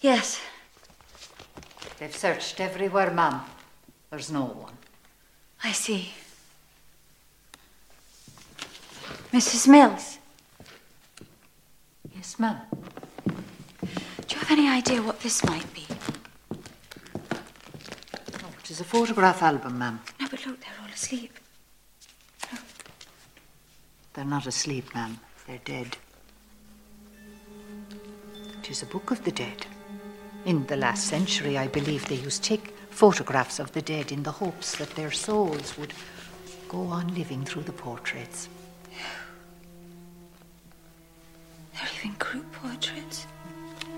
Yes. they've searched everywhere, Mom. There's no one. I see. Mrs. Mills, Yes, Mom. do you have any idea what this might be? Oh, it is a photograph album, Ma'am. No, but look, they're all asleep. They're not asleep, ma'am. They're dead. It is a book of the dead. In the last century, I believe they used to take photographs of the dead in the hopes that their souls would go on living through the portraits. They're even group portraits.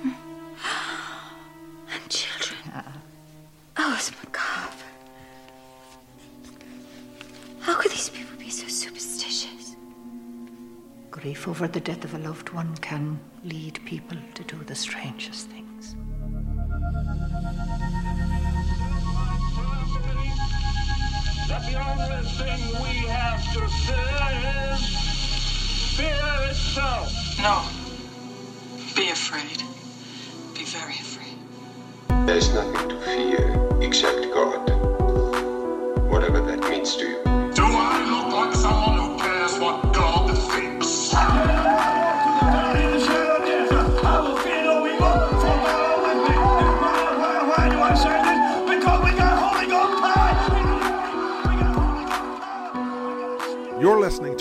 Hmm. And children. Oh, it's Grief over the death of a loved one can lead people to do the strangest things. That the only thing we have to fear is fear itself. No. Be afraid. Be very afraid. There's nothing to fear except God. Whatever that means to you. Do I look like someone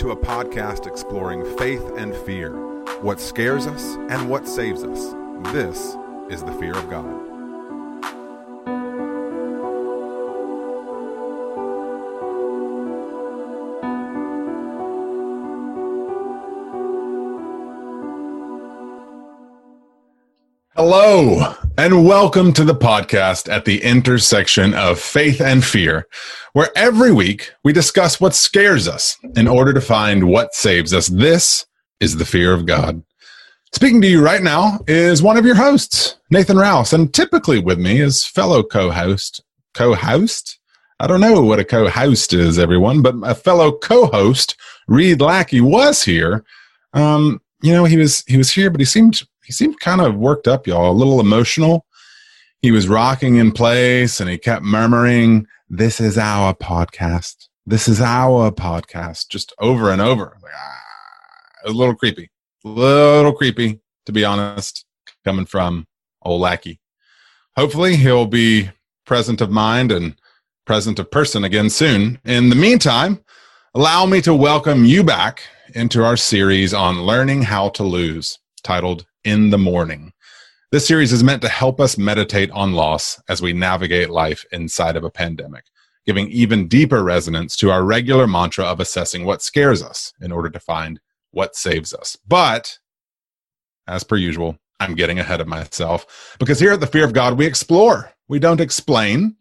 to a podcast exploring faith and fear, what scares us and what saves us. This is the fear of God. Hello, and welcome to the podcast at the intersection of faith and fear, where every week we discuss what scares us in order to find what saves us. This is the fear of God. Speaking to you right now is one of your hosts, Nathan Rouse, and typically with me is fellow co-host, co-host. I don't know what a co-host is, everyone, but a fellow co-host, Reed Lackey, was here. Um, you know, he was he was here, but he seemed he seemed kind of worked up, y'all, a little emotional. He was rocking in place and he kept murmuring, This is our podcast. This is our podcast, just over and over. Like, ah, it was a little creepy, a little creepy, to be honest, coming from old Lackey. Hopefully, he'll be present of mind and present of person again soon. In the meantime, allow me to welcome you back into our series on learning how to lose, titled In the Morning. This series is meant to help us meditate on loss as we navigate life inside of a pandemic, giving even deeper resonance to our regular mantra of assessing what scares us in order to find what saves us. But, as per usual, I'm getting ahead of myself because here at the Fear of God, we explore, we don't explain.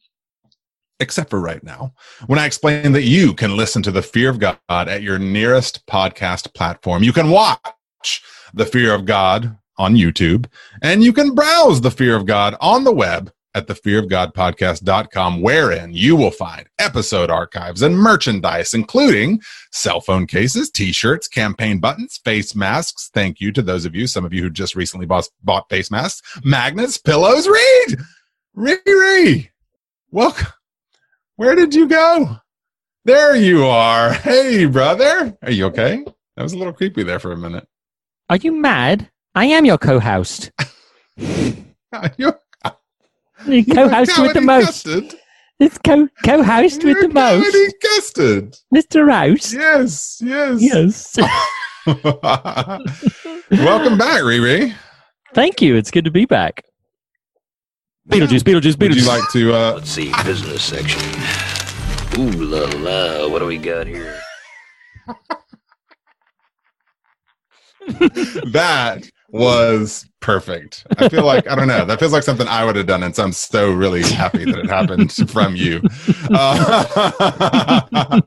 Except for right now, when I explain that you can listen to the Fear of God at your nearest podcast platform. You can watch the Fear of God on YouTube, and you can browse the Fear of God on the web at thefearofgodpodcast.com, wherein you will find episode archives and merchandise, including cell phone cases, t-shirts, campaign buttons, face masks. Thank you to those of you, some of you who just recently bought, bought face masks, magnets, pillows. Reed, Riri, welcome. Where did you go? There you are. Hey, brother. Are you okay? That was a little creepy there for a minute. Are you mad? I am your co-host. You're The co-host with the most. Custard. It's co co-host with the You're most, Cody Custard. Mr. Rouse. Yes, yes. Yes. Welcome back, Riri. Thank you. It's good to be back. Beetlejuice, Beetlejuice, Beetlejuice. Would you Beetlejuice. like to? Uh, Let's see, business section. Ooh la la, what do we got here? that was perfect. I feel like I don't know. That feels like something I would have done, and so I'm so really happy that it happened from you. Uh,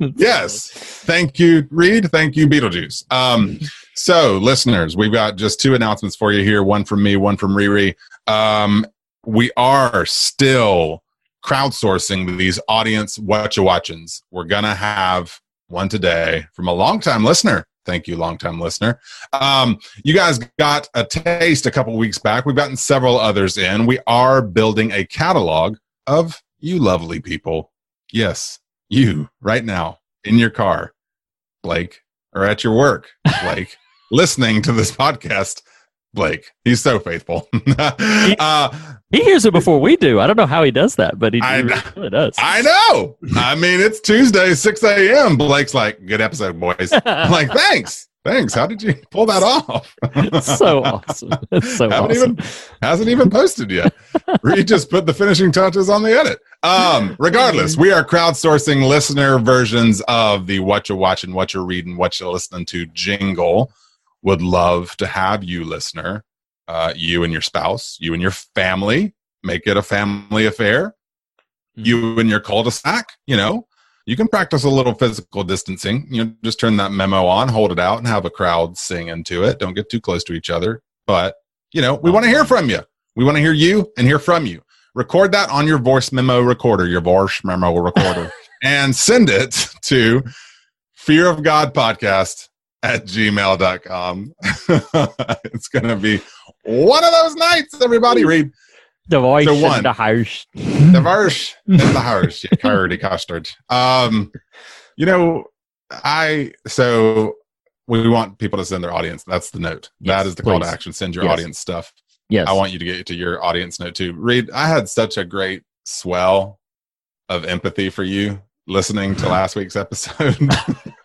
yes, thank you, Reed. Thank you, Beetlejuice. Um, so, listeners, we've got just two announcements for you here. One from me, one from Riri. Um, we are still crowdsourcing these audience watcha watchins. We're gonna have one today from a longtime listener Thank you, longtime listener. Um, you guys got a taste a couple weeks back. We've gotten several others in. We are building a catalog of you lovely people. Yes, you right now in your car, Blake, or at your work, Blake, listening to this podcast. Blake, he's so faithful. uh, He hears it before we do. I don't know how he does that, but he, I he really does. I know. I mean, it's Tuesday, 6 a.m. Blake's like, good episode, boys. I'm like, thanks. Thanks. How did you pull that off? It's so awesome. It's so Haven't awesome. even hasn't even posted yet. Reed just put the finishing touches on the edit. Um, regardless, we are crowdsourcing listener versions of the what you're watching, what you're reading, what you're listening to jingle. Would love to have you, listener, uh, you and your spouse, you and your family, make it a family affair. You and your cul-de-sac, you know, you can practice a little physical distancing. You know, just turn that memo on, hold it out, and have a crowd sing into it. Don't get too close to each other. But, you know, we want to hear from you. We want to hear you and hear from you. Record that on your voice memo recorder, your voice memo recorder, and send it to fear of God podcast at gmail.com. it's going to be one of those nights, everybody. Read The voice So in the house. the verse in the house. Yeah, curdy custard. Um, you know, I so we want people to send their audience. That's the note. Yes, that is the call to action. Send your Yes. audience stuff. Yes. I want you to get to your audience note too. Reed, I had such a great swell of empathy for you listening to last week's episode.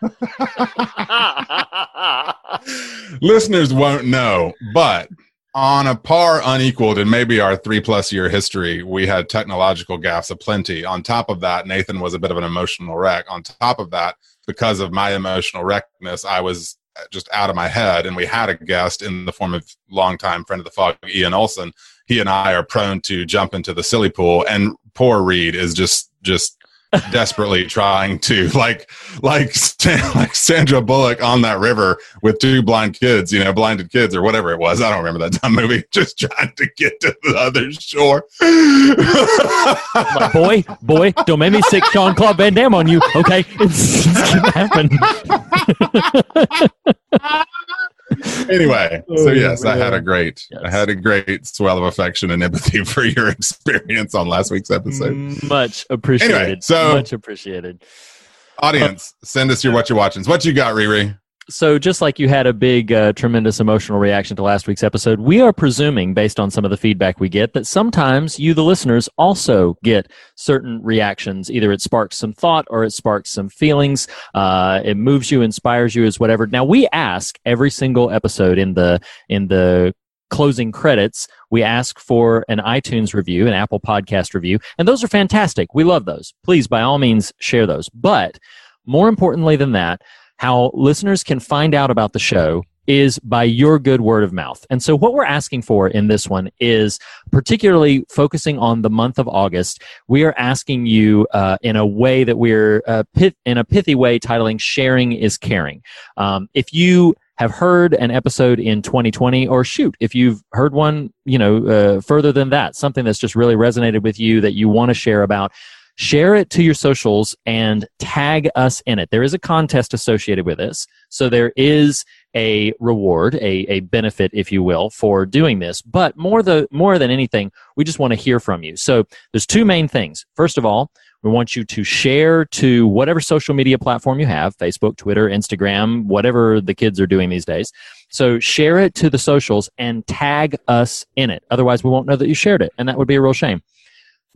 Listeners won't know, but on a par unequaled in maybe our three plus year history, we had technological gaffes aplenty. On top of that, Nathan was a bit of an emotional wreck. On top of that, because of my emotional wreckness, I was just out of my head. And we had a guest in the form of longtime friend of the fog, Ian Olson. He and I are prone to jump into the silly pool, and poor Reed is just just desperately trying to like like like Sandra Bullock on that river with two blind kids, you know, blinded kids or whatever it was. I don't remember that dumb movie. Just trying to get to the other shore. Boy, boy, don't make me sick Jean Claude Van Damme on you, okay? It's, it's gonna happen. anyway, so Oh, yes, I had a great, I had a great swell of affection and empathy for your experience on last week's episode. Much appreciated. Anyway, so- much appreciated. Audience, send us your what you're watching. What you got, Riri? So, just like you had a big, uh, tremendous emotional reaction to last week's episode, we are presuming, based on some of the feedback we get, that sometimes you, the listeners, also get certain reactions. Either it sparks some thought or it sparks some feelings. Uh, it moves you, inspires you, is whatever. Now, we ask every single episode in the in the closing credits, we ask for an iTunes review, an Apple Podcast review, and those are fantastic. We love those. Please, by all means, share those. But more importantly than that, how listeners can find out about the show is by your good word of mouth. And so what we're asking for in this one is particularly focusing on the month of August. We are asking you uh, in a way that we're uh, pit, in a pithy way titling sharing is caring. Um, if you have heard an episode in 2020 or shoot if you've heard one you know uh, further than that something that's just really resonated with you that you want to share about share it to your socials and tag us in it there is a contest associated with this so there is a reward a, a benefit if you will for doing this but more the more than anything we just want to hear from you so there's two main things first of all we want you to share to whatever social media platform you have Facebook, Twitter, Instagram, whatever the kids are doing these days. So share it to the socials and tag us in it. Otherwise, we won't know that you shared it, and that would be a real shame.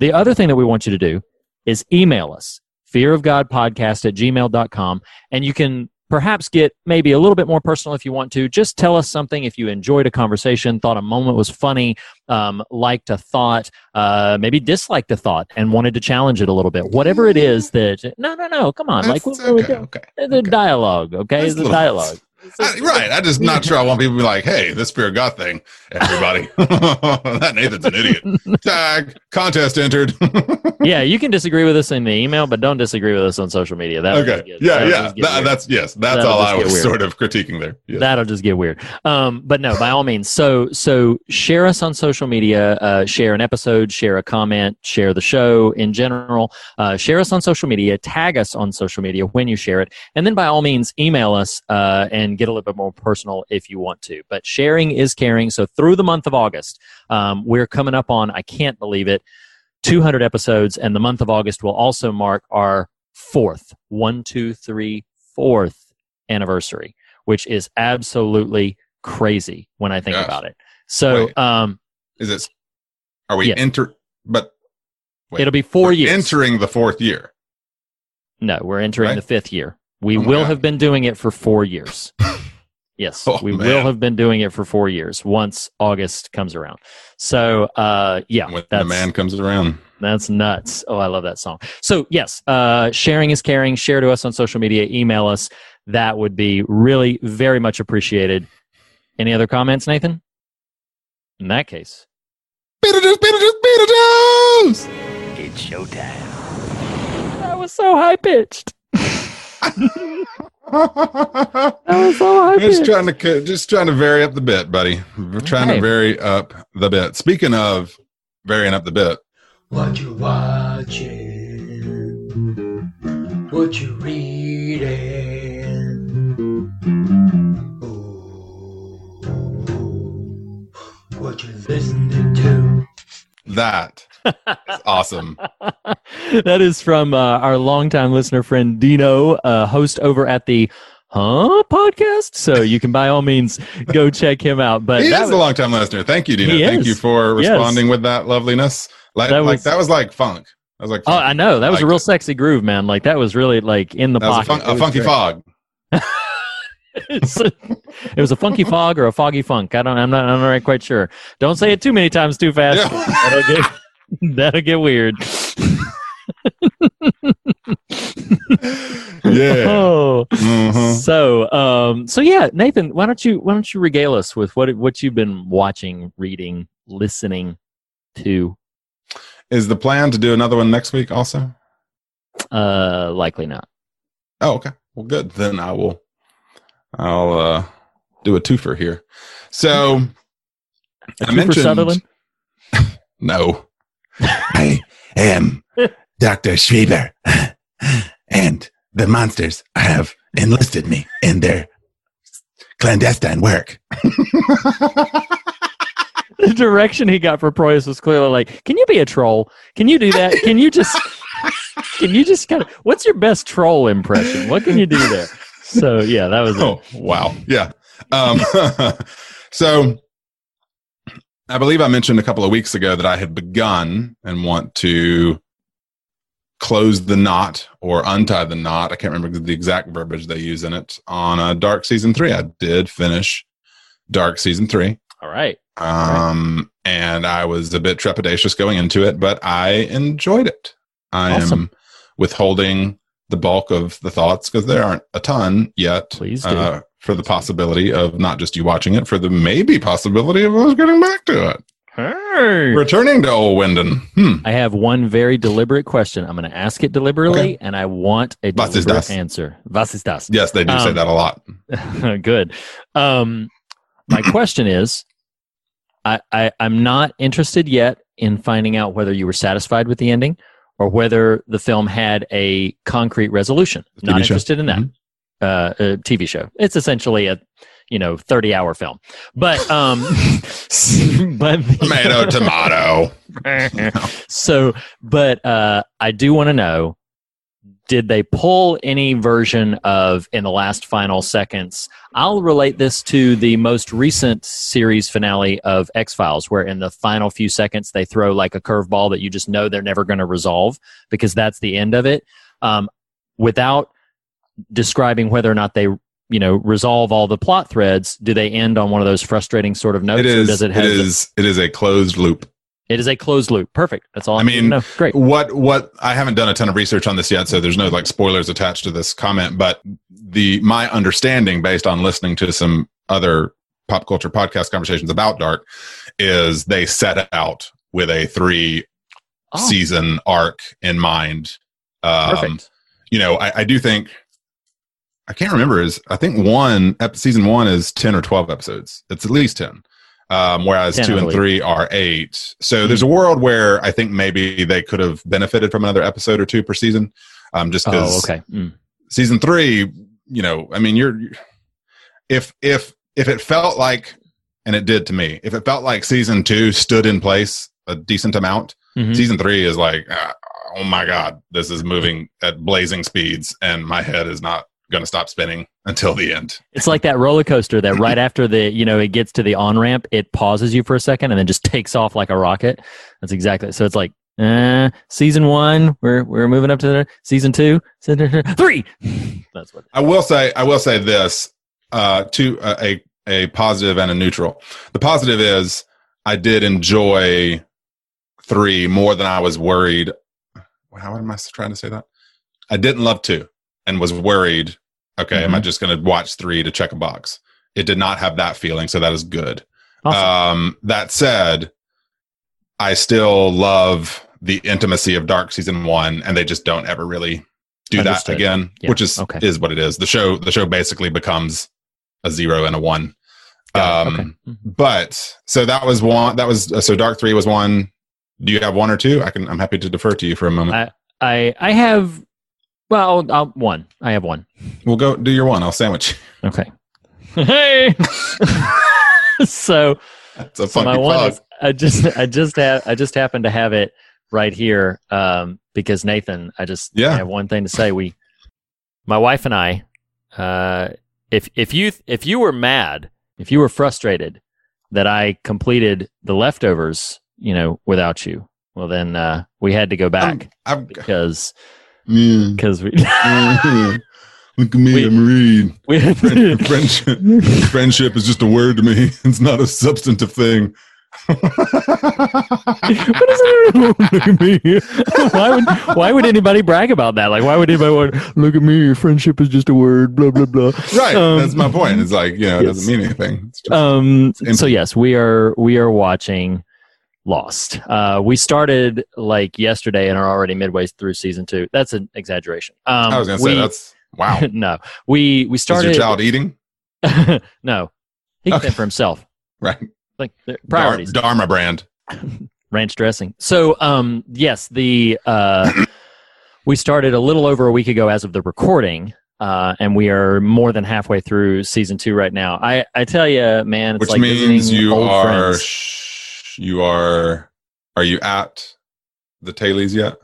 The other thing that we want you to do is email us, fearofgodpodcast at gmail.com, and you can perhaps get maybe a little bit more personal if you want to. Just tell us something if you enjoyed a conversation, thought a moment was funny, um, liked a thought, uh, maybe disliked a thought, and wanted to challenge it a little bit. Whatever it is that, no, no, no, come on. like, That's we okay, okay, The okay. dialogue, okay? That's the little- dialogue. I- right. I just not sure. I want people to be like, "Hey, this Spirit God thing, everybody." that Nathan's an idiot. Tag contest entered. yeah, you can disagree with us in the email, but don't disagree with us on social media. That okay. Yeah, yeah. That, that's yes. That's That'll all I was weird. sort of critiquing there. Yes. That'll just get weird. Um, but no, by all means. So so share us on social media. Uh, share an episode. Share a comment. Share the show in general. Uh, share us on social media. Tag us on social media when you share it, and then by all means email us uh, and get a little bit more personal if you want to. But sharing is caring. So through the month of August, um, we're coming up on. I can't believe it. 200 episodes, and the month of August will also mark our fourth, one, two, three, fourth anniversary, which is absolutely crazy when I think about it. So Wait. um, Is it? Are we Yes. enter? But wait, it'll be 4 years. entering the fourth year. no, we're entering Right? the fifth year. We Oh will God. have been doing it for four years. yes, Oh, we man. will have been doing it for four years once August comes around. So uh, yeah, When the man comes around. That's nuts. Oh, I love that song. So, yes, uh, sharing is caring. Share to us on social media. Email us. That would be really very much appreciated. Any other comments, Nathan? In that case, Beetlejuice, Beetlejuice, Beetlejuice. It's showtime. that was so high pitched. That was so high just trying to just trying to vary up the bit, buddy. We're trying Okay. to vary up the bit. Speaking of varying up the bit, What you watching? What you reading? Ooh, what you listening to? that is awesome. that is from uh, our longtime listener friend Dino, uh, host over at the Huh podcast. So you can by all means go check him out. But he that is was- a long time listener. Thank you, Dino. Thank you for Yes. responding with that loveliness. Like That was, like that was like funk. I was like Oh. I know. That was a real it. sexy groove, man. Like that was really like in the That was a, pocket. fun- a funky great. fog. It was a funky fog or a foggy funk. I don't. I'm not. I'm not quite sure. Don't say it too many times too fast. Yeah. That'll get. Weird. Yeah. Oh. Mhm. So, um, so yeah, Nathan, why don't you why don't you regale us with what what you've been watching, reading, listening to? Is the plan to do another one next week also? Uh, likely not. Oh, okay. Well, good. Then I will. I'll uh, do a twofer here. So A I mentioned Sutherland. no. I am Doctor Schreber, and the monsters have enlisted me in their clandestine work. the direction he got for Proyas was clearly like, "Can you be a troll? Can you do that? Can you just, can you just kind of? What's your best troll impression? What can you do there?" So yeah, that was it. Oh, wow. Yeah. Um, so I believe I mentioned a couple of weeks ago that I had begun and want to close the knot or untie the knot. I can't remember the exact verbiage they use in it on a Dark Season 3. I did finish Dark Season 3. All right. Um, and I was a bit trepidatious going into it, but I enjoyed it. I Awesome. am withholding the bulk of the thoughts because there aren't a ton yet. Please do. Uh, for the possibility of not just you watching it, for the maybe possibility of us getting back to it. Hey. Returning to Old Winden. Hmm. I have one very deliberate question. I'm going to ask it deliberately, Okay. and I want a Was ist deliberate das? answer. Was ist das? Yes, they do say Um, that a lot. Good. Um, my question is, I, I I'm not interested yet in finding out whether you were satisfied with the ending or whether the film had a concrete resolution. Not TV show? interested in that. Mhm. Uh, a TV show. It's essentially a you know 30 hour film, but um, but Tomato, tomato. so, but uh, I do want to know did they pull any version of in the last final seconds? I'll relate this to the most recent series finale of X Files, where in the final few seconds they throw like a curveball that you just know they're never going to resolve because that's the end of it. Um, without describing whether or not they you know resolve all the plot threads do they end on one of those frustrating sort of notes It or is. does it It, is. It is a closed loop. It is a closed loop. Perfect. That's all I I mean, great. what what I haven't done a ton of research on this yet, so there's no like spoilers attached to this comment. But the my understanding, based on listening to some other pop culture podcast conversations about Dark, is they set out with a three Oh, season arc in mind. Um, perfect. you know, I, I do think I can't remember is I think one ep- season one is ten or twelve episodes. It's at least ten. Um, whereas 10, two and three are eight. So there's a world where I think maybe they could have benefited from another episode or two per season. Um, just because Oh, okay. Mm. season three, you know, I mean, you're if if if it felt like, and it did to me, if it felt like season two stood in place a decent amount, Mhm. season three is like, ah, oh my god, this is moving at blazing speeds, and my head is not going to stop spinning until the end. It's like that roller coaster that right after the you know it gets to the on ramp, it pauses you for a second and then just takes off like a rocket. That's exactly. So it's like uh, season one, we're we're moving up to the season two, season three. That's what. I will say, I will say this: uh, to uh, a a positive and a neutral. The positive is I did enjoy three more than I was worried. How am I trying to say that? I didn't love two and was worried. Okay, am I just going to watch three to check a box? It did not have that feeling, so that is good. Awesome. Um, that said, I still love the intimacy of Dark season one, and they just don't ever really do Understood. that again, Yeah, which is okay. is what it is. The show the show basically becomes a zero and a one. Um, Okay. Mhm. But so that was one. That was so Dark three was one. Do you have one or two? I can. I'm happy to defer to you for a moment. I I I have well I'll, one. I have one. we'll go do your one. I'll sandwich. Okay. Hey. so It's a so my one is I just I just have I just happen to have it right here um, because Nathan I just Yeah. I have one thing to say we my wife and I uh, if if you if you were mad if you were frustrated that I completed the leftovers you know without you well then uh, we had to go back I'm, I'm, because we Look at me, We- I'm Reed. we Friend- friendship, friendship is just a word to me. It's not a substantive thing. what does it look at me? why would why would anybody brag about that? Like why would anybody want look at me? Friendship is just a word. Blah blah blah. Right. Um, that's my point. It's like, you know, it yes. doesn't mean anything. Just, Um. So yes, we are we are watching Lost. Uh, we started like yesterday and are already midway through season two. That's an exaggeration. Um, I was going to say, that's wow. no. We we Is started. your child eating? no, he can Okay. think for himself. Right. Like the Dar- priorities. Dharma brand. ranch dressing. So, um, yes, the uh, we started a little over a week ago as of the recording, uh, and we are more than halfway through season two right now. I I tell you, man, it's Which like means you old are, friends. sh- you are, are you at the Tailies yet?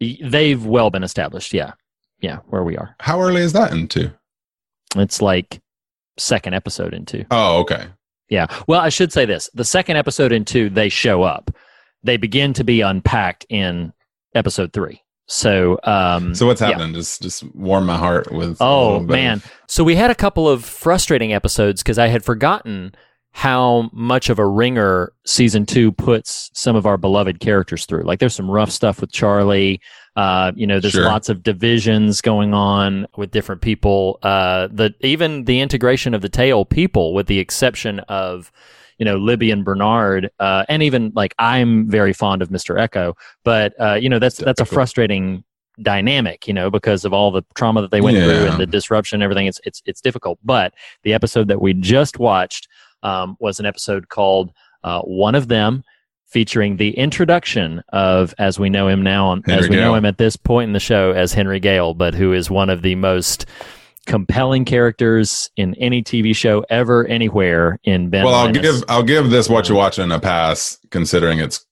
They've well been established. Yeah, yeah, where we are. How early is that into? It's like second episode into. Oh, okay. Yeah. Well, I should say this: the second episode into, they show up. They begin to be unpacked in episode three. So, um, So what's yeah. happening? Just, just warm my heart with. Oh man. of- So we had a couple of frustrating episodes because I had forgotten how much of a ringer season two puts some of our beloved characters through. Like there's some rough stuff with Charlie. Uh, you know, there's Sure. lots of divisions going on with different people. Uh, the even the integration of the tail people, with the exception of you know Libby and Bernard, uh, and even like I'm very fond of Mr. Eko, but uh, you know that's that's a frustrating dynamic, you know, because of all the trauma that they went through and the disruption and everything. It's it's it's difficult. But the episode that we just watched um, was an episode called uh, "One of Them," featuring the introduction of, as we know him now, on, as we know him at this point in the show, as Henry Gale, but who is one of the most compelling characters in any TV show ever, anywhere in Ben. well, I'll Linus. give I'll give this what you're watching a pass, considering its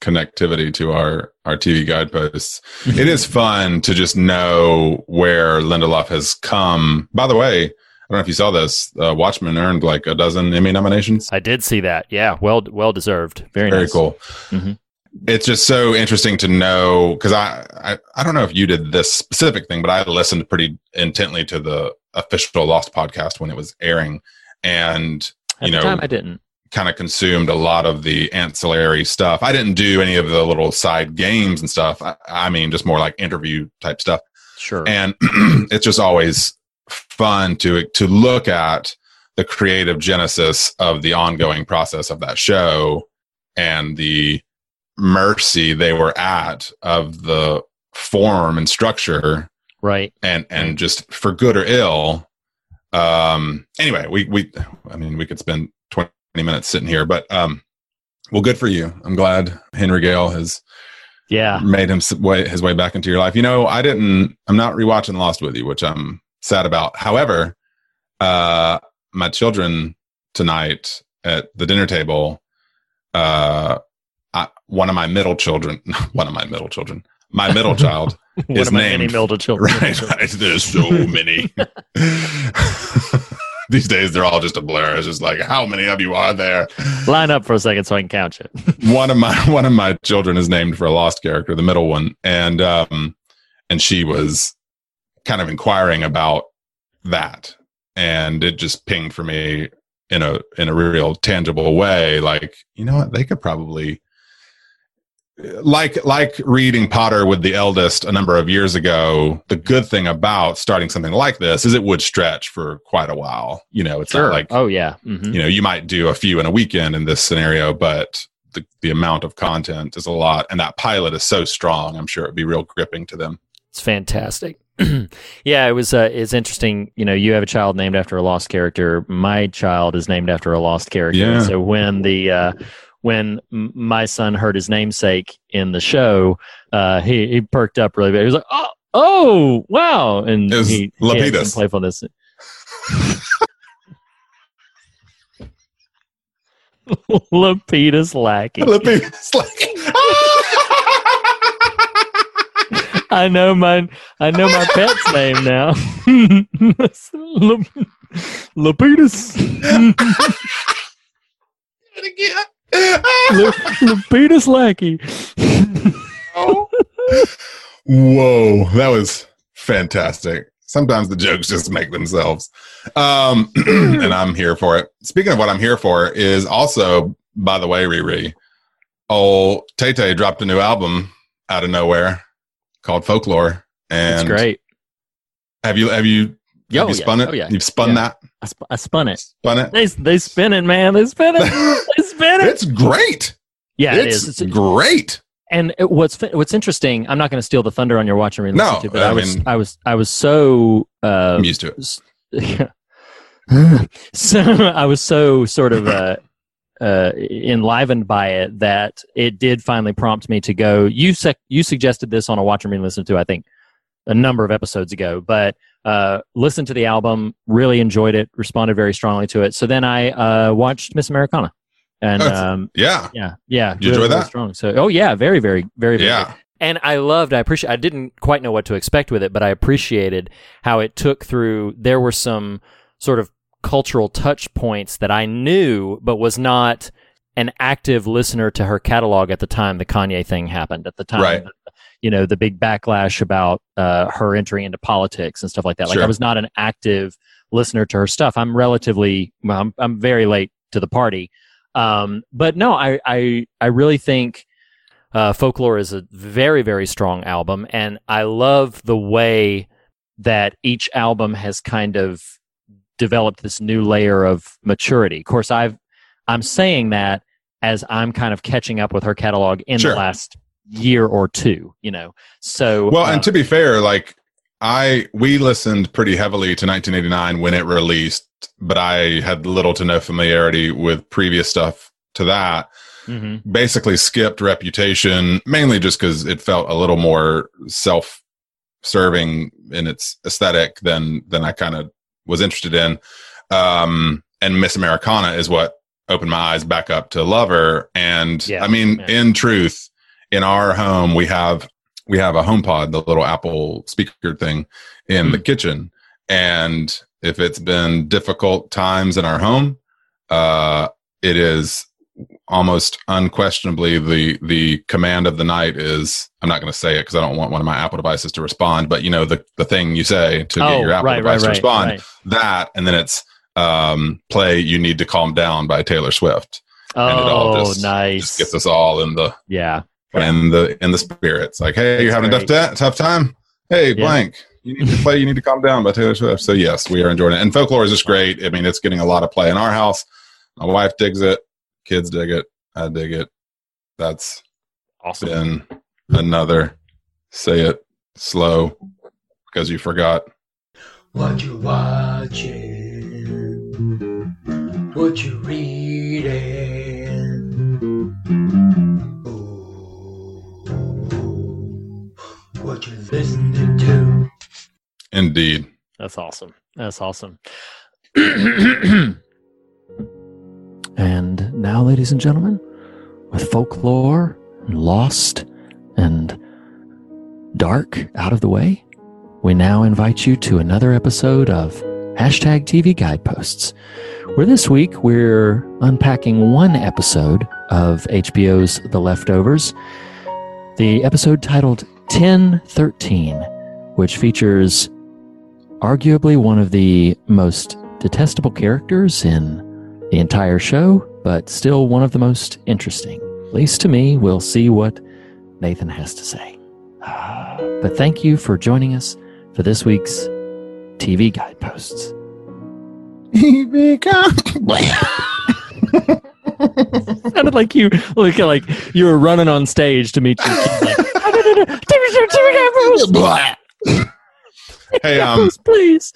connectivity to our our TV guideposts. it is fun to just know where Lindelof has come. By the way, I don't know if you saw this. Uh, Watchmen earned like a dozen Emmy nominations. I did see that. Yeah, well, well deserved. Very, Very nice. cool. Mhm. It's just so interesting to know because I, I I don't know if you did this specific thing, but I listened pretty intently to the official Lost podcast when it was airing, and At you the know time, I didn't. kind of consumed a lot of the ancillary stuff. I didn't do any of the little side games and stuff. I, I mean, just more like interview type stuff. Sure. And it's just always fun to to look at the creative genesis of the ongoing process of that show and the mercy they were at of the form and structure right. and and just for good or ill. Um anyway we we i mean we could spend 20 minutes sitting here but um well good for you. I'm glad henry gale has yeah. made him way his way back into your life. You know i didn't i'm not rewatching lost with you which i'm sad about. However uh my children tonight at the dinner table uh I, one of my middle children one of my middle children my middle child One is of my many named Milda children. right, right. There's so many. These days they're all just a blur. It's just like how many of you are there? Line up for a second so I can count you. one of my one of my children is named for a lost character the middle one. And um and she was kind of inquiring about that and it just pinged for me in a in a real tangible way like you know what they could probably like like reading potter with the eldest a number of years ago the good thing about starting something like this is it would stretch for quite a while you know it's Sure. not like oh yeah. hmm you know you might do a few in a weekend in this scenario but the, the amount of content is a lot and that pilot is so strong i'm sure it'd be real gripping to them It's fantastic. yeah, it was. Uh, it's interesting. You know, you have a child named after a lost character. My child is named after a lost character. Yeah. So when the uh, when my son heard his namesake in the show, uh, he he perked up really bad. He was like, "Oh, oh, wow!" And It was he, he had Lapidus. some playfulness. Lapidus Lackey. It's like- I know my I know my pet's name now. Lap- Lapidus. La- Lapidus Lackey. whoa that was fantastic sometimes the jokes just make themselves um and i'm here for it speaking of what i'm here for is also by the way riri old tay tay dropped a new album out of nowhere called folklore and It's great. have you have you Yo, have you yeah. spun it Oh, yeah. you've spun Yeah. that I, sp- I spun it. spun it They they spin it, man. They spin it. They spin it. it's great yeah, it it's. It's, great and it, what's what's interesting. I'm not going to steal the thunder on your watch and read. No, to, but I I, was mean- I was I was so uh, i'm used to it so I was so sort of uh, uh, enlivened by it that it did finally prompt me to go. You sec- you suggested this on a watch and read and listen to I think a number of episodes ago, but uh, listened to the album, really enjoyed it, responded very strongly to it. So then I uh, watched Miss Americana, and That's- um, yeah yeah, yeah, You enjoy really, really that? strong. So oh yeah, very very very very yeah good. And I loved, I appreciate, I didn't quite know what to expect with it, but I appreciated how it took through, there were some sort of cultural touch points that I knew, but was not an active listener to her catalog at the time the Kanye thing happened. At the time, Right. you know, the big backlash about uh, her entry into politics and stuff like that. Like Sure. I was not an active listener to her stuff. I'm relatively, well, I'm, I'm very late to the party. Um, but no, I, I, I really think uh, Folklore is a very, very strong album, and I love the way that each album has kind of developed this new layer of maturity. Of course, I've I'm saying that as I'm kind of catching up with her catalog in Sure. the last year or two, you know. So Well, uh, and to be fair, like I we listened pretty heavily to 1989 when it released, but I had little to no familiarity with previous stuff to that. mhm. Basically, skipped Reputation mainly just because it felt a little more self-serving in its aesthetic than than I kind of was interested in. Um, and Miss Americana is what opened my eyes back up to Lover. And Yeah, I mean, yeah. in truth, in our home we have we have a home pod the little apple speaker thing in Hmm. the kitchen and if it's been difficult times in our home uh it is almost unquestionably the the command of the night is i'm not going to say it because i don't want one of my apple devices to respond but you know the the thing you say to oh, get your apple right, device right, to respond right, that and then it's um, play "You Need to Calm Down" by Taylor Swift. and it all Oh, just, nice. just gets us all in the yeah. in the in the spirits. Like, hey, you're That's having a tough, tough time. Hey, Yeah. blank. You need to play. You need to calm down by Taylor Swift. So yes, we are enjoying it, and folklore is just great. I mean, it's getting a lot of play in our house. My wife digs it. Kids dig it. I dig it. That's Awesome. been another say it slow because you forgot. What you watching? What you reading? Ooh, what you listening to? Indeed. That's awesome. That's awesome. and now, ladies and gentlemen, with folklore and lost and dark out of the way, we now invite you to another episode of hashtag TV Guideposts, where this week we're unpacking one episode of HBO's The Leftovers, the episode titled 1013, which features arguably one of the most detestable characters in the entire show, but still one of the most interesting. At least to me, we'll see what Nathan has to say. But thank you for joining us for this week's TV Guideposts. Sounded like you, like, like you were running on stage to meet your kid. Like, Hey, um, please.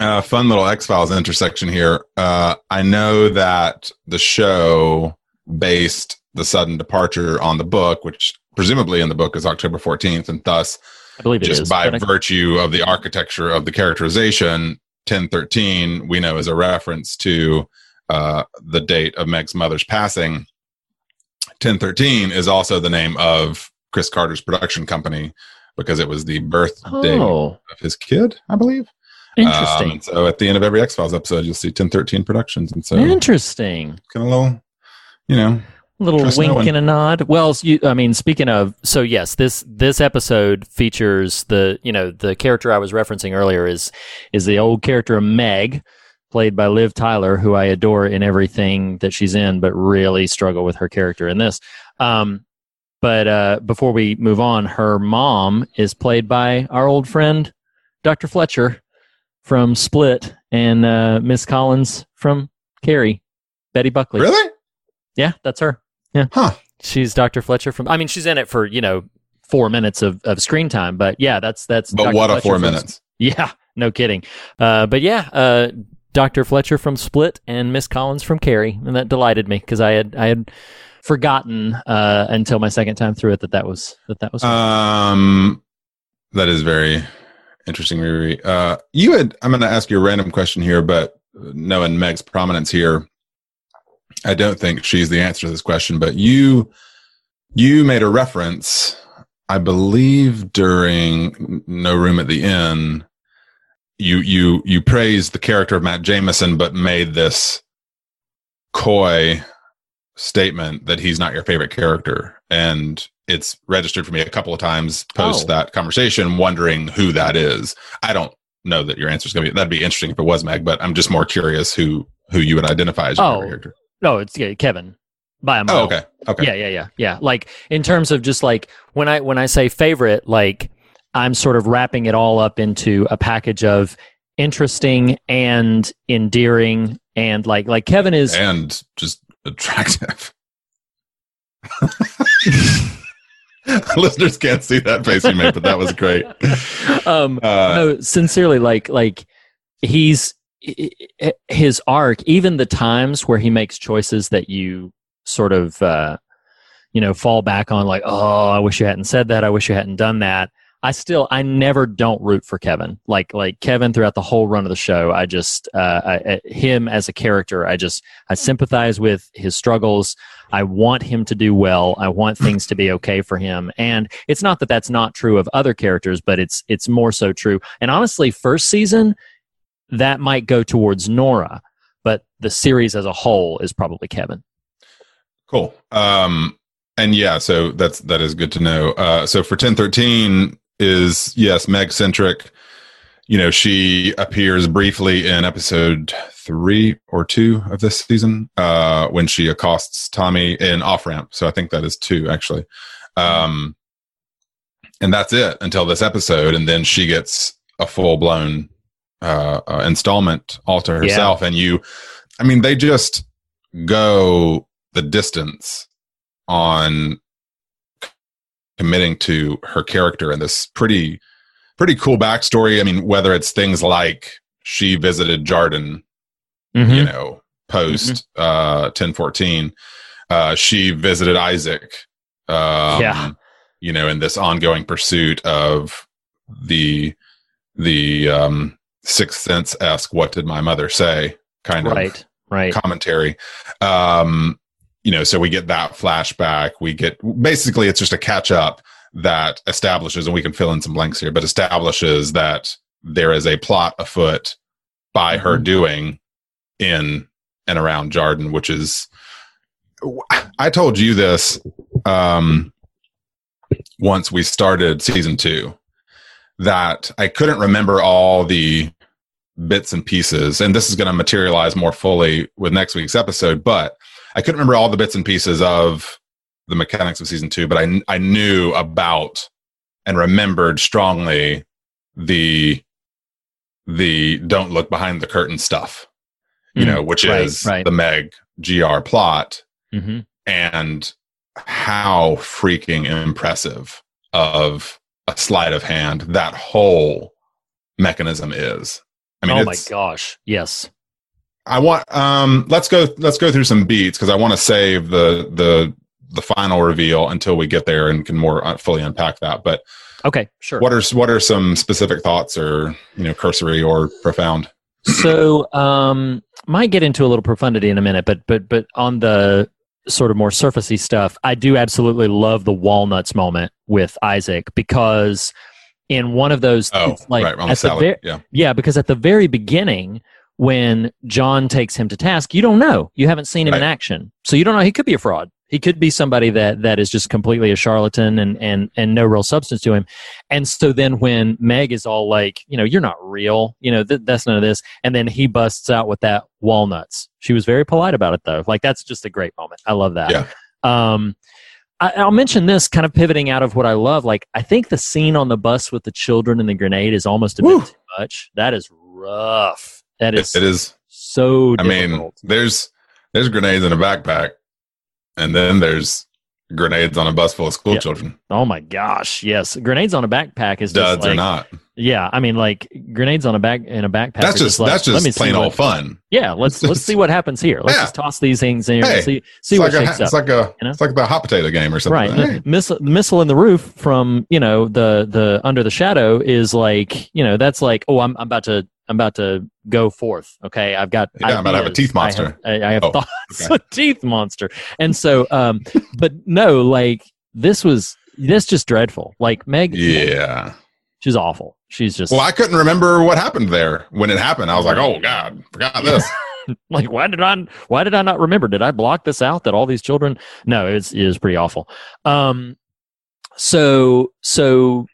Uh, fun little X Files intersection here. Uh, I know that the show based the sudden departure on the book, which presumably in the book is October 14th, and thus, I believe it just is, by I- virtue of the architecture of the characterization, 1013 we know is a reference to uh, the date of Meg's mother's passing. 1013 is also the name of Chris Carter's production company because it was the birthday Oh, of his kid, I believe. Interesting. Um, and so at the end of every X Files episode, you'll see 1013 Productions. And so interesting. kind of little, you know, little Trust no wink and a nod. Well, you, I mean, speaking of, so yes, this this episode features the you know the character I was referencing earlier is is the old character of Meg, played by Liv Tyler, who I adore in everything that she's in, but really struggle with her character in this. Um, but uh, before we move on, her mom is played by our old friend Dr. Fletcher from Split and uh, Miss Collins from Carrie, Betty Buckley. really? Yeah, that's her. Yeah. Huh. She's Dr. Fletcher from I mean she's in it for, you know, 4 minutes of, of screen time, but yeah, that's that's But Dr. what a four from- minutes. Yeah, no kidding. Uh but yeah, uh Dr. Fletcher from Split and Miss Collins from Carrie, and that delighted me because I had I had forgotten uh until my second time through it that that was that that was Um, that is very interesting, Riri. Uh, you had, I'm going to ask you a random question here, but knowing Meg's prominence here, I don't think she's the answer to this question, but you, you made a reference, I believe during No Room at the Inn, you, you, you praised the character of Matt Jamison, but made this coy statement that he's not your favorite character. And it's registered for me a couple of times post Oh. that conversation, wondering who that is. I don't know that your answer is going to be, that'd be interesting if it was Meg, but I'm just more curious who, who you would identify as your Oh, favorite character. No, it's yeah, Kevin. By a oh, mile. Oh, okay. Okay. Yeah, yeah, yeah, yeah. Like in terms of just like when I when I say favorite, like I'm sort of wrapping it all up into a package of interesting and endearing and like like Kevin is And just attractive. Listeners can't see that face you made, but that was great. um Uh, no sincerely like like he's his arc even the times where he makes choices that you sort of uh you know fall back on like oh i wish you hadn't said that i wish you hadn't done that i still i never don't root for kevin. Like like kevin throughout the whole run of the show i just uh I, him as a character i just i sympathize with his struggles. I want him to do well. I want things to be okay for him. And it's not that that's not true of other characters but it's it's more so true. And honestly first season that might go towards nora but the series as a whole is probably kevin. Cool. Um, and yeah, so that's that is good to know. Uh, so for ten thirteen is yes, Meg centric. you know, she appears briefly in episode three or two of this season uh, when she accosts Tommy in off ramp. So I think that is two actually. Um, and that's it until this episode, and then she gets a full blown uh, uh, installment all to herself. And you, I mean, they just go the distance on committing to her character and this pretty pretty cool backstory. I mean, whether it's things like she visited Jarden, Mhm. you know, post uh, ten fourteen, uh, she visited Isaac, um, Yeah. you know, in this ongoing pursuit of the the um, sixth sense esque. What did my mother say? Kind of right, right. commentary. Um, you know, so we get that flashback. We get basically it's just a catch up that establishes, and we can fill in some blanks here, but establishes that there is a plot afoot by her doing in and around Jarden, which is I told you this um, once we started season two that I couldn't remember all the bits and pieces, and this is going to materialize more fully with next week's episode. But I couldn't remember all the bits and pieces of the mechanics of season two, but I I knew about and remembered strongly the the don't look behind the curtain stuff, you Mm, know, which right, is right. the Meg GR plot hmm and how freaking impressive of a sleight of hand that whole mechanism is. I mean, oh my gosh, yes. I want um let's go let's go through some beats because I want to save the the the final reveal until we get there and can more uh, fully unpack that. But Okay, sure. what are what are some specific thoughts or you know cursory or profound? so um might get into a little profundity in a minute but but but on the sort of more surfacey stuff i do absolutely love the walnuts moment with isaac because in one of those Oh, it's like right on the at the salad. ver- yeah, yeah because at the very beginning when john takes him to task you don't know you haven't seen him in action so you don't know he could be a fraud he could be somebody that that is just completely a charlatan and and and no real substance to him and so then when Meg is all like, you know, you're not real, you know, th- that's none of this. And then he busts out with that walnuts. She was very polite about it though. Like that's just a great moment. I love that. Yeah. Um, I, I'll mention this kind of pivoting out of what I love. Like I think the scene on the bus with the children and the grenade is almost a Woo. bit too much. That is rough. That it, is it is. so I mean, there's there's grenades in a backpack, and then there's grenades on a bus full of school children. oh my gosh. Yes. Grenades on a backpack is just Duds like, or not? Yeah. I mean, like grenades on a back in a backpack. That's just like, that's let me just plain old fun. Yeah, let's let's see what happens here. Let's Yeah. just toss these things in here Hey, and see see what like a shakes it's like a you know? it's like the hot potato game or something. right, Hey, the missile, missile in the roof from you know the the under the shadow is like you know that's like oh I'm I'm about to I'm about to go forth. Okay, I've got Yeah, I'm about to have a teeth I monster. have, I, I have Oh, thoughts. okay. a teeth monster, and so um, but no, like this was this just dreadful. Like Meg, Yeah. She's awful. She's just Well, I couldn't remember what happened there when it happened. I was like, oh god, forgot this. like why did i why did i not remember did i block this out that all these children no it's it is pretty awful um so so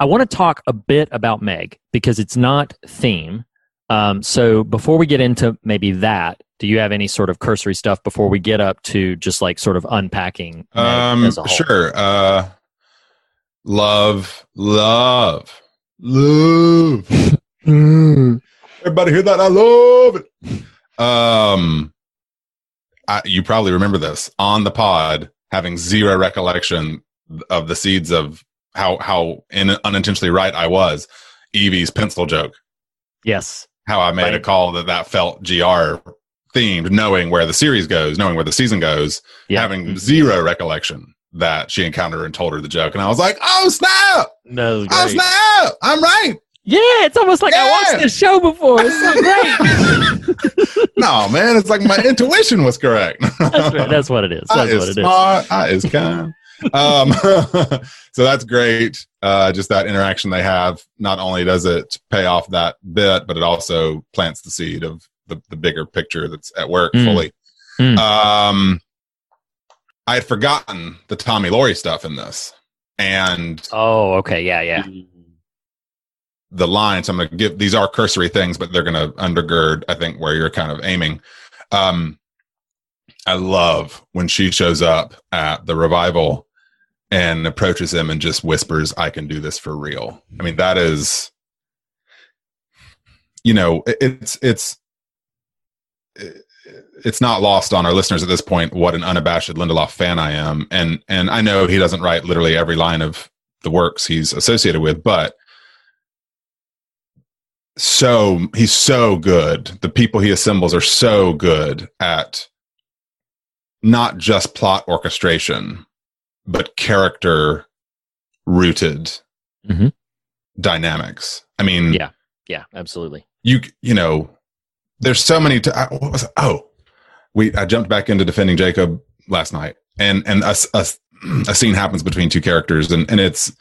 i want to talk a bit about meg because it's not theme um so before we get into maybe that do you have any sort of cursory stuff before we get up to just like sort of unpacking Um, as a whole? sure. Uh, love, love, love. Everybody hear that? I love it. Um, I, you probably remember this on the pod, having zero recollection of the seeds of how how in, unintentionally right I was. Evie's pencil joke. yes How I made a call that that felt gr themed, knowing where the series goes, knowing where the season goes yeah having zero recollection that she encountered and told her the joke. And I was like, oh, snap! No, Oh, snap! I'm right. yeah it's almost like i watched Yeah. this show before it's so great No, man, it's like my intuition was correct. that's, right. that's what it is I that's is what it is smart. I is kind. um, so that's great. Uh, just that interaction they have. Not only does it pay off that bit, but it also plants the seed of the, the bigger picture that's at work Mm. fully. Mm. Um, I had forgotten the Tommy Laurie stuff in this, and Oh, okay. Yeah, yeah. the line. So I'm going to give these are cursory things, but they're going to undergird, I think, where you're kind of aiming. Um, I love when she shows up at the revival and approaches him and just whispers, I can do this for real. I mean, that is, you know, it- it's, it's, it's not lost on our listeners at this point what an unabashed Lindelof fan I am, and and I know he doesn't write literally every line of the works he's associated with, but so he's so good. The people he assembles are so good at not just plot orchestration, but character rooted Mhm. dynamics. I mean, Yeah. Yeah, absolutely. you you know there's so many t- I- what was oh we i jumped back into defending jacob last night and and a scene happens between two characters and and it's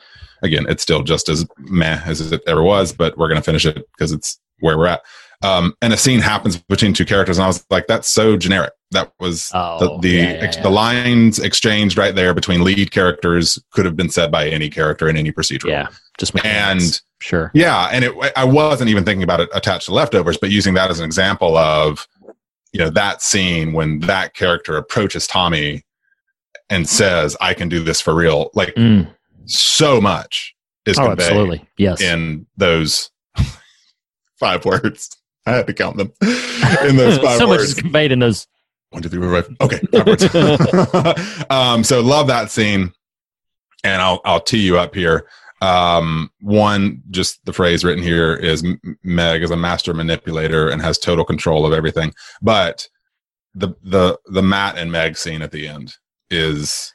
again it's still just as meh as it ever was but we're gonna finish it because it's where we're at um and a scene happens between two characters and i was like that's so generic that was Oh, the the, yeah, yeah, ex- yeah. the lines exchanged right there between lead characters could have been said by any character in any procedural Yeah. Just and sure. yeah, and it, I wasn't even thinking about it attached to leftovers, but using that as an example of, you know, that scene when that character approaches Tommy and says, "I can do this for real." Like Mm. so much is Oh, conveyed absolutely. Yes. in those five words. I had to count them in those five so much is conveyed in those. One, two, three, four, five. Okay, five words. um, so love that scene, and I'll I'll tee you up here. Um, one, just the phrase written here is Meg is a master manipulator and has total control of everything. But the the the Matt and Meg scene at the end is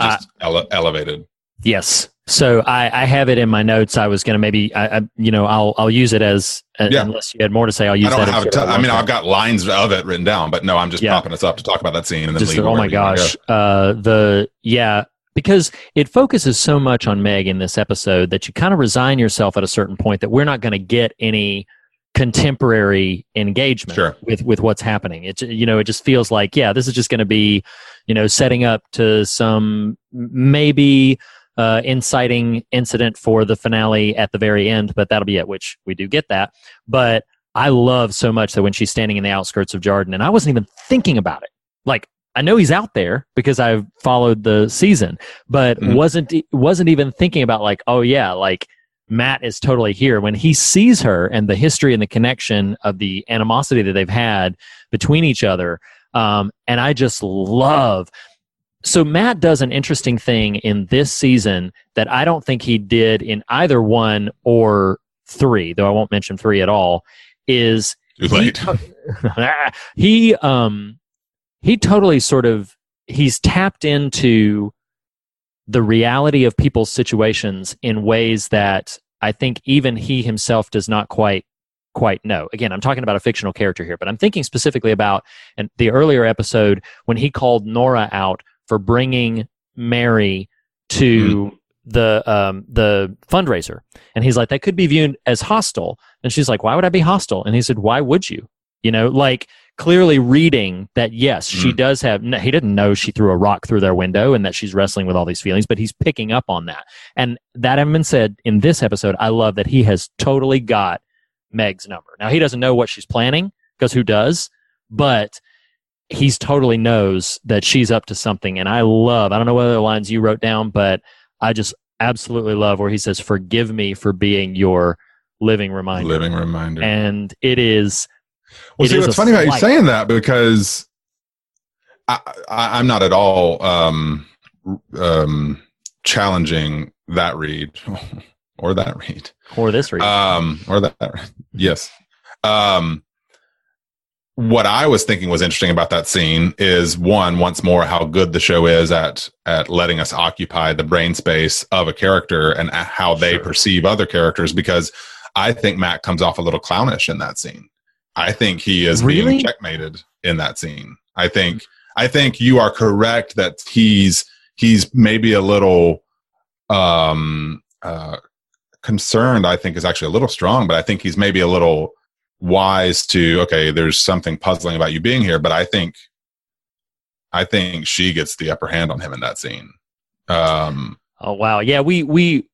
just ele- elevated. Yes. So I, I have it in my notes. I was going to maybe, I, I, you know, I'll I'll use it as uh, Yeah. unless you had more to say. I'll use I don't have. T- of mean. I've got lines of it written down, but no, I'm just Yeah. propping us up to talk about that scene and then just oh my wherever you wanna gosh go. uh the yeah because it focuses so much on meg in this episode that you kind of resign yourself at a certain point that we're not going to get any contemporary engagement Sure. with with what's happening. It you know it just feels like yeah this is just going to be you know setting up to some maybe uh inciting incident for the finale at the very end but that'll be it which we do get that. But i love so much that when she's standing in the outskirts of Jarden and i wasn't even thinking about it. Like I know he's out there because I've followed the season, but Mhm. wasn't wasn't even thinking about like, oh yeah, like Matt is totally here when he sees her and the history and the connection of the animosity that they've had between each other. Um, and I just love. So Matt does an interesting thing in this season that I don't think he did in either one or three, though I won't mention three at all. Is Too late. he um he totally sort of he's tapped into the reality of people's situations in ways that I think even he himself does not quite quite know. Again, I'm talking about a fictional character here, but I'm thinking specifically about and the earlier episode when he called Nora out for bringing Mary to the um, the fundraiser, and he's like, that could be viewed as hostile, and she's like, why would I be hostile? And he said, why would you? You know, like clearly reading that yes, she Mm. does have. No, he didn't know she threw a rock through their window and that she's wrestling with all these feelings, but he's picking up on that. And that having been said, in this episode, I love that he has totally got Meg's number. Now he doesn't know what she's planning because who does? But he's totally knows that she's up to something. And I love. I don't know what other lines you wrote down, but I just absolutely love where he says, "Forgive me for being your living reminder." Living reminder. and it is Well, It see, what's funny about you saying that because I, I, I'm not at all um, um, challenging that read or that read or this reason. um, or that. Yes. Um, what I was thinking was interesting about that scene is one, once more, how good the show is at at letting us occupy the brain space of a character and how they Sure. perceive other characters. Because I think Matt comes off a little clownish in that scene. I think he is Really? being checkmated in that scene. I think I think you are correct that he's he's maybe a little um uh concerned i think is actually a little strong but i think he's maybe a little wise to okay there's something puzzling about you being here but i think i think she gets the upper hand on him in that scene um oh wow, yeah, we we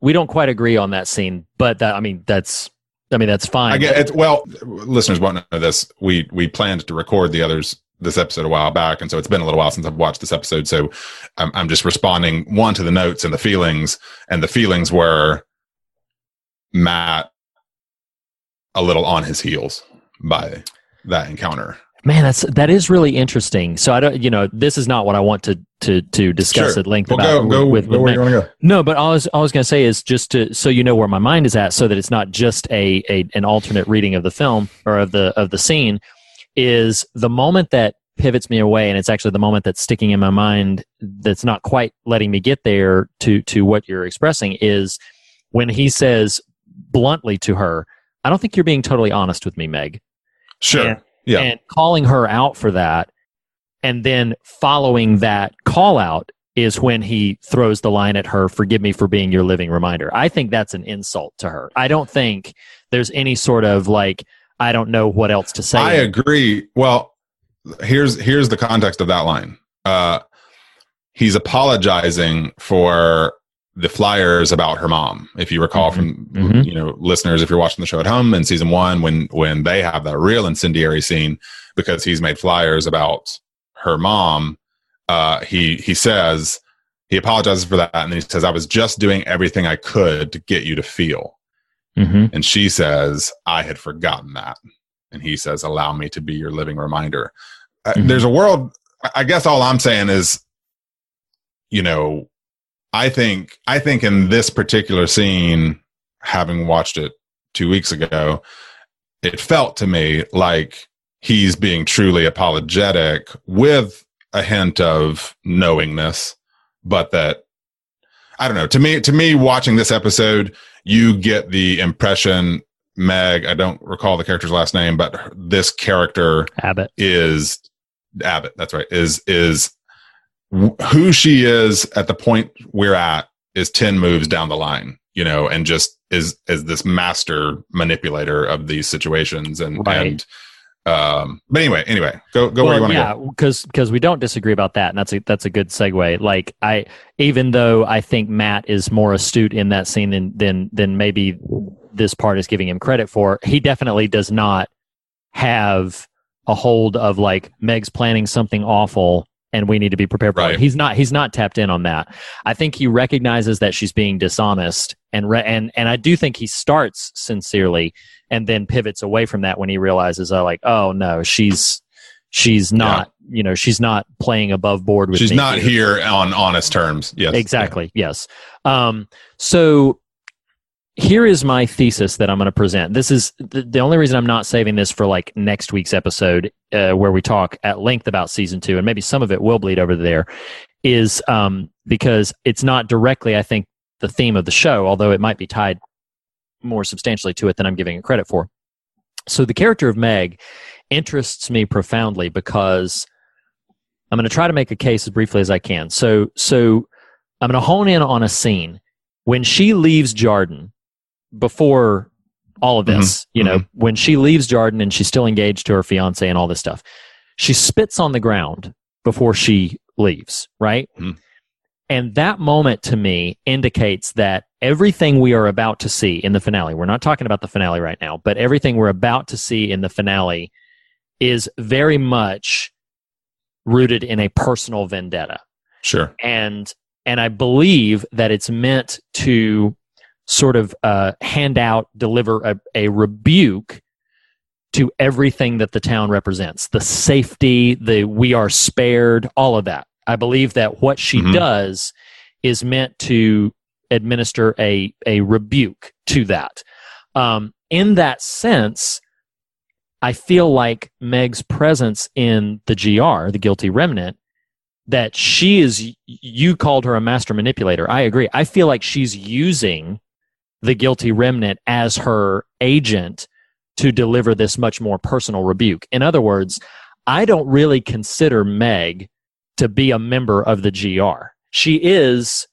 we don't quite agree on that scene, but that I mean that's I mean that's fine. I get it. Well, listeners won't know this. We we planned to record the others this episode a while back, and so it's been a little while since I've watched this episode. So I'm I'm just responding one to the notes and the feelings, and the feelings were Matt a little on his heels by that encounter. Man, that's that is really interesting. So I don't, you know, this is not what I want to to to discuss Sure. at length Well, about go go, with, go with where you Matt. want to go. No, but all I was, all I was going to say is just to so you know where my mind is at, so that it's not just a, a an alternate reading of the film or of the of the scene. Is the moment that pivots me away, and it's actually the moment that's sticking in my mind that's not quite letting me get there to to what you're expressing is when he says bluntly to her, "I don't think you're being totally honest with me, Meg." Sure. And- yeah. and calling her out for that and then following that call out is when he throws the line at her forgive me for being your living reminder i think that's an insult to her i don't think there's any sort of like i don't know what else to say I agree. Well, here's here's the context of that line. Uh, he's apologizing for the flyers about her mom. If you recall from Mhm. you know listeners, if you're watching the show at home in season one, when when they have that real incendiary scene because he's made flyers about her mom, uh, he he says he apologizes for that, and then he says, "I was just doing everything I could to get you to feel." hmm And she says, I had forgotten that. And he says, Allow me to be your living reminder. Uh, Mhm. There's a world, I guess all I'm saying is, you know, I think, I think in this particular scene, having watched it two weeks ago, it felt to me like he's being truly apologetic with a hint of knowingness, but that I don't know. To me, to me, watching this episode, you get the impression Meg. I don't recall the character's last name, but this character abbott is Abbott. That's right. Is is who she is at the point we're at is ten moves down the line. You know, and just is is this master manipulator of these situations and Right. and um. But anyway, anyway, go go where you want to yeah, go. because because we don't disagree about that, and that's a that's a good segue. Like I, even though I think Matt is more astute in that scene than than than maybe this part is giving him credit for, he definitely does not have a hold of like Meg's planning something awful and we need to be prepared for Right. it. He's not he's not tapped in on that. I think he recognizes that she's being dishonest and re- and and I do think he starts sincerely and then pivots away from that when he realizes uh, like oh no, she's she's not, you know, she's not playing above board with She's me not here on honest terms. Yes, Exactly. Yes. Um, so here is my thesis that I'm going to present. This is the, the only reason I'm not saving this for like next week's episode, uh, where we talk at length about season two, and maybe some of it will bleed over there, is um, because it's not directly, I think, the theme of the show, although it might be tied more substantially to it than I'm giving it credit for. So the character of Meg interests me profoundly because I'm going to try to make a case as briefly as I can. So, so I'm going to hone in on a scene when she leaves Jarden before all of this. You know, when she leaves Jarden and she's still engaged to her fiance and all this stuff, she spits on the ground before she leaves, right? Mhm. And that moment to me indicates that everything we are about to see in the finale, we're not talking about the finale right now, but everything we're about to see in the finale is very much rooted in a personal vendetta Sure. and and I believe that it's meant to sort of uh, hand out, deliver a, a rebuke to everything that the town represents, the safety, the we are spared, all of that. I believe that what she Mhm. does is meant to administer a a rebuke to that. Um, in that sense, I feel like Meg's presence in the GR, the guilty remnant, that she is you called her a master manipulator i agree i feel like she's using the guilty remnant as her agent to deliver this much more personal rebuke. In other words i don't really consider meg to be a member of the gr she is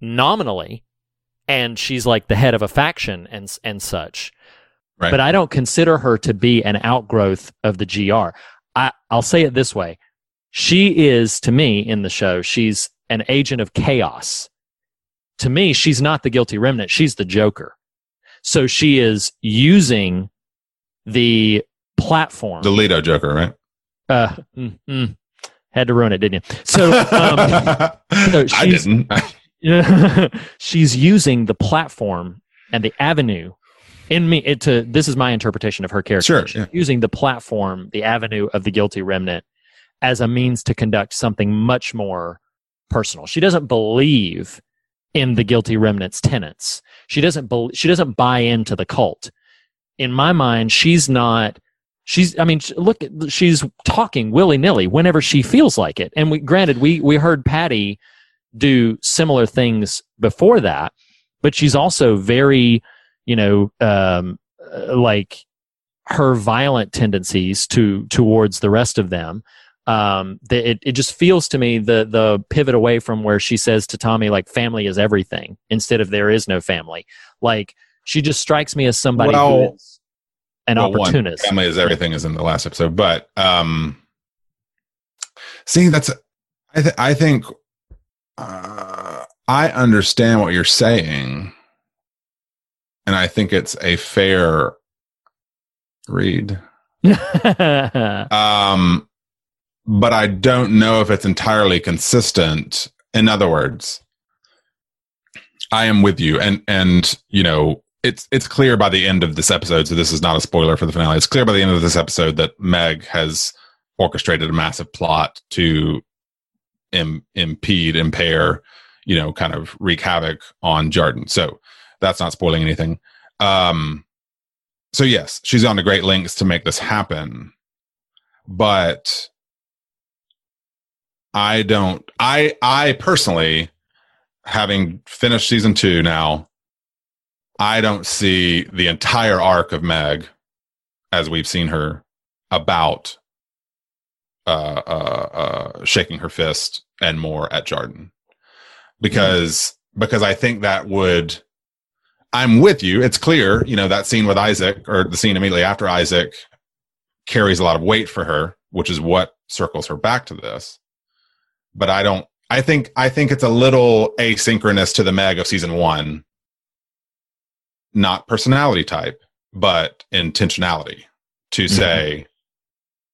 nominally and she's like the head of a faction and and such. Right. but i don't consider her to be an outgrowth of the gr I, i'll say it this way. She is to me in the show she's an agent of chaos to me, she's not the guilty remnant. She's the Joker. So she is using the platform. The Leto Joker, right? Uh, mm, mm. had to ruin it, didn't you? So, um, so I didn't. she's using the platform and the avenue in me it to this is my interpretation of her character Sure, She's yeah. using the platform the avenue of the guilty remnant as a means to conduct something much more personal she doesn't believe in the guilty remnant's tenets she doesn't bel she doesn't buy into the cult. In my mind she's not she's i mean look she's talking willy-nilly whenever she feels like it. And we granted we we heard patty do similar things before that but she's also very you know um uh, like her violent tendencies to towards the rest of them um the, it, it just feels to me the the pivot away from where she says to tommy like family is everything instead of there is no family like she just strikes me as somebody who Well, is an Well, one, opportunist family is everything is in the last episode, but um, see, that's I th- I think uh, I understand what you're saying, and I think it's a fair read. Um, but I don't know if it's entirely consistent. In other words, I am with you, and and you know it's it's clear by the end of this episode. So this is not a spoiler for the finale. It's clear by the end of this episode that Meg has orchestrated a massive plot to Im- impede, impair, you know, kind of wreak havoc on Jarden. So that's not spoiling anything. Um, so yes, she's gone to great lengths to make this happen, but I don't. I I personally, having finished season two now, I don't see the entire arc of Meg as we've seen her about uh, uh, uh, shaking her fist and more at Jarden because because I think that would I'm with you. It's clear, you know, that scene with Isaac or the scene immediately after Isaac carries a lot of weight for her, which is what circles her back to this. But I don't I think I think it's a little asynchronous to the Meg of season 1. Not personality type, but intentionality to say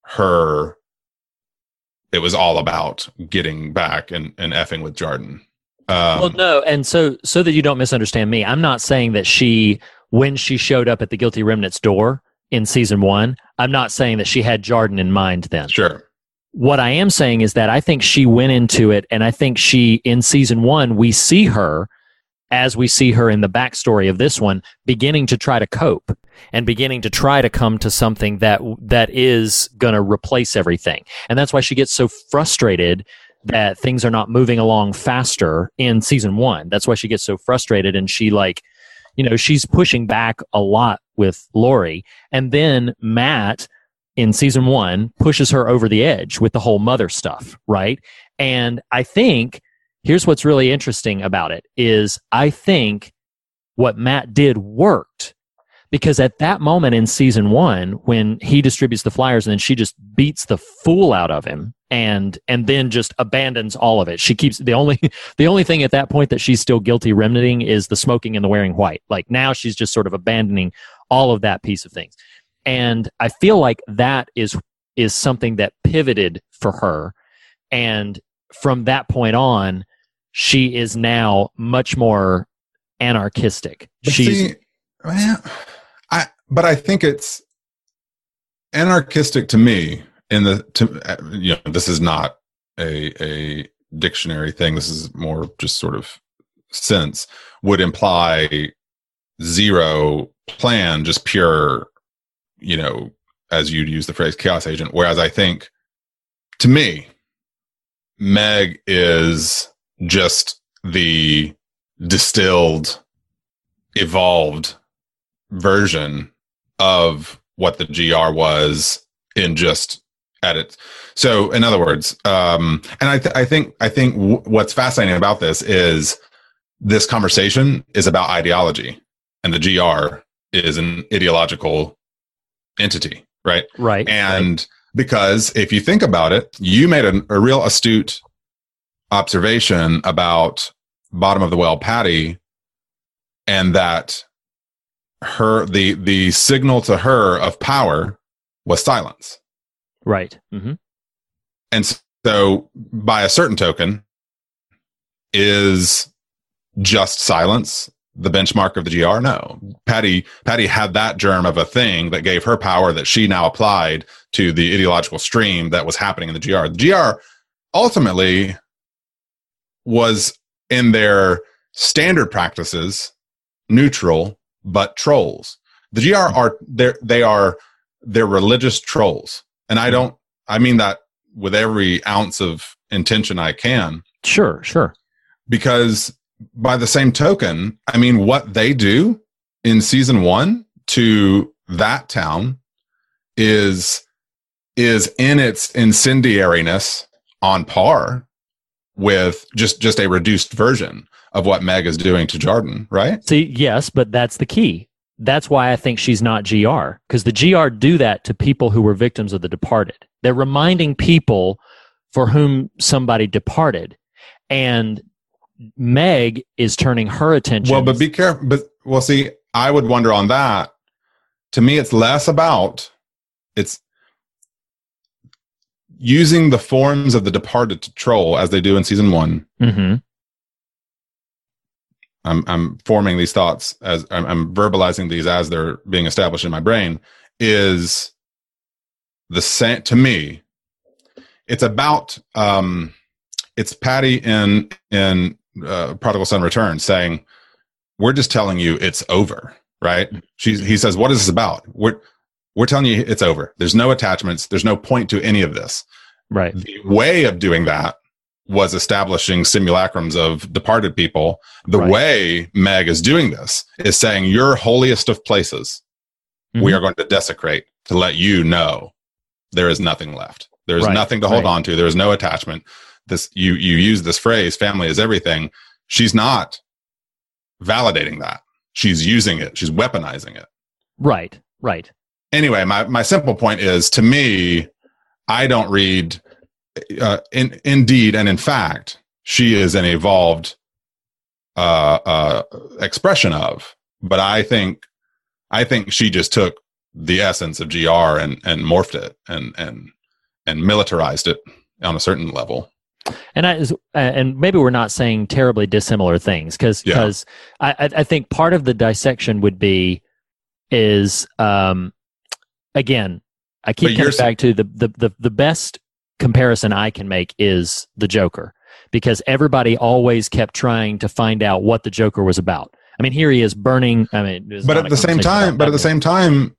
her it was all about getting back and, and effing with Jarden. Um, well, no, and so so that you don't misunderstand me, I'm not saying that she, when she showed up at the guilty remnant's door in season one, I'm not saying that she had Jarden in mind then. Sure. What I am saying is that I think she went into it, and I think she in season one we see her as we see her in the backstory of this one, beginning to try to cope and beginning to try to come to something that that is going to replace everything, and that's why she gets so frustrated that things are not moving along faster in season one. That's why she gets so frustrated and she like, you know, she's pushing back a lot with Laurie. And then Matt in season one pushes her over the edge with the whole mother stuff, right? And I think here's what's really interesting about it is I think what Matt did worked because at that moment in season one when he distributes the flyers and then she just beats the fool out of him and and then just abandons all of it. She keeps the only the only thing at that point that she's still guilty remnanting is the smoking and the wearing white. Like now she's just sort of abandoning all of that piece of things and i feel like that is is something that pivoted for her. And from that point on she is now much more anarchistic. But she's see, well, I but I think it's anarchistic to me in the to you know this is not a a dictionary thing. This is more just sort of sense would imply zero plan just pure you know as you'd use the phrase chaos agent whereas i think to me meg is just the distilled evolved version of what the GR was in just edit. So, in other words, um, and I, th- I think I think w- what's fascinating about this is this conversation is about ideology, and the GR is an ideological entity, right? right And because if you think about it, you made a, a real astute observation about bottom of the well Patty and that her the the signal to her of power was silence. Right. hmm And so by a certain token is just silence the benchmark of the GR? No. Patty Patty had that germ of a thing that gave her power that she now applied to the ideological stream that was happening in the GR. The GR ultimately was in their standard practices neutral but trolls. The GR hmm. are they they are they're religious trolls. And I hmm. don't I mean that with every ounce of intention I can Sure, sure. because by the same token, I mean, what they do in season one to that town is is in its incendiariness on par with just just a reduced version of what Meg is doing to Jarden, right? See, yes, but that's the key. That's why I think she's not GR because the GR do that to people who were victims of the departed. They're reminding people for whom somebody departed. And Meg is turning her attention. Well, but be careful. But well, see, I would wonder on that. To me, it's less about it's using the forms of the departed to troll as they do in season one. Mhm. I'm I'm forming these thoughts as I'm, I'm verbalizing these as they're being established in my brain. Is the same to me? It's about um, it's Patty in in uh, Prodigal Son Return saying, "We're just telling you it's over." Right? She's he says, "What is this about?" We're we're telling you it's over. There's no attachments. There's no point to any of this. Right. The way of doing that was establishing simulacrums of departed people. The Right. way Meg is doing this is saying, Your holiest of places, we Mhm. are going to desecrate to let you know there is nothing left. There is Right, nothing to hold right. on to. There is no attachment. This you you use this phrase, family is everything. She's not validating that. She's using it. She's weaponizing it Right. Right. anyway, my, my simple point is to me, I don't read, uh, in, indeed, and in fact, she is an evolved uh, uh, expression of, but I think, I think she just took the essence of GR and, and morphed it and, and, and militarized it on a certain level. And I, uh, and maybe we're not saying terribly dissimilar things because Yeah. I, I think part of the dissection would be is um again I keep coming back to the, the the the best comparison I can make is the Joker because everybody always kept trying to find out what the Joker was about. I mean, here he is burning. I mean, but at the same time, but at the same time,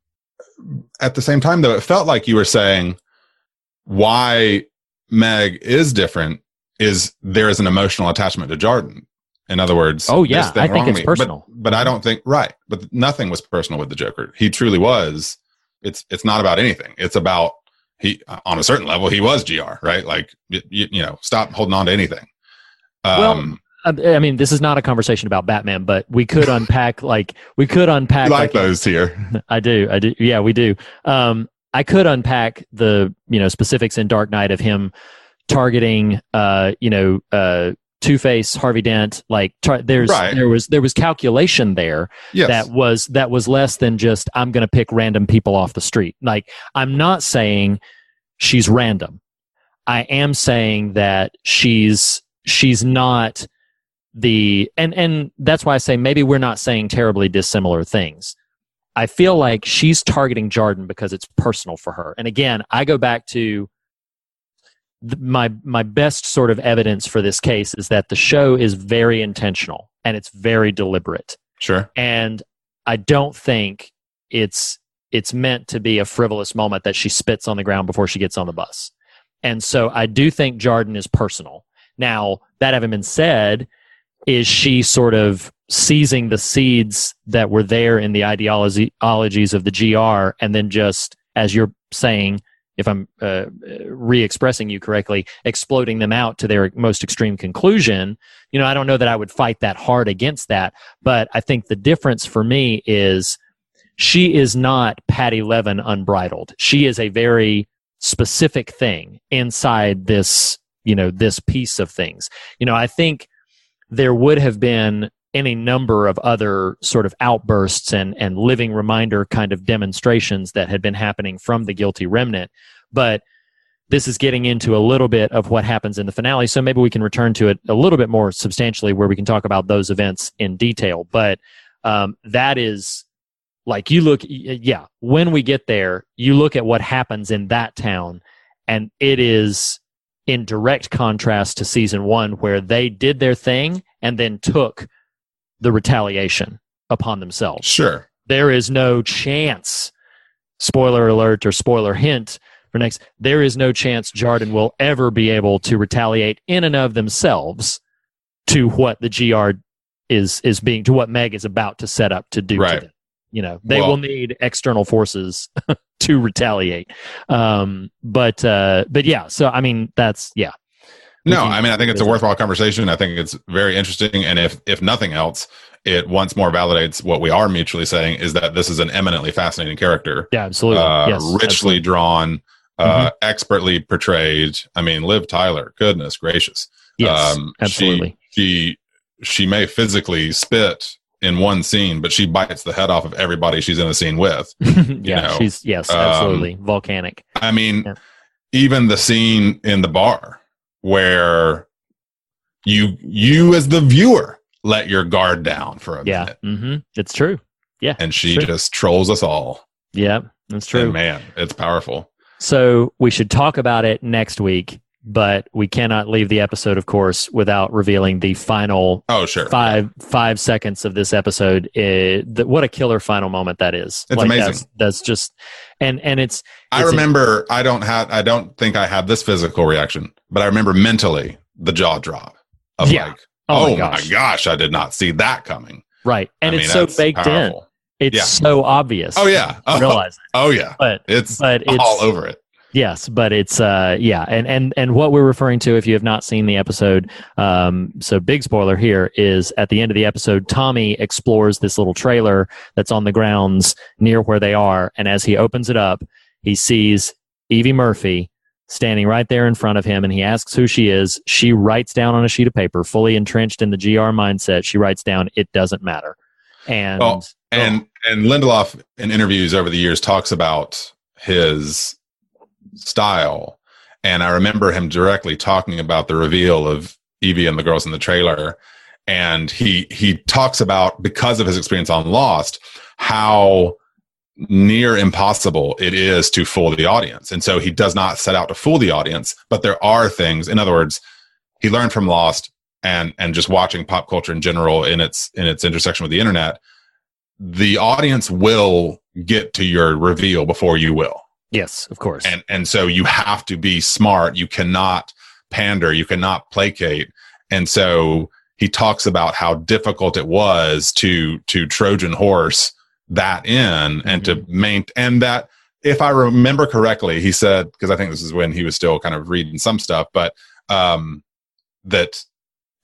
at the same time, though, it felt like you were saying why Meg is different is there is an emotional attachment to Jarden. In other words, Oh, yeah, I think it's me. But- personal. But, I don't think right. But nothing was personal with the Joker. He truly was. It's it's not about anything. It's about he on a certain level he was gr right. Like you, you know, stop holding on to anything. Well, Um, Uh, I mean, this is not a conversation about Batman, but we could unpack like we could unpack like those here. I do. I do. Yeah, we do. Um, I could unpack the you know specifics in Dark Knight of him targeting uh, you know uh, Two Face, Harvey Dent. Like tar- there's Right. there was there was calculation there Yes. that was that was less than just I'm going to pick random people off the street. Like I'm not saying she's random. I am saying that she's she's not the and and that's why I say maybe we're not saying terribly dissimilar things. I feel like she's targeting Jarden because it's personal for her. And again, I go back to th- my my best sort of evidence for this case is that the show is very intentional and it's very deliberate sure. and I don't think it's it's meant to be a frivolous moment that she spits on the ground before she gets on the bus. And so I do think Jarden is personal. Now, that having been said, is she sort of seizing the seeds that were there in the ideologies of the GR and then just, as you're saying, if I'm uh, re expressing you correctly, exploding them out to their most extreme conclusion? You know, I don't know that I would fight that hard against that. But I think the difference for me is she is not Patty Levin unbridled. She is a very specific thing inside this, you know, this piece of things. You know, I think there would have been any number of other sort of outbursts and and living reminder kind of demonstrations that had been happening from the guilty remnant. But this is getting into a little bit of what happens in the finale so maybe we can return to it a little bit more substantially where we can talk about those events in detail. But um, that is like you look yeah when we get there you look at what happens in that town and it is in direct contrast to season one where they did their thing and then took the retaliation upon themselves. Sure. There is no chance, spoiler alert or spoiler hint for next, there is no chance Jarden will ever be able to retaliate in and of themselves to what the GR is is being to what Meg is about to set up to do Right. to them. You know, they Well- will need external forces to retaliate. Um, but uh, but yeah, so I mean that's yeah. No, I mean I think it's a worthwhile conversation. I think it's very interesting, and if if nothing else, it once more validates what we are mutually saying is that this is an eminently fascinating character, Yeah, absolutely. uh, yes, richly absolutely. drawn, uh, Mm-hmm. expertly portrayed. I mean, Liv Tyler, goodness gracious, Yes, um, absolutely. She, she she may physically spit in one scene, but she bites the head off of everybody she's in a scene with. yeah, know, she's yes, um, absolutely volcanic. I mean, Yeah. even the scene in the bar where you you as the viewer let your guard down for a Yeah, minute, hmm it's true. Yeah, and she just trolls us all. yeah, that's And true. man, it's powerful. So we should talk about it next week, but we cannot leave the episode, of course, without revealing the final Oh, sure. five five seconds of this episode. Uh, the, what a killer final moment that is! It's amazing. That's, that's just and and it's. I it's remember. I don't have. I don't think I had this physical reaction, but I remember mentally the jaw drop of Yeah. like, Oh, oh, my my gosh. gosh. I did not see that coming. right, and I it's mean, so baked in. It's Yeah. so obvious. Oh yeah. Oh, realize, it. oh yeah. but It's but it's all over it. Yes, but it's uh yeah, and and and what we're referring to if you have not seen the episode, um so big spoiler here is at the end of the episode Tommy explores this little trailer that's on the grounds near where they are and as he opens it up, he sees Evie Murphy standing right there in front of him and he asks who she is. She writes down on a sheet of paper, fully entrenched in the GR mindset, she writes down it doesn't matter. And Oh, and and Lindelof in interviews over the years talks about his style. And i remember him directly talking about the reveal of evie and the girls in the trailer. And he he talks about because of his experience on lost how near impossible it is to fool the audience. And so he does not set out to fool the audience but there are things in other words he learned from lost and and just watching pop culture in general in its in its intersection with the internet the audience will get to your reveal before you will yes, of course. and and so you have to be smart. You cannot pander. You cannot placate. And so he talks about how difficult it was to to trojan horse that in and to maintain and that if i remember correctly he said because i think this is when he was still kind of reading some stuff but um that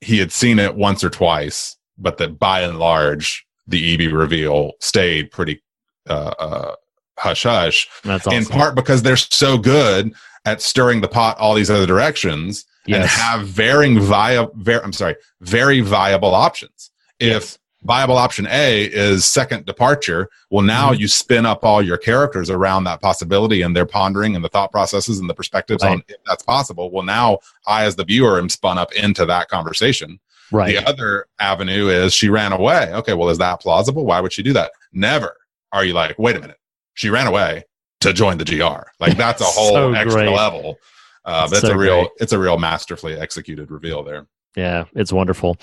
he had seen it once or twice but that by and large the Evie reveal stayed pretty uh, uh hush hush That's awesome. in part because they're so good at stirring the pot all these other directions and have varying via ver- I'm sorry, very viable options. If viable option A is second departure, well now Mm-hmm. you spin up all your characters around that possibility and they're pondering and the thought processes and the perspectives on if that's possible. Well now I as the viewer am spun up into that conversation. right. The other avenue is she ran away. Okay, well, is that plausible? Why would she do that? Never are you like, wait a minute, she ran away to join the GR. Like that's a whole So extra great. level. Uh, It's so a real, great. it's a real masterfully executed reveal there. Yeah, it's wonderful.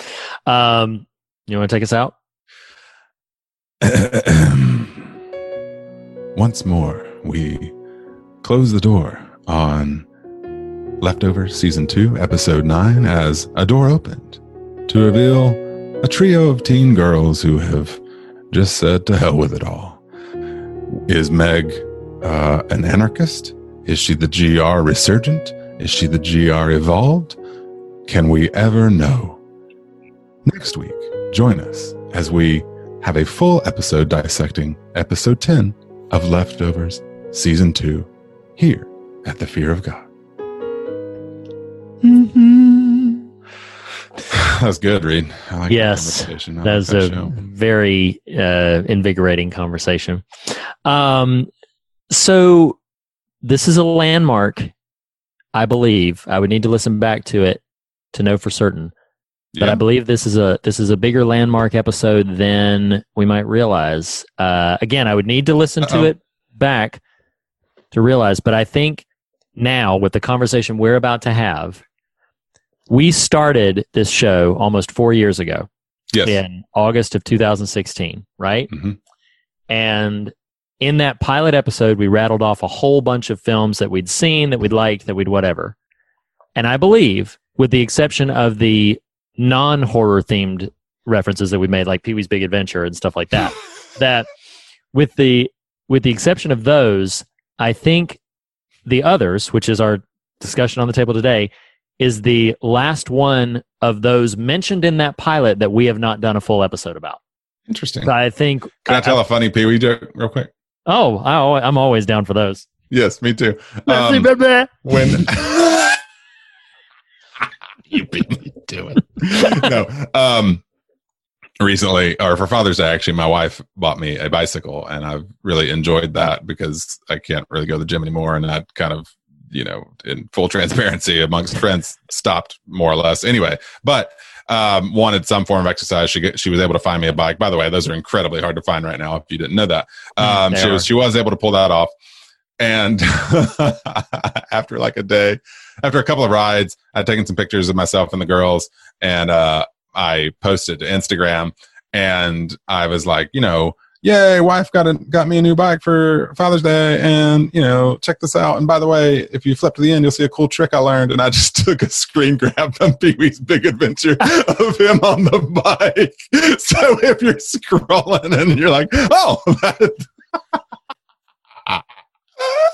Um, you want to take us out? Once more, we close the door on Leftover Season 2, Episode 9, as a door opened to reveal a trio of teen girls who have just said to hell with it all. Is Meg uh, an anarchist? Is she the GR resurgent? Is she the GR evolved? Can we ever know? Next week, join us as we have a full episode dissecting episode 10 of Leftovers Season 2 here at the Fear of God. That's good, Reed. I like Yes. That was that a show. very uh, invigorating conversation. Um, so this is a landmark. I believe I would need to listen back to it to know for certain. But Yeah. I believe this is a this is a bigger landmark episode than we might realize. Uh, again, I would need to listen Uh-oh. to it back to realize. But I think now with the conversation we're about to have, we started this show almost four years ago Yes. in August of 2016, right? Mhm. And in that pilot episode, we rattled off a whole bunch of films that we'd seen, that we'd liked, that we'd whatever. And I believe, with the exception of the non horror themed references that we made, like Pee Wee's Big Adventure and stuff like that, that with the with the exception of those, I think the others, which is our discussion on the table today, is the last one of those mentioned in that pilot that we have not done a full episode about. Interesting. So I think. Can I tell a funny Pee Wee joke real quick? Oh, I, I'm always down for those. Yes, me too. Um, when you beat me to no. Um recently or for Father's Day actually my wife bought me a bicycle and I've really enjoyed that because I can't really go to the gym anymore and that kind of you know in full transparency amongst friends stopped more or less anyway but um, wanted some form of exercise. She she was able to find me a bike. By the way, those are incredibly hard to find right now. If you didn't know that, um, Mm, she are. was she was able to pull that off. And after like a day, after a couple of rides, I'd taken some pictures of myself and the girls, and uh, I posted to Instagram. And I was like, you know, yay, wife got a, got me a new bike for Father's Day, and you know, check this out. And by the way, if you flip to the end, you'll see a cool trick I learned. And I just took a screen grab from Pee Wee's Big Adventure of him on the bike. So if you're scrolling and you're like, oh, that,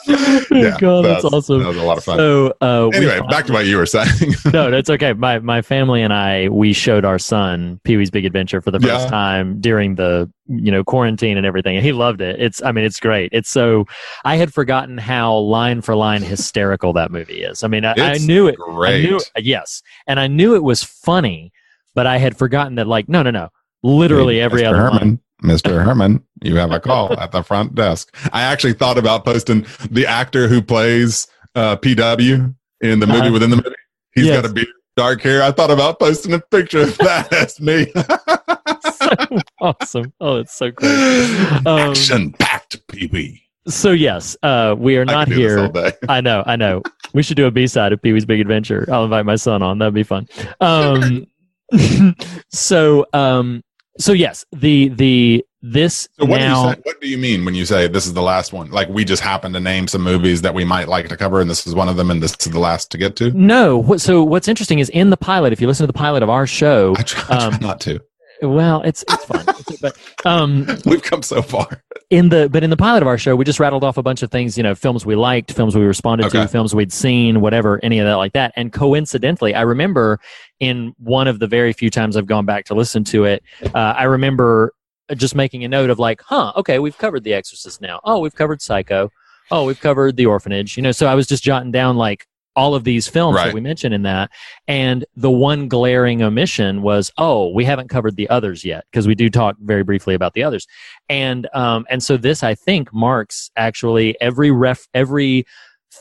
Yeah, God, that's, awesome. That was a lot of fun. So, uh, anyway, finally- back to what you were saying. no, that's okay. My my family and I we showed our son Pee Wee's Big Adventure for the first Yeah. time during the you know quarantine and everything, and he loved it. It's I mean it's great. It's so I had forgotten how line for line hysterical that movie is. I mean I, I knew it. I great. knew yes, and I knew it was funny, but I had forgotten that like no no no, literally every Mr. other line. Mr. Herman, you have a call at the front desk. I actually thought about posting the actor who plays uh, PW in the movie Uh-huh. within the movie. He's Yes. got a beard, dark hair. I thought about posting a picture of that as me. so awesome. Oh, it's so great. Um, Action packed Pee Wee. so yes, uh, we are not could do this all here. I know, I know. We should do a B side of Pee Wee's Big Adventure. I'll invite my son on. That'd be fun. Um, so, um, so yes, the the this So what now. do you say? What do you mean when you say this is the last one? Like we just happen to name some movies that we might like to cover, and this is one of them, and this is the last to get to. No, what, so what's interesting is in the pilot. If you listen to the pilot of our show, I try, I try Um, not to. Well, it's it's fun. But um, We've come so far. in the but in the pilot of our show, we just rattled off a bunch of things. You know, films we liked, films we responded Okay. to, films we'd seen, whatever, any of that like that. And coincidentally, I remember in one of the very few times I've gone back to listen to it, uh, I remember just making a note of like, huh, okay, we've covered The Exorcist now. Oh, we've covered Psycho. Oh, we've covered The Orphanage. You know, so I was just jotting down like all of these films Right. that we mentioned in that. And the one glaring omission was, oh, we haven't covered the others yet because we do talk very briefly about the others. And um, and so this I think marks actually every ref every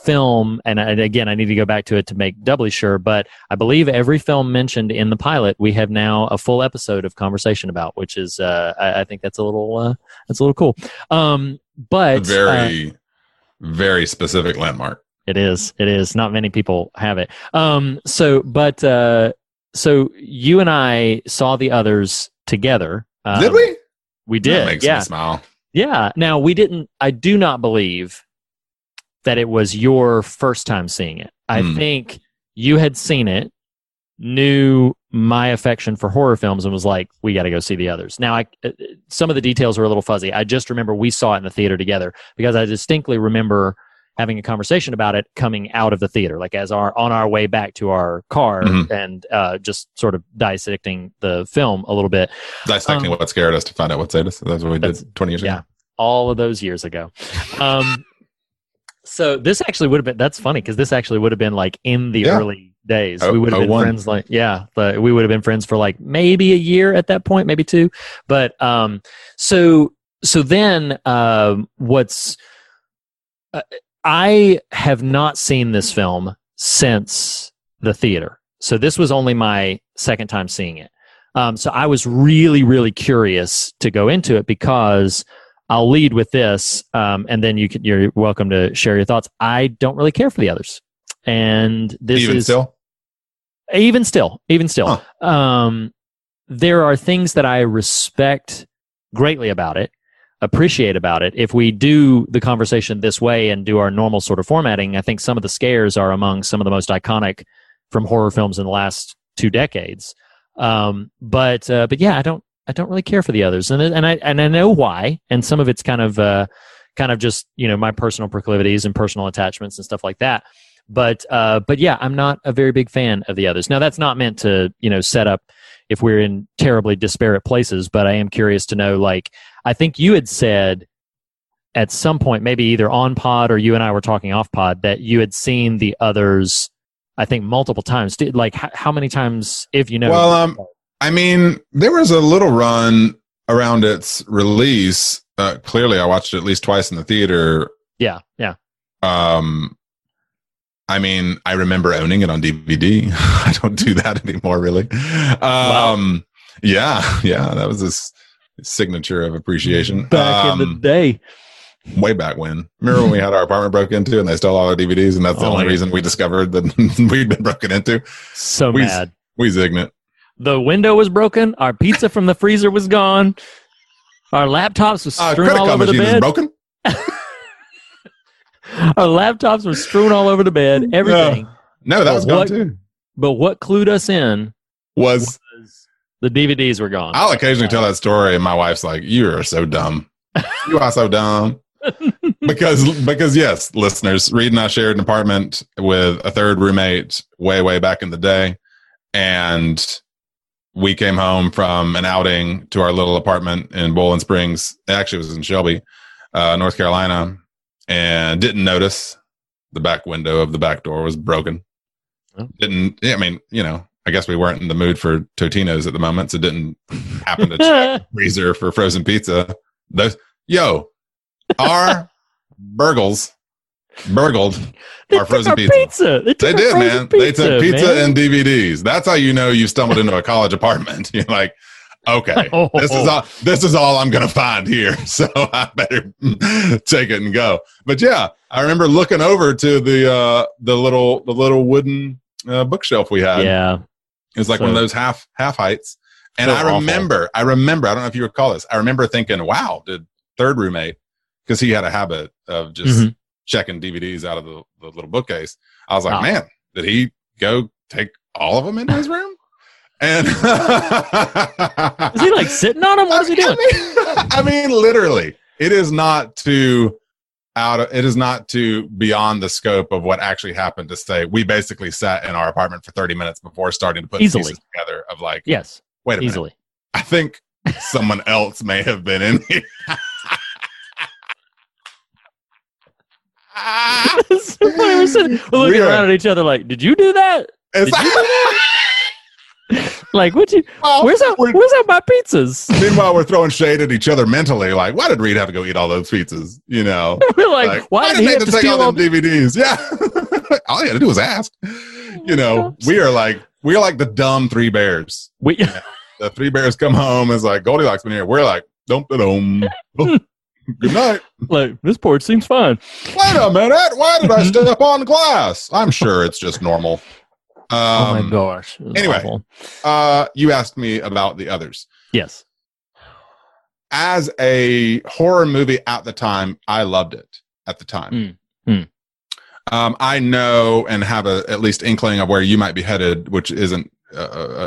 film and, and again I need to go back to it to make doubly sure but I believe every film mentioned in the pilot we have now a full episode of conversation about which is uh, I, I think that's a little uh, that's a little cool um, but uh, very, very specific landmark. It is. It is. Not many people have it. Um. So, but uh, so you and I saw the others together. Um, Did we? We That did. makes yeah. me smile. Yeah. Now we didn't. I do not believe that it was your first time seeing it. I Hmm. think you had seen it, knew my affection for horror films, and was like, "We got to go see the others." Now, I uh, some of the details are a little fuzzy. I just remember we saw it in the theater together because I distinctly remember having a conversation about it coming out of the theater, like as our on our way back to our car, Mhm. and uh, just sort of dissecting the film a little bit. Dissecting Um, what scared us to find out what saved us. That's what we did 20 years ago. yeah. ago. all of those years ago. Um, so this actually would have been that's funny because this actually would have been like in the Yeah. early days. Oh, we would have oh, been one. friends like yeah, but we would have been friends for like maybe a year at that point, maybe two. But um, so so then um, what's uh, I have not seen this film since the theater. So this was only my second time seeing it. Um, so I was really, really curious to go into it because I'll lead with this, um, and then you can, you're welcome to share your thoughts. I don't really care for the others, and this Even is still, even still, even still, um, there are things that I respect greatly about it, appreciate about it. If we do the conversation this way and do our normal sort of formatting, I think some of the scares are among some of the most iconic from horror films in the last two decades. Um, but uh, but yeah, I don't I don't really care for the others, and and I and I know why, and some of it's kind of uh, kind of just you know my personal proclivities and personal attachments and stuff like that. But uh, but yeah, I'm not a very big fan of the others. Now that's not meant to you know set up if we're in terribly disparate places, but I am curious to know. Like I think you had said at some point, maybe either on pod or you and I were talking off pod, that you had seen the others. I think multiple times. Did, like how, how many times, if you know? well, um, I mean, there was a little run around its release. Uh, clearly, I watched it at least twice in the theater. yeah, yeah. Um, I mean, I remember owning it on DVD. I don't do that anymore, really. Um, yeah, yeah, that was this signature of appreciation. Back in the Um, day. way back when. Remember when we had our apartment broken into and they stole all our DVDs, and that's the Oh, only reason we discovered that we'd been broken into. So we, mad. We zigged it. The window was broken. Our pizza from the freezer was gone. Our laptops was Uh, strewn credit all over the bed. broken. Our laptops were strewn all over the bed. Everything. No, that But was gone what- too. But what clued us in was the DVDs were gone. I'll occasionally tell that story, and my wife's like, "You are so dumb. You are so dumb." because because yes, listeners, Reed and I shared an apartment with a third roommate way way back in the day, and we came home from an outing to our little apartment in Boiling Springs. Actually, it was in Shelby, uh, North Carolina, and didn't notice the back window of the back door was broken. Oh. Didn't I mean you know I guess we weren't in the mood for Totinos at the moment, so didn't happen to check freezer for frozen pizza. Those yo, our burgles burgled They our frozen our pizza. pizza. They, They did, man. they took pizza man. and DVDs. That's how you know you stumbled into a college apartment. You're like, okay, Oh. this is all. This is all I'm gonna find here. So I better take it and go. But yeah, I remember looking over to the uh, the little the little wooden uh, bookshelf we had. Yeah. It was like So- one of those half half heights. And So I awful. remember, I remember, I don't know if you recall this. I remember thinking, wow, did third roommate, because he had a habit of just Mhm. checking DVDs out of the, the little bookcase. I was like, Ah. man, did he go take all of them into his room? And Is he like sitting on him? What is he doing? I mean, I mean, literally, it is not to out. Of, it is not to beyond the scope of what actually happened. To say we basically sat in our apartment for thirty minutes before starting to put Easily. pieces together. Of like, Yes. wait a minute, Easily. I think someone else may have been in here. So we're, sitting, looking around at each other like, did you do that? Did you do that? like, what you? Well, Where's that? we're- Where's that my pizzas? Meanwhile, we're throwing shade at each other mentally. Like, why did Reed have to go eat all those pizzas? You know, We're like, why, did he have to take steal all all? them DVDs? Yeah, all he had to do was ask. Oh, you know, we are like we are like the dumb three bears. We, The three bears come home. It's like Goldilocks been here. We're like, dum da dum. Good night. like this porch seems fine. Wait a minute. Why did I step on glass? I'm sure it's just normal. Um, oh my gosh. Anyway. awful. Uh, you asked me about the others. Yes. As a horror movie at the time, I loved it at the time. Mm. Mm. Um, I know and have a at least inkling of where you might be headed, which isn't a,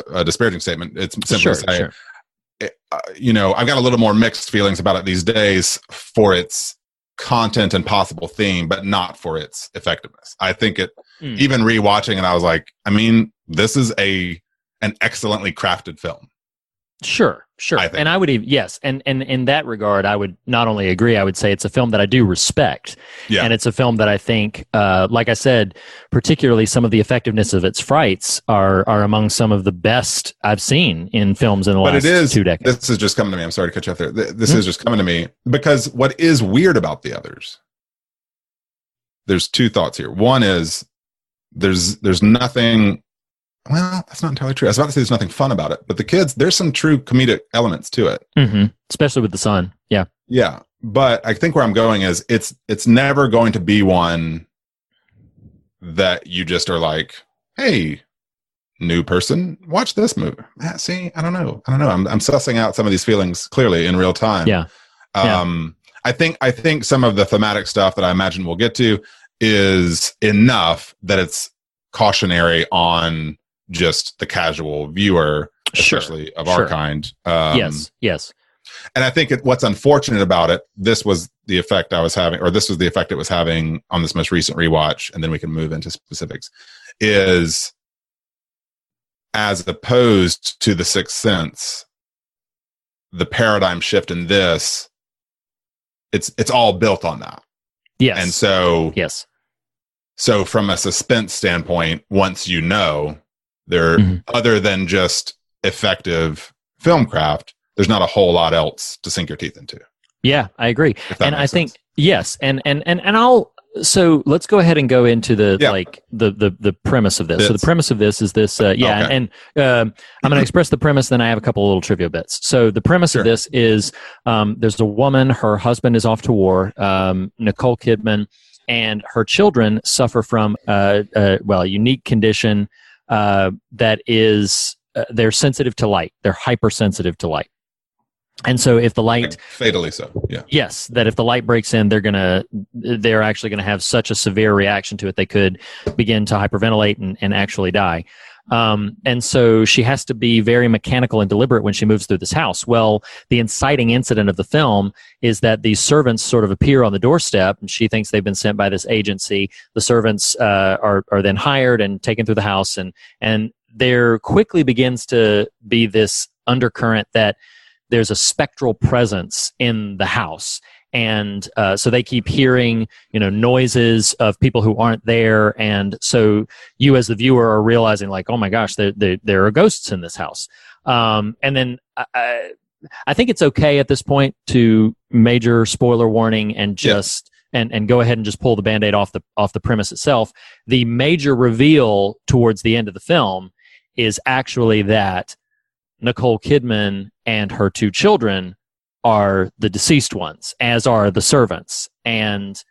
a, a disparaging statement. It's simply Sure. to say, Sure. uh, you know, I've got a little more mixed feelings about it these days for its content and possible theme, but not for its effectiveness. I think it, Mm. even rewatching it, I was like, I mean, this is a an excellently crafted film. Sure. Sure. I. And I would even, yes. And, and in that regard, I would not only agree, I would say it's a film that I do respect. Yeah. And it's a film that I think, uh, like I said, particularly some of the effectiveness of its frights are, are among some of the best I've seen in films in the but last it is two decades. this is just coming to me i'm sorry to cut you off there Th- this Hmm. is just coming to me because what is weird about the others there's two thoughts here one is there's there's nothing well that's not entirely true i was about to say there's nothing fun about it but the kids there's some true comedic elements to it hmm Especially with the son. Yeah. yeah but i think where i'm going is it's it's never going to be one that you just are like hey new person watch this movie Ah, see i don't know i don't know I'm, I'm sussing out some of these feelings clearly in real time Yeah. Yeah. um i think i think some of the thematic stuff that i imagine we'll get to is enough that it's cautionary on just the casual viewer Sure. especially of Sure. our kind um yes. Yes. and I think it, what's unfortunate about it, this was the effect I was having, or this was the effect it was having on this most recent rewatch, and then we can move into specifics, is as opposed to the Sixth Sense, the paradigm shift in this, it's it's all built on that, Yes. and so yes. so from a suspense standpoint, once you know, there Mhm. other than just effective film craft, there's not a whole lot else to sink your teeth into. Yeah, I agree. And I makes think yes, and and and and I'll so let's go ahead and go into the Yeah. like the the the premise of this. So the premise of this is this. Uh, yeah, Okay. and, and um I'm going to express the premise. Then I have a couple of little trivia bits. So the premise Sure. of this is um, there's a woman. Her husband is off to war. Um, Nicole Kidman and her children suffer from uh, uh, well a unique condition uh, that is uh, they're sensitive to light. They're hypersensitive to light. And so if the light fatally so. Yeah. Yes, that if the light breaks in, they're gonna they're actually gonna have such a severe reaction to it they could begin to hyperventilate and, and actually die. Um, and so she has to be very mechanical and deliberate when she moves through this house. Well, the inciting incident of the film is that these servants sort of appear on the doorstep, and she thinks they've been sent by this agency. The servants uh, are are then hired and taken through the house, and and there quickly begins to be this undercurrent that there's a spectral presence in the house. And uh, so they keep hearing you know noises of people who aren't there. And so you as the viewer are realizing like oh my gosh there, there, there are ghosts in this house. Um, and then I, I, think it's okay at this point to major spoiler warning and Yeah. just and, and go ahead and just pull the band-aid off the off the premise itself. The major reveal towards the end of the film is actually that Nicole Kidman and her two children are the deceased ones, as are the servants. And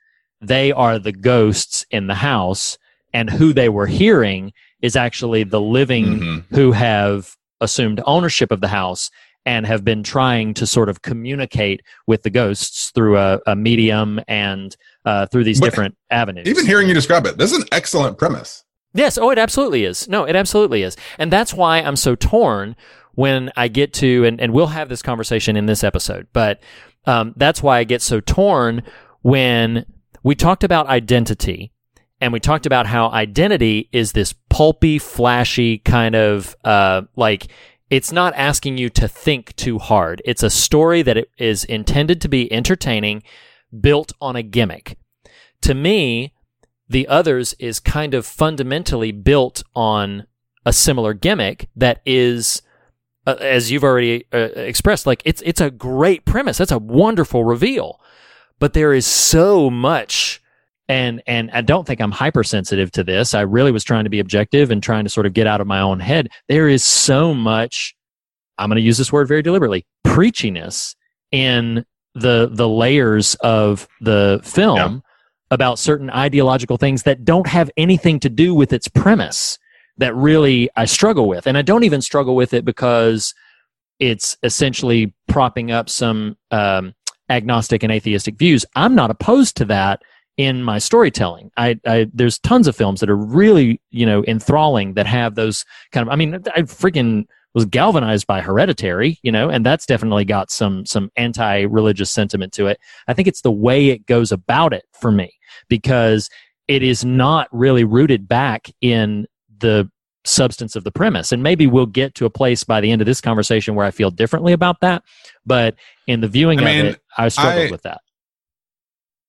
they are the ghosts in the house. And who they were hearing is actually the living Mhm. who have assumed ownership of the house and have been trying to sort of communicate with the ghosts through a, a medium and uh, through these But different avenues. Even hearing you describe it, this is an excellent premise. Yes. Oh, it absolutely is. No, it absolutely is. And that's why I'm so torn when I get to, and, and we'll have this conversation in this episode, but um, that's why I get so torn when we talked about identity and we talked about how identity is this pulpy, flashy kind of uh, like it's not asking you to think too hard. It's a story that it is intended to be entertaining, built on a gimmick. To me, the others is kind of fundamentally built on a similar gimmick that is uh, as you've already uh, expressed like it's it's a great premise. That's a wonderful reveal. But there is so much and and I don't think I'm hypersensitive to this. I really was trying to be objective and trying to sort of get out of my own head. There is so much I'm going to use this word very deliberately preachiness in the the layers of the film Yeah. about certain ideological things that don't have anything to do with its premise that really I struggle with. And I don't even struggle with it because it's essentially propping up some um, agnostic and atheistic views. I'm not opposed to that in my storytelling. I, I there's tons of films that are really you know enthralling that have those kind of. I mean, I freaking was galvanized by Hereditary, you know, and that's definitely got some some anti-religious sentiment to it. I think it's the way it goes about it for me because it is not really rooted back in the substance of the premise. And maybe we'll get to a place by the end of this conversation where I feel differently about that. But in the viewing I mean, of it, I struggled I- with that.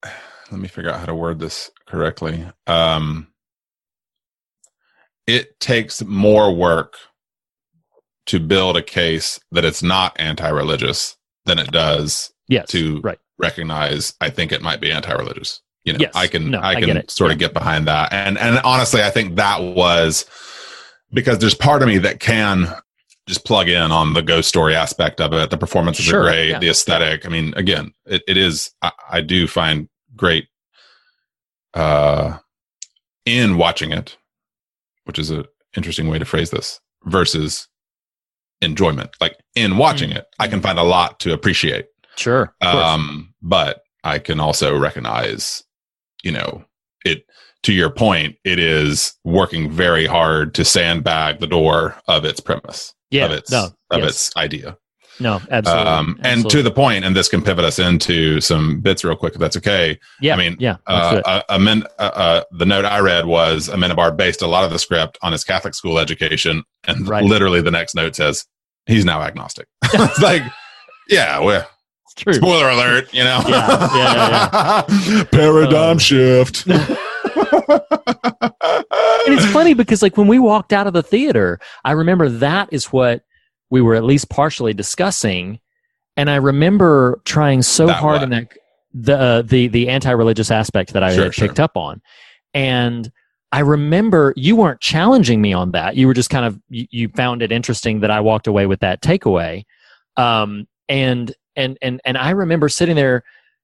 let me figure out how to word this correctly. Um, it takes more work to build a case that it's not anti-religious than it does Yes. to right. recognize. I think it might be anti-religious. You know, Yes. I can No, I I can it. sort of get behind that. And and honestly, I think that was because there's part of me that can just plug in on the ghost story aspect of it. The performances Sure, are great. yeah. The aesthetic. I mean, again, it, it is. I, I do find great uh, in watching it, which is an interesting way to phrase this. Versus enjoyment, like in watching Mm. it, I can find a lot to appreciate. Sure. Um, but I can also recognize, you know, it to your point, it is working very hard to sandbag the door of its premise, yeah. of its no. of yes. its idea. no. Absolutely. Um, and to the point, and this can pivot us into some bits real quick, if that's okay. yeah. I mean, yeah. Uh, it. a, a men, uh, uh, the note I read was Amenabar based a lot of the script on his Catholic school education, and Right. literally the next note says he's now agnostic. it's like, yeah, well, true. Spoiler alert, you know. Yeah, yeah, Paradigm Um, shift. and it's funny because like when we walked out of the theater i remember that is what we were at least partially discussing and i remember trying so That hard what? in that the uh, the the anti-religious aspect that i Sure, had sure. picked up on and i remember you weren't challenging me on that you were just kind of you, you found it interesting that i walked away with that takeaway um and and and and i remember sitting there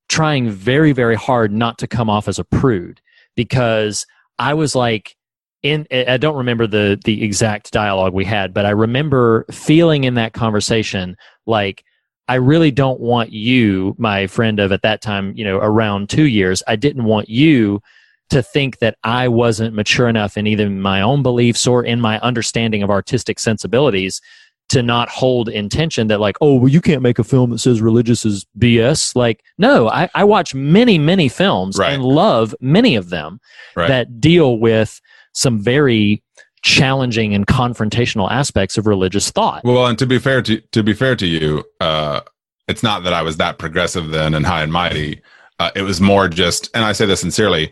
trying very very hard not to come off as a prude because I was like in I don't remember the the exact dialogue we had, but I remember feeling in that conversation like I really don't want you, my friend of at that time, you know, around 2 years, I didn't want you to think that I wasn't mature enough in either my own beliefs or in my understanding of artistic sensibilities to not hold intention that like oh well you can't make a film that says religious is bs like no i, I watch many many films Right. and love many of them Right. that deal with some very challenging and confrontational aspects of religious thought well, and to be fair to to be fair to you, uh, it's not that I was that progressive then and high and mighty. Uh, it was more just, and I say this sincerely.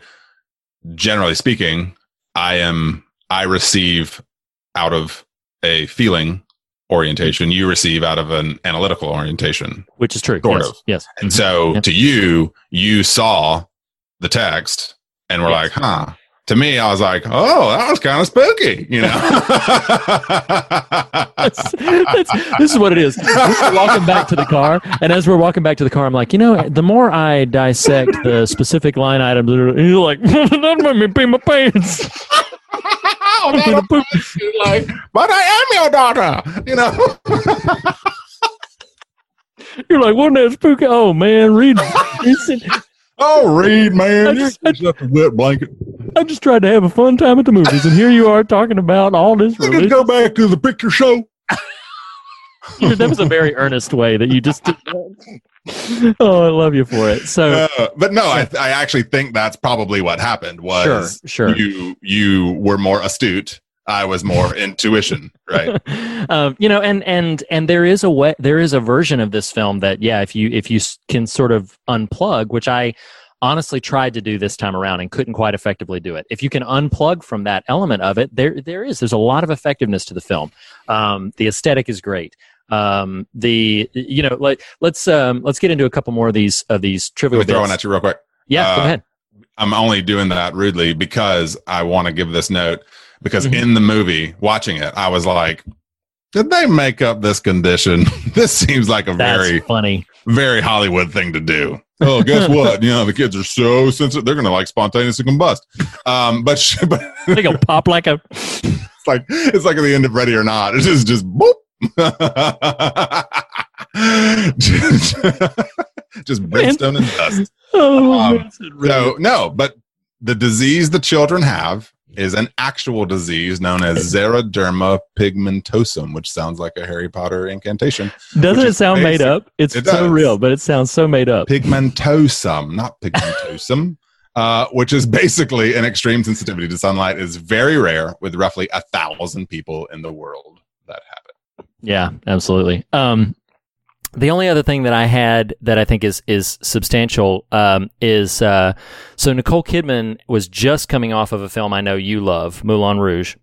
Generally speaking, I am I receive out of a feeling orientation. You receive out of an analytical orientation. which is true Sort yes of. yes And so mm-hmm. Yeah. to you, you saw the text and were Yes. like, huh. To me, I was like, oh, that was kind of spooky, you know? That's- that's- this is what it is. We're walking back to the car, and as we're walking back to the car, I'm like, you know, the more I dissect the specific line items, you're like, that made me pee my pants. Gonna poop. like, but I am your daughter, you know? You're like, wasn't that spooky? Oh man, Reed. Oh, Reed, man. I You're just- just a wet blanket. I just tried to have a fun time at the movies, and here you are talking about all this We can go back to the picture show. That was a very earnest way that you just. Did that. oh, I love you for it. So Uh, but no, I, I actually think that's probably what happened was Sure, sure. you you were more astute. I was more intuition, right? um, you know, and and and there is a way, there is a version of this film that, yeah, if you if you can sort of unplug, which I honestly tried to do this time around and couldn't quite effectively do it. If you can unplug from that element of it, there there is there's a lot of effectiveness to the film. Um, the aesthetic is great. Um, the you know, like let's um, let's get into a couple more of these of these trivial. Let me throw one at you real quick. Yeah, go Uh, ahead. I'm only doing that rudely because I want to give this note because Mhm. in the movie, watching it, I was like, did they make up this condition? this seems like a That's very, funny. very Hollywood thing to do. Oh, guess what? You know, the kids are so sensitive; they're going to like spontaneously combust. Um, but but They go pop like a. it's like it's like at the end of Ready or Not. It's just just boop. Just, just brimstone and dust. Oh, Um, really- So no, but the disease the children have is an actual disease known as xeroderma pigmentosum, which sounds like a Harry Potter incantation. Doesn't it sound made up? It's It so real, but it sounds so made up. Pigmentosum, not pigmentosum. uh, which is basically an extreme sensitivity to sunlight, is very rare with roughly a thousand people in the world that have it. Yeah, absolutely. Um, the only other thing that I had that I think is is substantial um, is uh, so Nicole Kidman was just coming off of a film I know you love, Moulin Rouge,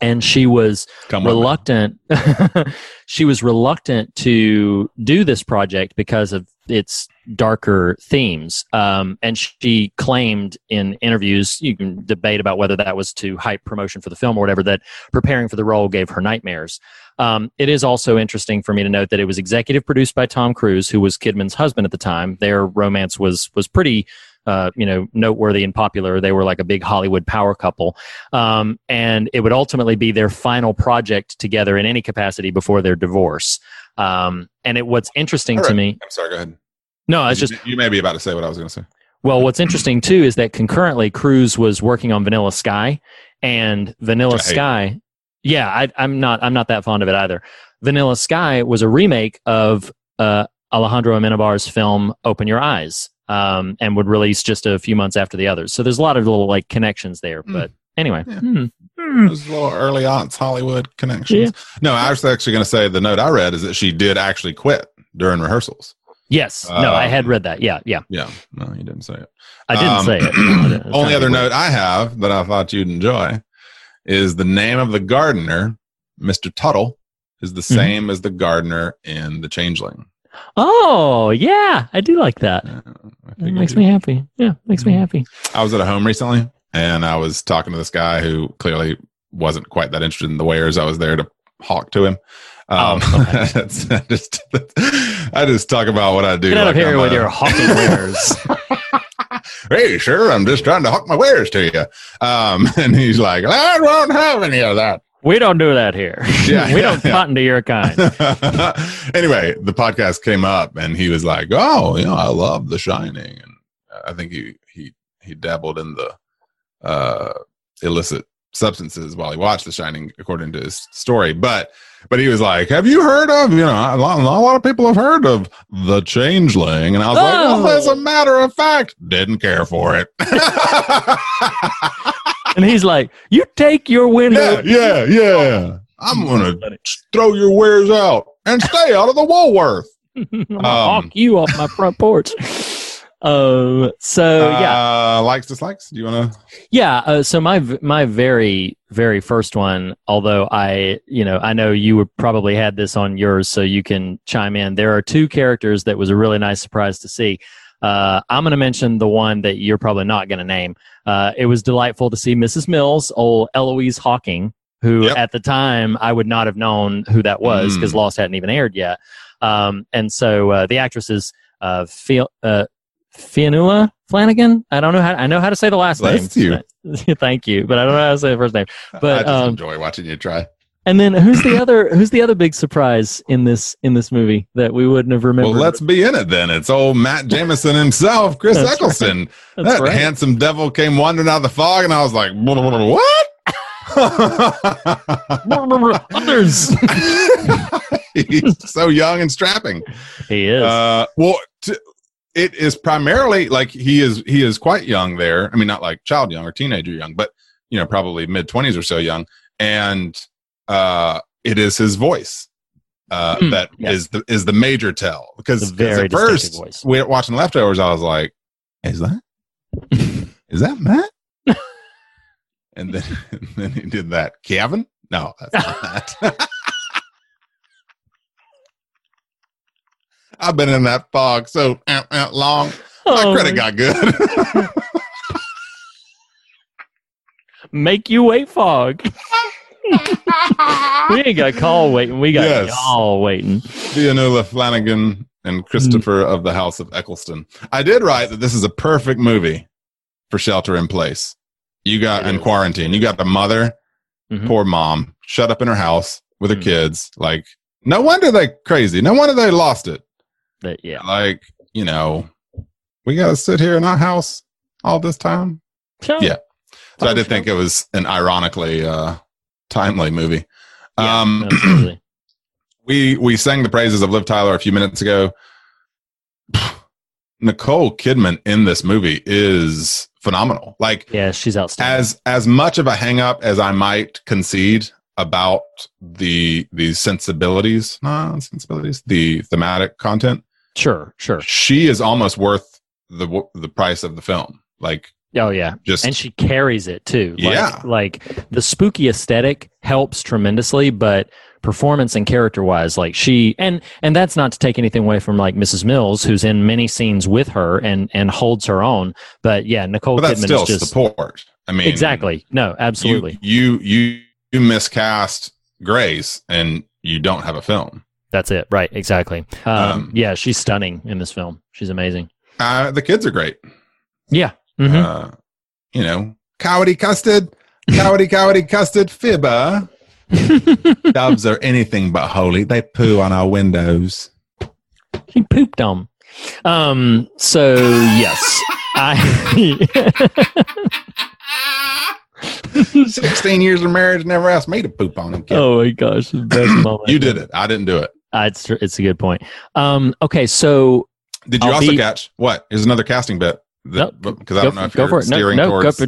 and she was Come reluctant. she was reluctant to do this project because of its darker themes. Um, and she claimed in interviews, you can debate about whether that was to hype promotion for the film or whatever, that preparing for the role gave her nightmares. Um, it is also interesting for me to note that it was executive produced by Tom Cruise, who was Kidman's husband at the time. Their romance was was pretty, uh, you know, noteworthy and popular. They were like a big Hollywood power couple, um, and it would ultimately be their final project together in any capacity before their divorce. Um, and it what's interesting All to me, I'm sorry. Go ahead. no, it's You- just you may be about to say what I was going to say. well, what's interesting too is that concurrently, Cruise was working on Vanilla Sky, and Vanilla Which I hate. Sky. Yeah, I, I'm not. I'm not that fond of it either. Vanilla Sky was a remake of uh, Alejandro Amenabar's film Open Your Eyes, um, and would release just a few months after the others. So there's a lot of little like connections there. Hmm. But anyway, Yeah. hmm. Those little early aughts Hollywood connections. Yeah. No, I was actually going to say the note I read is that she did actually quit during rehearsals. yes, no, I had Um, read that. Yeah, yeah, Yeah, no, you didn't say it. I didn't Um, say it. I was trying Only other note I have that I thought you'd enjoy is the name of the gardener, Mr. Tuttle, is the Mhm. same as the gardener in The Changeling. Oh yeah, I do like that. Yeah, It makes me happy. Yeah, makes me Mhm. happy. I was at a home recently and I was talking to this guy who clearly wasn't quite that interested in the wares. I was there to hawk to him. Um, Oh, okay. I just, I just talk about what I do. Get out of here I'm with a- your hawking wares. Hey, sure, I'm just trying to hawk my wares to you. Um, and he's like, I won't have any of that. We don't do that here. Yeah, we yeah, don't yeah. cotton to your kind. anyway, the podcast came up and he was like, "Oh, you know, I love The Shining," and I think he he he dabbled in the uh, illicit substances while he watched The Shining, according to his story. But but he was like, "Have you heard of you know a lot, a lot of people have heard of The Changeling?" And I was like, Oh. "Well, as a matter of fact, didn't care for it." and he's like, "You take your window." yeah, yeah, yeah. I'm gonna throw your wares out and stay out of the Woolworth. I'm gonna Um, hawk you off my front porch. Um. So yeah, Uh, likes, dislikes. Do you want to? yeah. Uh, so my my very very first one, although I you know I know you would probably had this on yours, so you can chime in. There are two characters that was a really nice surprise to see. Uh, I'm going to mention the one that you're probably not going to name. Uh, it was delightful to see Mrs. Mills, old Eloise Hawking, who Yep. at the time I would not have known who that was because Mm. Lost hadn't even aired yet. Um, and so uh, the actress is uh, Phil, uh, Fionnula Flanagan. I don't know how I know how to say the last Bless name. Thank you, but I don't know how to say the first name. I But just um, enjoy watching you try. and then who's the other who's the other big surprise in this in this movie that we wouldn't have remembered? Well, let's be in it then. It's old Matt Jamison himself, Chris That's right. Eccleston. That's that right. handsome devil came wandering out of the fog, and I was like, "What?" Others. He's so young and strapping. he is. Uh, well, t- it is primarily like he is he is quite young there. I mean, not like child young or teenager young, but you know, probably mid twenties or so young. And uh, it is his voice uh, Hmm, that yes. is the is the major tell because very at first voice. we watching leftovers, I was like, "Is that is that Matt?" and then and then he did that. Kevin? No, that's not Matt. I've been in that fog so uh, uh, long. My Oh, credit got good. Make you wait, fog. we ain't got call waiting. We got Yes. y'all waiting. Leonula Flanagan and Christopher of the House of Eccleston. I did write that this is a perfect movie for shelter in place. You got in quarantine. You got the mother, Mhm. poor mom, shut up in her house with her Mhm. kids. Like, no wonder they crazy. No wonder they lost it. But yeah, Like, you know, we got to sit here in our house all this time. Sure. Yeah. So I did think it was an ironically uh, timely movie. Yeah, um, we we sang the praises of Liv Tyler a few minutes ago. Nicole Kidman in this movie is phenomenal. Like Yeah, she's outstanding. as as much of a hang up as I might concede about the the sensibilities, no, sensibilities, the thematic content, sure, sure. she is almost worth the the price of the film. Like Oh yeah, just and she carries it too. Like, Yeah. like the spooky aesthetic helps tremendously, but performance and character wise, like she and and that's not to take anything away from like Mrs. Mills, who's in many scenes with her and and holds her own. But yeah, Nicole but that's Kidman still is just support. I mean, exactly no, absolutely. You, you you you miscast Grace, and you don't have a film. That's it, right? Exactly. Um, Um, yeah, she's stunning in this film. She's amazing. Uh, the kids are great. Yeah. Mhm. Uh, you know, cowardly custard, cowardly cowardly custard, fibber. Doves are anything but holy. They poo on our windows. He pooped on. Um. So yes, I. 16 years of marriage never asked me to poop on him. kid. oh my gosh, best moment. you did it. I didn't do it. Uh, it's it's a good point. Um. Okay. So Did you I'll also be- catch what? Here's another casting bit. No, because I don't know if go you're for it. No, steering no, go towards for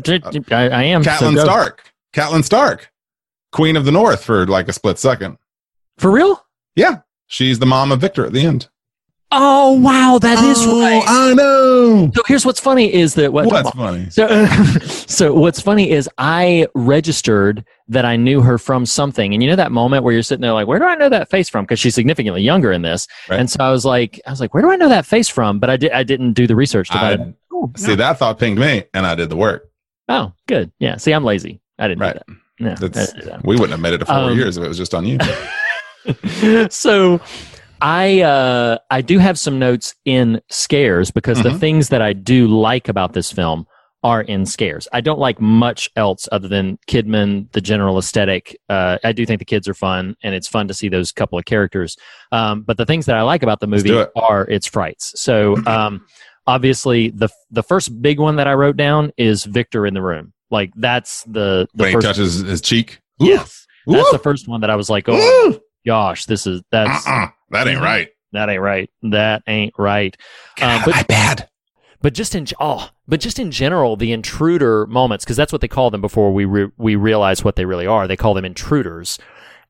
uh, I, I am. so Catelyn go. Stark. Catelyn Stark, Queen of the North for like a split second. For real? Yeah, she's the mom of Victor at the end. Oh wow, that is Oh, right. I know. So here's what's funny is that what What's funny? So, so what's funny is I registered that I knew her from something, and you know that moment where you're sitting there like, where do I know that face from? Because she's significantly younger in this, Right. and so I was like, I was like, where do I know that face from? But I did, I didn't do the research to I- find it. Oh, See, that thought pinged me, and I did the work. oh, good. Yeah. See, I'm lazy. I didn't Right. do that. No, didn't do that. we wouldn't have made it to four Um, years if it was just on you. so I uh, I do have some notes in scares because the Mhm. things that I do like about this film are in scares. I don't like much else other than Kidman, the general aesthetic. Uh, I do think the kids are fun, and it's fun to see those couple of characters. Um, but the things that I like about the movie it. are its frights. So um, obviously, the the first big one that I wrote down is Victor in the room. Like that's the the when first. he touches his cheek. Ooh. yes, that's Ooh. the first one that I was like, oh Ooh. Gosh, this is that's Uh-uh. That ain't right. that ain't right. That ain't right. Um, but bad. but just in oh, but just in general, the intruder moments because that's what they call them before we re- we realize what they really are. They call them intruders,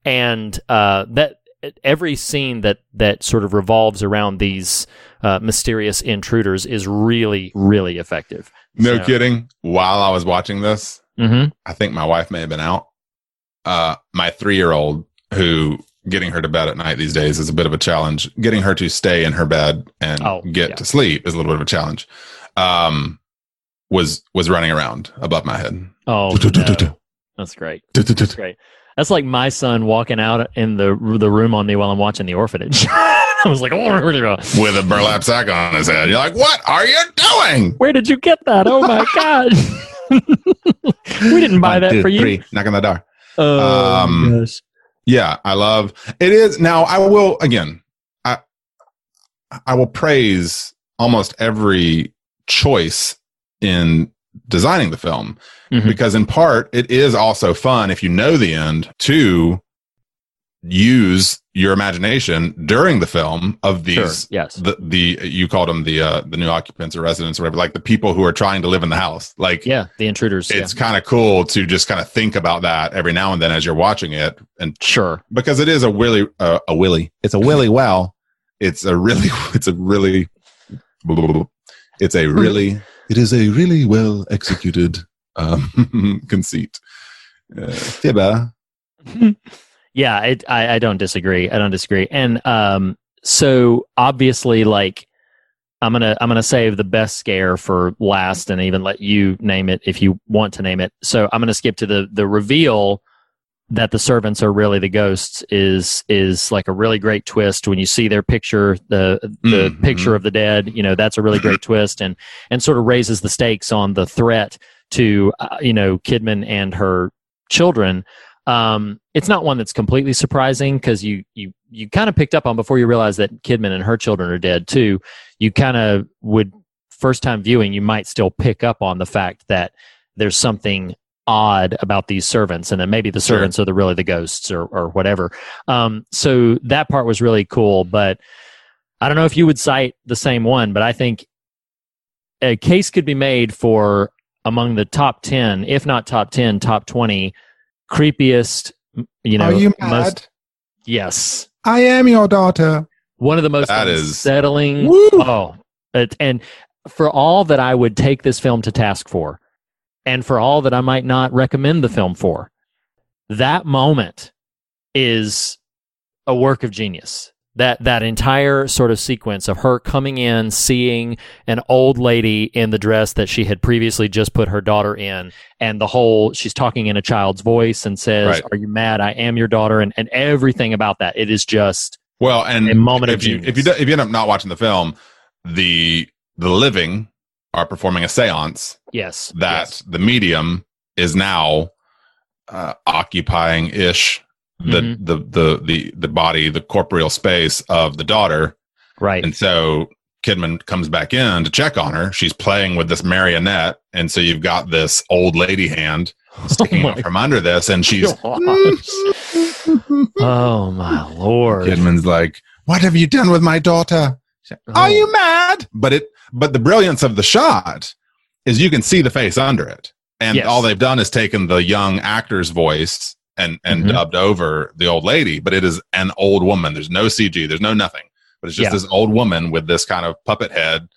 and uh, that every scene that that sort of revolves around these uh, mysterious intruders is really really effective. No So- kidding. While I was watching this, Mm-hmm. I think my wife may have been out. Uh, my three year old, who getting her to bed at night these days is a bit of a challenge. Getting her to stay in her bed and Oh, get yeah. to sleep is a little bit of a challenge. Um, was was running around above my head. Oh, no. that's great. That's great. That's like my son walking out in the the room on me while I'm watching The Orphanage. I was like, oh, With a burlap sack on his head. You're like, what are you doing? where did you get that? Oh my god. we didn't buy One, that two, for you. three. Knock on the door. Oh Um, gosh. Yeah, I love it is now I will again I I will praise almost every choice in designing the film Mhm. because in part it is also fun if you know the end to use your imagination during the film of Sure. these Yes. the the you called them the uh the new occupants or residents or whatever like the people who are trying to live in the house like yeah. The intruders. it's yeah. kind of cool to just kind of think about that every now and then as you're watching it and Sure. because it is a willy uh, a willy it's a willy well it's a really it's a really it's a really it is a really well executed um conceit uh, fibber yeah. It, I I don't disagree. I don't disagree. And um, so obviously, like. I'm gonna I'm gonna save the best scare for last, and even let you name it if you want to name it. So I'm gonna skip to the the reveal that the servants are really the ghosts is is like a really great twist when you see their picture the the Mhm. picture of the dead you know that's a really great twist and and sort of raises the stakes on the threat to uh, you know Kidman and her children um it's not one that's completely surprising because you you you kind of picked up on before you realize that Kidman and her children are dead too you kind of would first time viewing you might still pick up on the fact that there's something odd about these servants and then maybe the Sure. servants are the really the ghosts or or whatever um so that part was really cool but i don't know if you would cite the same one but i think a case could be made for among the top 10, if not top 10, top 20 creepiest, you know, Are you most, yes, I am your daughter. one of the most That is- unsettling. Woo! Oh, it, and for all that I would take this film to task for, and for all that I might not recommend the film for, that moment is a work of genius. That that entire sort of sequence of her coming in, seeing an old lady in the dress that she had previously just put her daughter in, and the whole she's talking in a child's voice and says, Right. "Are you mad? I am your daughter," and and everything about that. It is just Well, and A moment of if you genius. if you do, if you end up not watching the film, the the living are performing a séance yes that yes. the medium is now uh, occupying ish the, Mhm. the the the the body the corporeal space of the daughter right. and so kidman comes back in to check on her she's playing with this marionette and so you've got this old lady hand sticking Oh from under this and she's oh my lord! kidman's like what have you done with my daughter Oh. are you mad but it but the brilliance of the shot is you can see the face under it and Yes. all they've done is taken the young actor's voice and and Mhm. dubbed over the old lady but it is an old woman there's no cg there's no nothing but it's just Yeah. this old woman with this kind of puppet head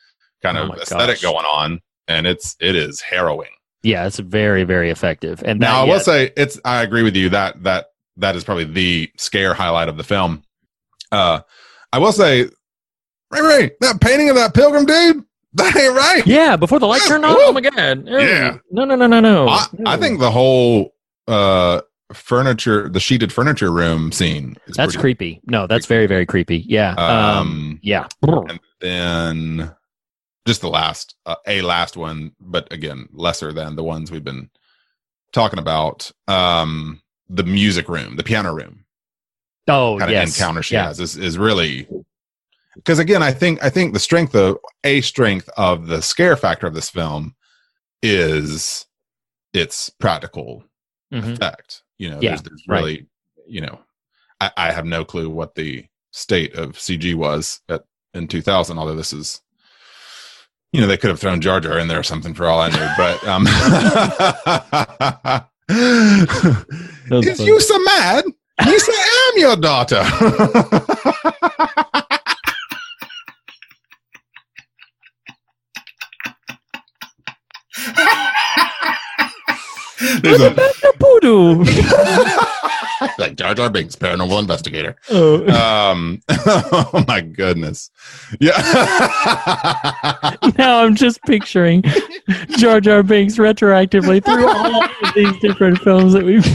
kind Oh of aesthetic gosh. going on and it's it is harrowing Yeah, it's very very effective. And now i will yeah, say it's i agree with you that that that is probably the scare highlight of the film uh i will say ray ray that painting of that pilgrim dude that ain't right yeah, before the light turned on. Woo! Oh my god! Yeah. No, no, no, no, no. I, I think the whole uh furniture the sheeted furniture room scene is that's creepy. No, that's very very creepy. Yeah. Um. um Yeah. and then just the last uh, a last one but again lesser than the ones we've been talking about um the music room the piano room Oh kind of yes. encounter she yeah. has is, is really because again i think i think the strength of a strength of the scare factor of this film is its practical Mhm. effect you know Yeah, there's, there's right. really you know I, I have no clue what the state of cg was at in 2000 although this is you know they could have thrown jar jar in there or something for all i knew but um was is funny. you so mad you say i'm your daughter There's a, Voodoo. like Jar Jar Binks, paranormal investigator. Oh. Um, oh my goodness, yeah. now I'm just picturing Jar Jar Binks retroactively through all of these different films that we've.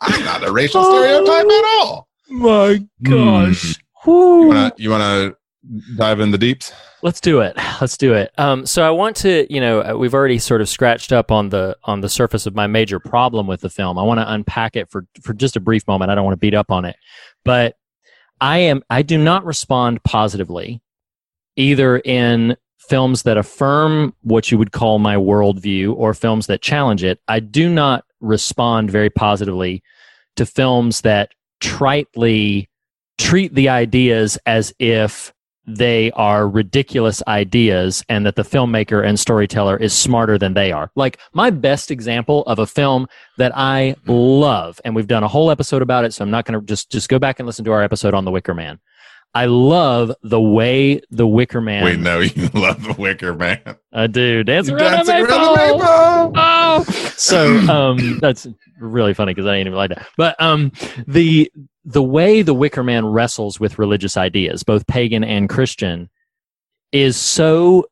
I'm not a racial stereotype at all. My gosh. You you wanna dive in the deeps? Let's do it. Let's do it. Um, so I want to, you know, uh, we've already sort of scratched up on the on the surface of my major problem with the film. I want to unpack it for for just a brief moment. I don't want to beat up on it, but I am I do not respond positively either in films that affirm what you would call my worldview or films that challenge it. I do not respond very positively to films that tritely treat the ideas as if they are ridiculous ideas and that the filmmaker and storyteller is smarter than they are. Like my best example of a film that I love and we've done a whole episode about it so I'm not going to just just go back and listen to our episode on The Wicker Man. I love the way The Wicker Man We know you love the Wicker Man. I do. Dancing around, dancing the around the maple. maple. Oh. So um, that's really funny because I ain't even like that. But um, the the way the Wicker Man wrestles with religious ideas, both pagan and Christian, is so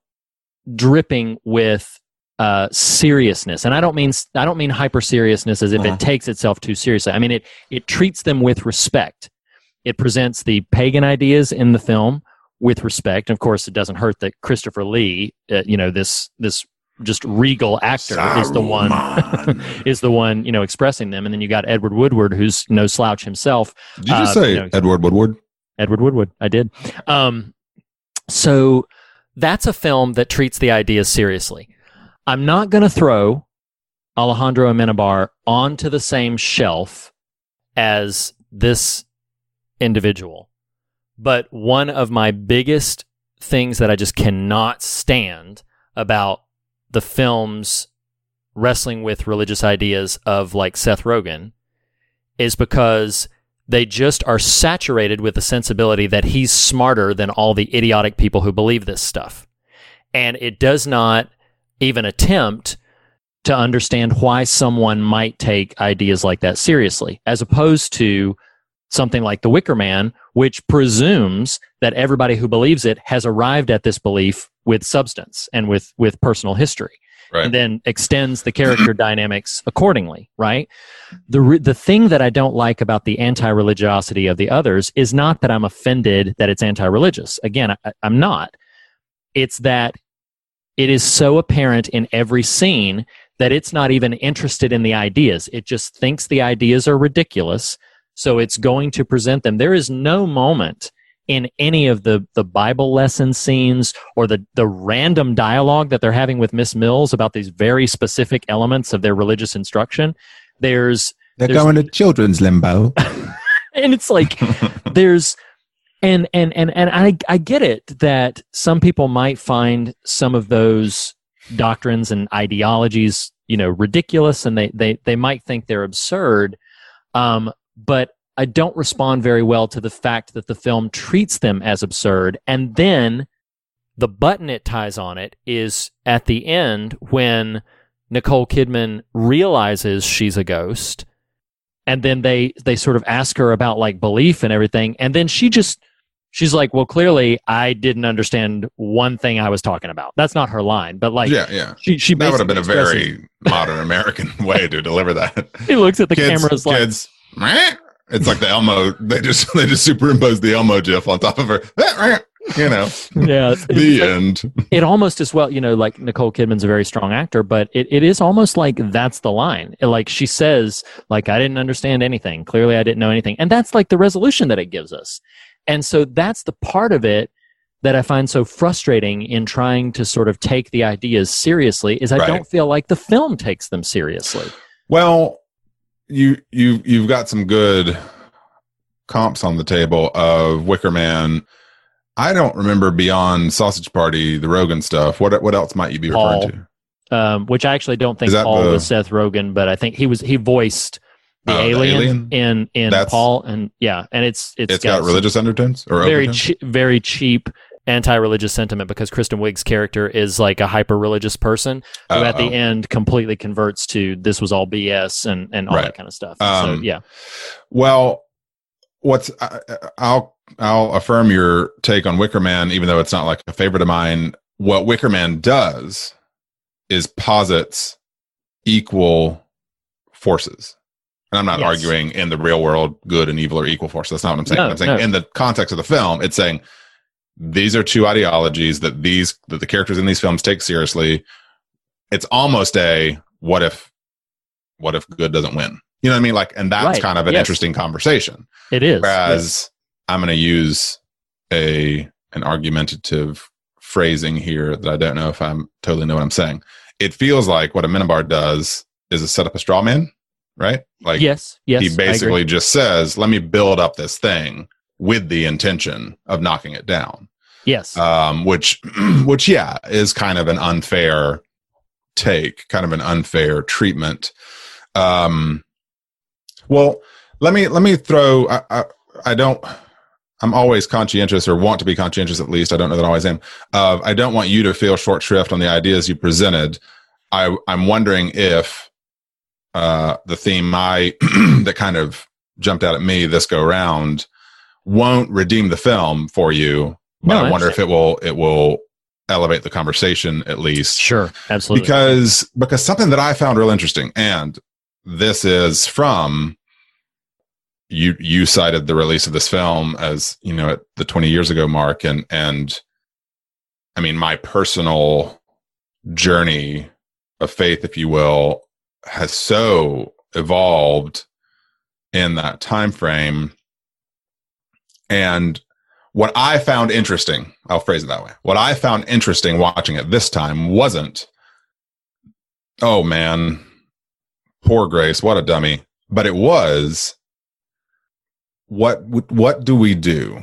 dripping with uh, seriousness. And I don't mean I don't mean hyper seriousness as if Uh-huh. it takes itself too seriously. I mean it it treats them with respect. It presents the pagan ideas in the film with respect. And of course, it doesn't hurt that Christopher Lee, uh, you know, this this just regal actor is the one is the one you know expressing them. And then you got Edward Woodward, who's no slouch himself. Did you just Uh, say you know, Edward Woodward? Edward Woodward. I did. Um, so that's a film that treats the ideas seriously. I'm not going to throw Alejandro Amenabar onto the same shelf as this individual But one of my biggest things that I just cannot stand about the films wrestling with religious ideas of like Seth Rogen is because they just are saturated with the sensibility that he's smarter than all the idiotic people who believe this stuff. And it does not even attempt to understand why someone might take ideas like that seriously, as opposed to something like The Wicker Man, which presumes that everybody who believes it has arrived at this belief with substance and with, with personal history. Right. And then extends the character dynamics accordingly, right? The re- the thing that I don't like about the anti-religiosity of the others is not that I'm offended that it's anti-religious. Again, I, I'm not. It's that it is so apparent in every scene that it's not even interested in the ideas. It just thinks the ideas are ridiculous. So it's going to present them. There is no moment in any of the, the Bible lesson scenes or the, the random dialogue that they're having with Miss Mills about these very specific elements of their religious instruction. There's They're there's- going to children's limbo. and it's like there's and and and and I I get it that some people might find some of those doctrines and ideologies you know ridiculous and they they they might think they're absurd um but I don't respond very well to the fact that the film treats them as absurd and then the button it ties on it is at the end when Nicole Kidman realizes she's a ghost and then they they sort of ask her about like belief and everything and then she just she's like well clearly i didn't understand one thing i was talking about that's not her line but like yeah, yeah. she she That would have been a very modern American way to deliver that. he looks at the kids, cameras like kids. It's like the Elmo. They just they just superimpose the Elmo GIF on top of her. You know, yeah the it's like- end. it almost as well you know like nicole kidman's a very strong actor but it, it is almost like that's the line like she says like i didn't understand anything clearly i didn't know anything and that's like the resolution that it gives us and so that's the part of it that i find so frustrating in trying to sort of take the ideas seriously is i Right. don't feel like the film takes them seriously Well, you you you've got some good comps on the table of Wicker Man. I don't remember beyond Sausage Party, the Rogen stuff. What what else might you be referring Paul. to? um, which i actually don't think paul the- was seth rogen but i think he was he voiced the, Oh, the alien, alien? in in That's- paul and yeah and it's it's it's got some- religious undertones or very che- very cheap anti-religious sentiment because Kristen Wiig's character is like a hyper-religious person who Oh, at the oh. end completely converts to this was all BS and and all Right. that kind of stuff. Um, so yeah, Well, what's I, I'll I'll affirm your take on Wicker Man, even though it's not like a favorite of mine. What Wicker Man does is posits equal forces. And I'm not Yes. arguing in the real world good and evil are equal forces. That's not what I'm saying. No, I'm saying no. in the context of the film, it's saying these are two ideologies that these that the characters in these films take seriously. It's almost a what if what if good doesn't win? You know what I mean? Like, and that's Right. kind of an Yes. interesting conversation. it is. Whereas Yes. I'm going to use a an argumentative phrasing here that I don't know if I'm totally know what I'm saying. It feels like what Amenabar does is to set up a straw man, right? Like yes, yes, he basically just says, "Let me build up this thing with the intention of knocking it down." Yes, Um, which, which, yeah, is kind of an unfair take, kind of an unfair treatment. Um, well, let me let me throw. I, I, I don't. I'm always conscientious, or want to be conscientious at least. I don't know that I always am. Of I don't want you to feel short shrift on the ideas you presented. I, I'm wondering if uh, the theme I that kind of jumped out at me this go round won't redeem the film for you, but No, I I wonder if it will it will elevate the conversation at least. Sure, absolutely. because because something that I found real interesting, and this is from you you cited the release of this film as you know at the 20 years ago mark and and I mean my personal journey of faith if you will has so evolved in that time frame. And what I found interesting, I'll phrase it that way. What I found interesting watching it this time wasn't, oh man, poor Grace, what a dummy. But it was, what what do we do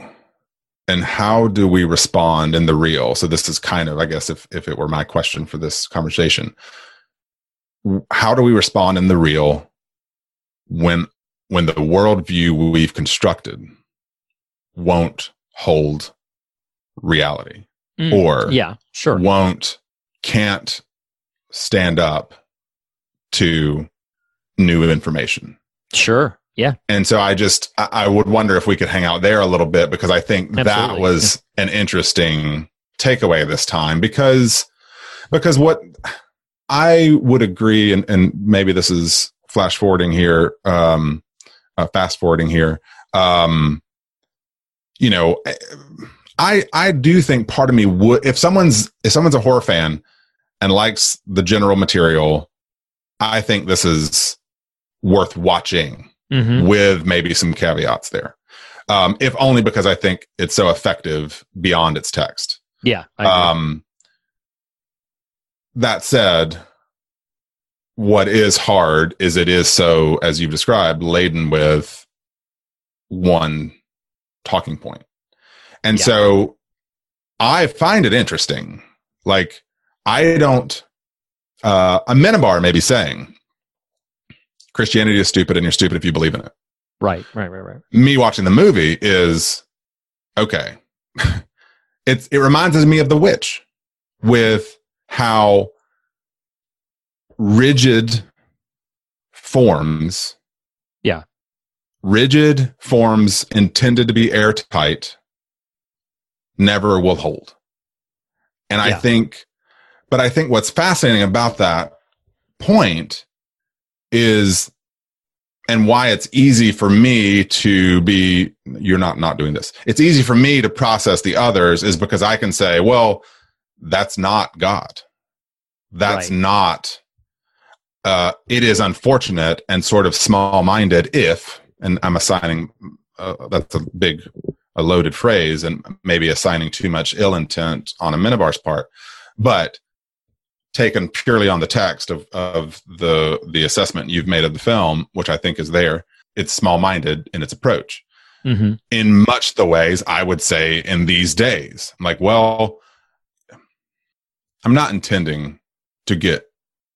and how do we respond in the real so this is kind of i guess if if it were my question for this conversation how do we respond in the real when when the worldview we've constructed won't hold reality Mm, or yeah, sure. won't can't stand up to new information Sure. Yeah. and so i just I, I would wonder if we could hang out there a little bit because i think that Absolutely. was an interesting takeaway this time because because what i would agree and, and maybe this is flash forwarding here um uh, fast forwarding here um you know i i do think part of me would if someone's if someone's a horror fan and likes the general material i think this is worth watching hmm with maybe some caveats there. Um, if only because I think it's so effective beyond its text. Yeah. I. Um, that said, what is hard is it is so, as you've described, laden with one talking point. And Yeah. so I find it interesting. Like, I don't, uh, Amenabar may be saying Christianity is stupid and you're stupid if you believe in it right. Right. Right. Right. me watching the movie is okay. it it reminds me of The Witch with how rigid forms Yeah. Rigid forms intended to be airtight never will hold. And I think but I think what's fascinating about that point is and why it's easy for me to be you're not not doing this it's easy for me to process the others is because i can say well that's not god that's Right. not uh it is unfortunate and sort of small minded if and i'm assigning uh, that's a big a loaded phrase and maybe assigning too much ill intent on Amenabar's part but taken purely on the text of, of the the assessment you've made of the film, which I think is there, it's small minded in its approach. hmm In much the ways I would say in these days. I'm like, well, I'm not intending to get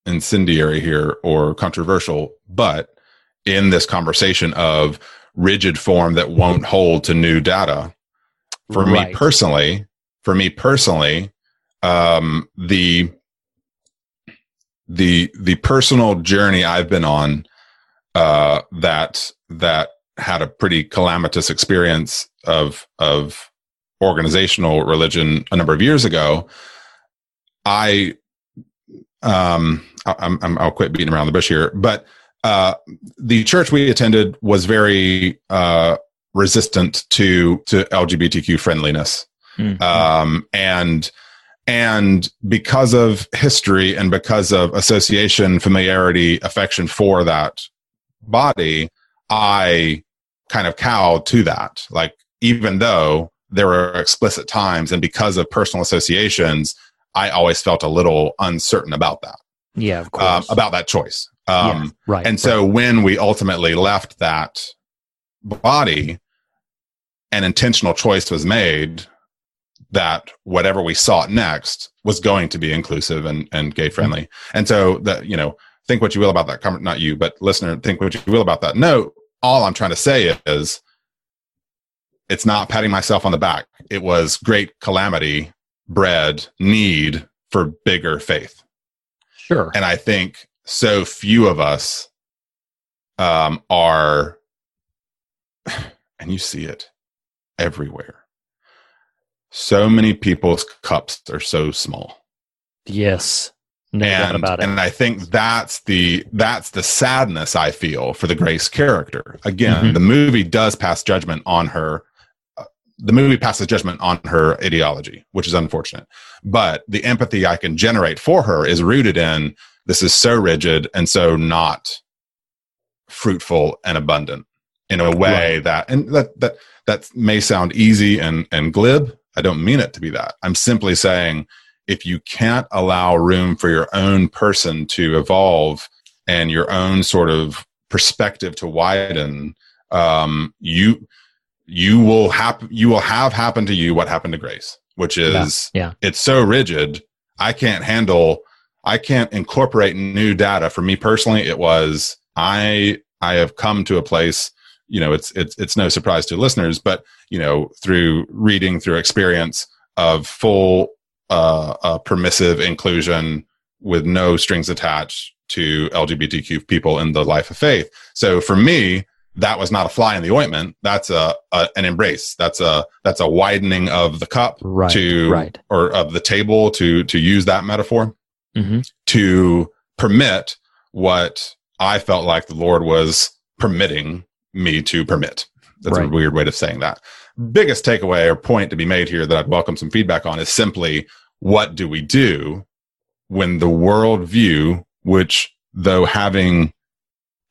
incendiary here or controversial, but in this conversation of rigid form that won't hold to new data, for me personally, for me personally, um, the the the personal journey I've been on uh, that that had a pretty calamitous experience of of organizational religion a number of years ago. I um I- I'm, I'm I'll quit beating around the bush here, but uh, the church we attended was very uh, resistant to to LGBTQ friendliness. Mhm. um, and and because of history and because of association familiarity affection for that body i kind of cowed to that. Like even though there were explicit times and because of personal associations i always felt a little uncertain about that yeah. Of um, course. about that choice um, Yeah, right. and so when we ultimately left that body, an intentional choice was made that whatever we sought next was going to be inclusive and, and gay friendly. And so that, you know, think what you will about that comment, not you, but listener, think what you will about that. No, all I'm trying to say is it's not patting myself on the back. It was great calamity bred need for bigger faith sure. and I think so few of us um, are, and you see it everywhere. So many people's cups are so small, Yes. No and about it. and I think that's the that's the sadness I feel for the Grace character. Again, Mhm. the movie does pass judgment on her. The movie passes judgment on her ideology, which is unfortunate. But the empathy I can generate for her is rooted in this is so rigid and so not fruitful and abundant in a way that and that that that may sound easy and and glib. I don't mean it to be that. I'm simply saying if you can't allow room for your own person to evolve and your own sort of perspective to widen, um, you you will hap- you will have happen to you what happened to Grace, which is Yeah. it's so rigid. I can't handle. I can't incorporate new data. For me personally, it was I I have come to a place. You know, it's it's it's no surprise to listeners, but you know, through reading, through experience of full uh, uh, permissive inclusion with no strings attached to LGBTQ people in the life of faith. So for me, that was not a fly in the ointment. That's a, a an embrace. That's a that's a widening of the cup Right, to right. or of the table to to use that metaphor hmm to permit what I felt like the Lord was permitting me to permit. That's Right. a weird way of saying that. Biggest takeaway or point to be made here that I'd welcome some feedback on is simply what do we do when the worldview, which though having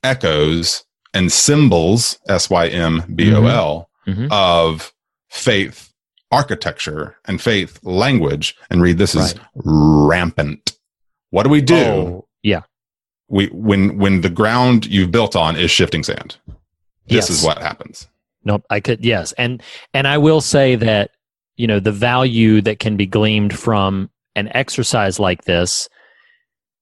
echoes and symbols, S Y M B O L, Mhm. of faith architecture and faith language, and read this is Right. rampant. What do we do? Oh, yeah. We when when the ground you've built on is shifting sand. This Yes. is what happens. Nope, I could yes, and and I will say that you know the value that can be gleaned from an exercise like this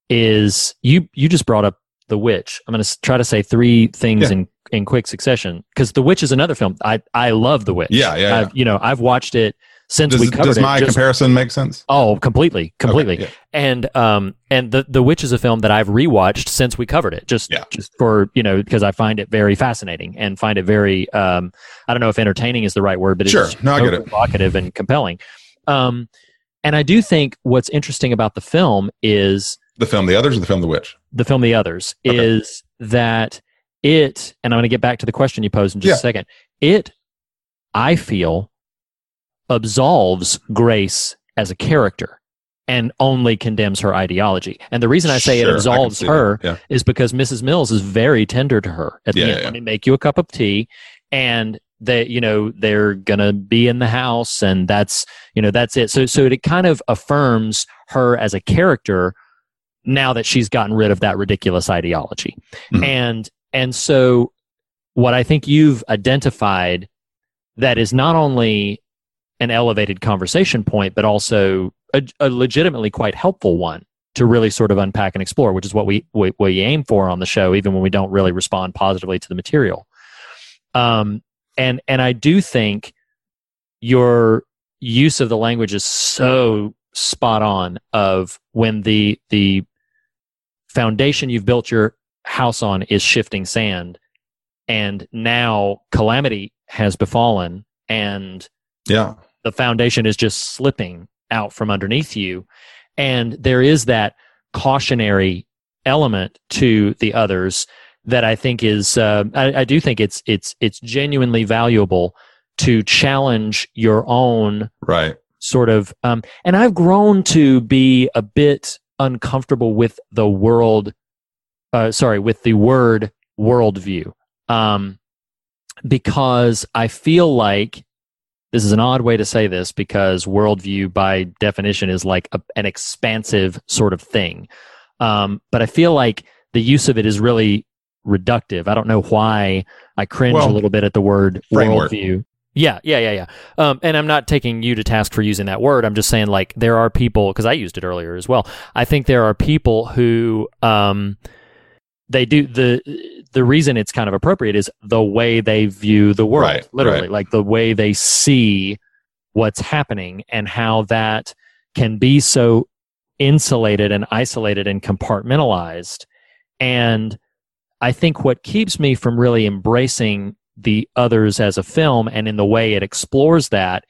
is you you just brought up the witch. I'm going to try to say three things Yeah. in in quick succession because the witch is another film. I I love the witch. Yeah, yeah, I've, You know I've watched it since Does, we covered it. does it. my just- comparison make sense? Oh, completely, completely. Okay, yeah. And um and the the Witch is a film that I've rewatched since we covered it. Just Yeah. just for you know because I find it very fascinating and find it very um I don't know if entertaining is the right word, but it's Sure. just No, I get it. provocative and compelling. Um, and I do think what's interesting about the film is The film The Others or the film The Witch? The film The Others Okay. is that it, and I'm going to get back to the question you posed in just Yeah. a second. It, I feel, absolves Grace as a character and only condemns her ideology. And the reason I say Sure, it absolves her Yeah. is because Mrs. Mills is very tender to her at the Yeah, end. yeah. Let me make you a cup of tea. And they, you know, they're gonna be in the house, and that's, you know, that's it. So, so it kind of affirms her as a character now that she's gotten rid of that ridiculous ideology. Mhm. And and so what I think you've identified that is not only an elevated conversation point, but also a, a legitimately quite helpful one to really sort of unpack and explore, which is what we, we we aim for on the show, even when we don't really respond positively to the material. Um, and and I do think your use of the language is so spot on. Of when the the foundation you've built your house on is shifting sand, and now calamity has befallen, and Yeah. the foundation is just slipping out from underneath you. And there is that cautionary element to the others that I think is, uh, I, I do think it's, it's, it's genuinely valuable to challenge your own Right. Sort of, um, and I've grown to be a bit uncomfortable with the world, uh, sorry, with the word worldview. Um, because I feel like this is an odd way to say this because worldview by definition is like a, an expansive sort of thing. Um, but I feel like the use of it is really reductive. I don't know why I cringe Well, a little bit at the word framework. worldview. Yeah, yeah, yeah, yeah. Um, and I'm not taking you to task for using that word. I'm just saying, like, there are people because I used it earlier as well. I think there are people who um, they do the the reason it's kind of appropriate is the way they view the world, Right, literally, right. like the way they see what's happening and how that can be so insulated and isolated and compartmentalized. And I think what keeps me from really embracing the others as a film and in the way it explores that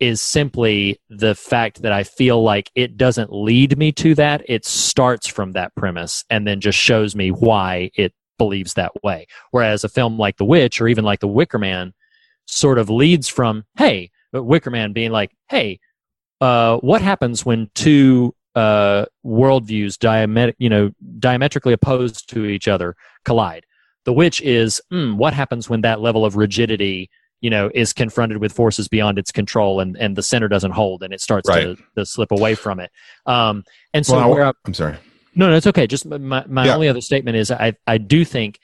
is simply the fact that I feel like it doesn't lead me to that. It starts from that premise and then just shows me why it believes that way. Whereas a film like The Witch or even like The Wicker Man sort of leads from, hey, Wicker Man being like, hey, uh, what happens when two uh, worldviews, diamet- you know, diametrically opposed to each other, collide? The Witch is, hmm, what happens when that level of rigidity, you know, is confronted with forces beyond its control, and and the center doesn't hold, and it starts Right. to, to slip away from it. Um, and so Well, I, I'm sorry. no, no, it's okay. Just my, my Yeah. only other statement is I, I do think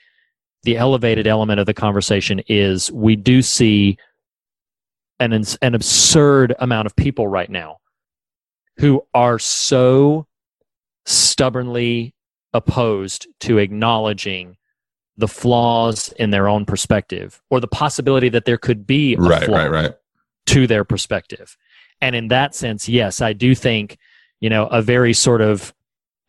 the elevated element of the conversation is we do see an an absurd amount of people right now who are so stubbornly opposed to acknowledging the flaws in their own perspective or the possibility that there could be a Right, flaw right, right. to their perspective. And in that sense, yes, I do think, you know, a very sort of,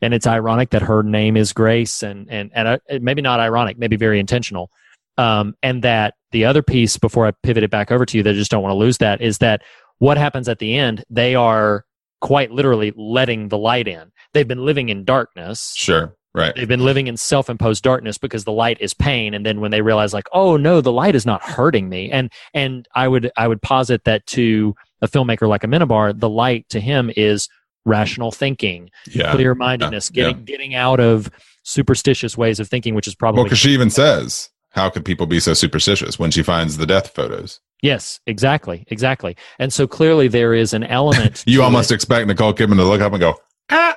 and it's ironic that her name is Grace, and and and uh, maybe not ironic, maybe very intentional. Um, and that the other piece, before I pivot it back over to you, that I just don't want to lose that is that what happens at the end, they are quite literally letting the light in. They've been living in darkness. Sure. Right. They've been living in self-imposed darkness because the light is pain, and then when they realize, like, oh no, the light is not hurting me, and and I would I would posit that to a filmmaker like Amenabar, the light to him is rational thinking, Yeah. clear mindedness, Yeah. getting getting out of superstitious ways of thinking, which is probably Well, because she even says, "How could people be so superstitious?" When she finds the death photos, yes, exactly, exactly. And so clearly there is an element. you almost it. expect Nicole Kidman to look up and go, "Ah,"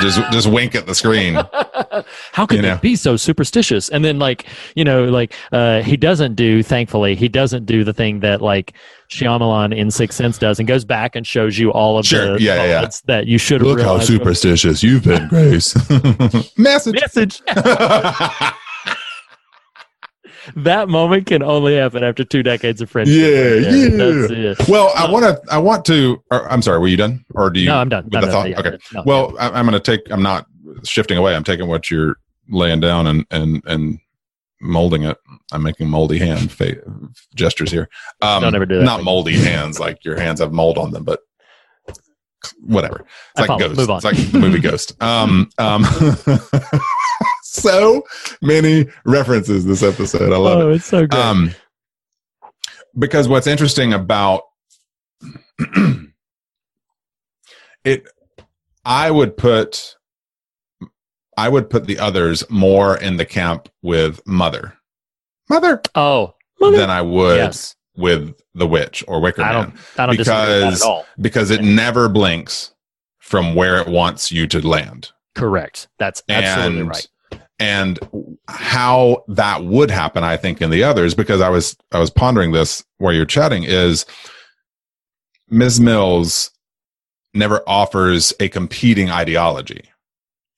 just just wink at the screen. How could You they know. be so superstitious? And then, like, you know, like uh, he doesn't do. Thankfully, he doesn't do the thing that like Shyamalan in Six Sense does, and goes back and shows you all of Sure. the Yeah, yeah, yeah. that you should Look how realized from- superstitious you've been, Grace. Message. Message. that moment can only happen after two decades of friendship. Yeah, yeah. That's it. Well, I want to. I want to. Or, I'm sorry. Were you done, or do you? No, I'm done. With No, the no, thought. yeah, okay. no, well, I'm going to take. I'm not shifting away. I'm taking what you're laying down and and and molding it. I'm making moldy hand fa- gestures here. Um, Don't ever do that. Not moldy hands, like your hands have mold on them, but whatever. It's I like. Ghost. It's like the movie Ghost. Um, um, so many references this episode. I love it oh, it's so good. um because what's interesting about it i would put i would put the others more in the camp with mother mother oh, than i would yes. with the witch or wicker I man don't. I don't disagree with that because- at all. because it never blinks from where it wants you to land Correct. That's absolutely and right. And how that would happen i think in the others because i was i was pondering this while you're chatting is ms mills never offers a competing ideology.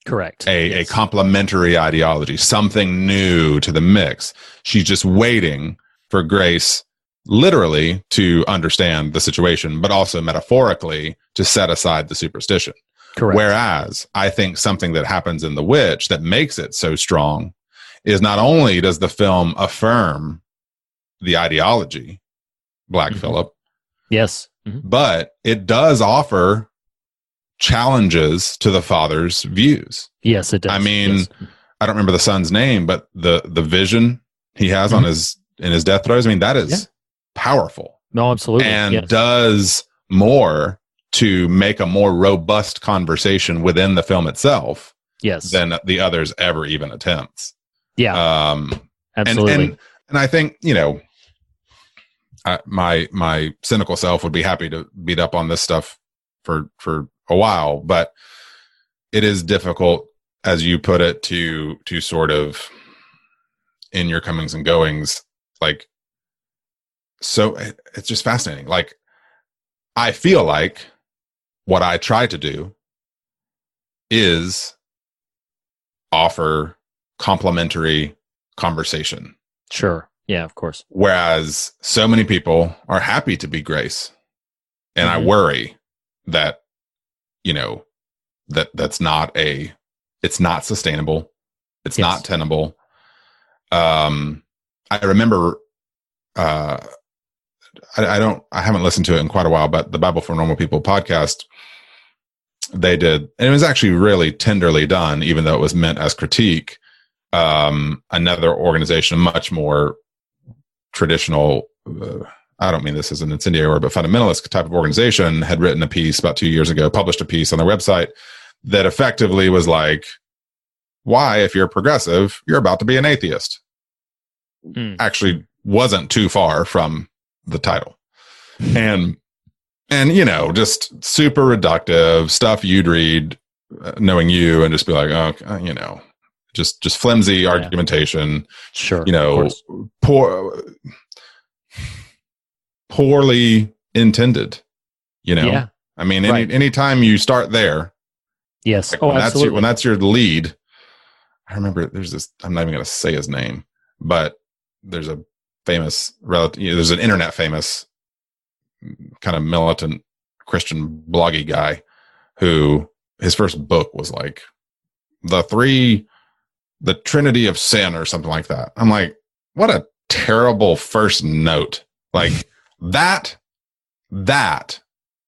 Correct. a, a complementary ideology something new to the mix. She's just waiting for grace literally to understand the situation but also metaphorically to set aside the superstition Correct. Whereas I think something that happens in The Witch that makes it so strong is not only does the film affirm the ideology, Black Mhm. Phillip, yes. Mhm. but it does offer challenges to the father's views. Yes, it does. I mean, Yes. I don't remember the son's name, but the the vision he has on Mhm. his in his death throes, I mean, that is Yeah. powerful no, absolutely. and yes. does more to make a more robust conversation within the film itself yes. than the others ever even attempts. yeah. Um, and, absolutely. and and I think you know, I, my my cynical self would be happy to beat up on this stuff for for a while, but it is difficult, as you put it, to to sort of in your comings and goings, like so. it- It's just fascinating. Like I feel like what I try to do is offer complimentary conversation sure. Yeah, of course. whereas so many people are happy to be grace and i Mhm. worry that you know that that's not a it's not sustainable it's Yes. not tenable um i remember uh I, I don't i haven't listened to it in quite a while but the bible for normal people podcast they did and it was actually really tenderly done even though it was meant as critique um another organization much more traditional uh, i don't mean this as an incendiary word but fundamentalist type of organization had written a piece about two years ago published a piece on their website that effectively was like why if you're progressive you're about to be an atheist Mm. actually wasn't too far from the title and and you know just super reductive stuff you'd read uh, knowing you and just be like oh uh, you know just just flimsy argumentation Sure. you know poor poorly intended. You know, Yeah. I mean, any Right. anytime you start there, Yes. like oh, when that's your when that's your lead. I remember there's this. I'm not even going to say his name, but there's a famous relative. You know, there's an internet famous kind of militant Christian bloggy guy who his first book was like the three, the Trinity of Sin or something like that. I'm like, what a terrible first note. Like that, that.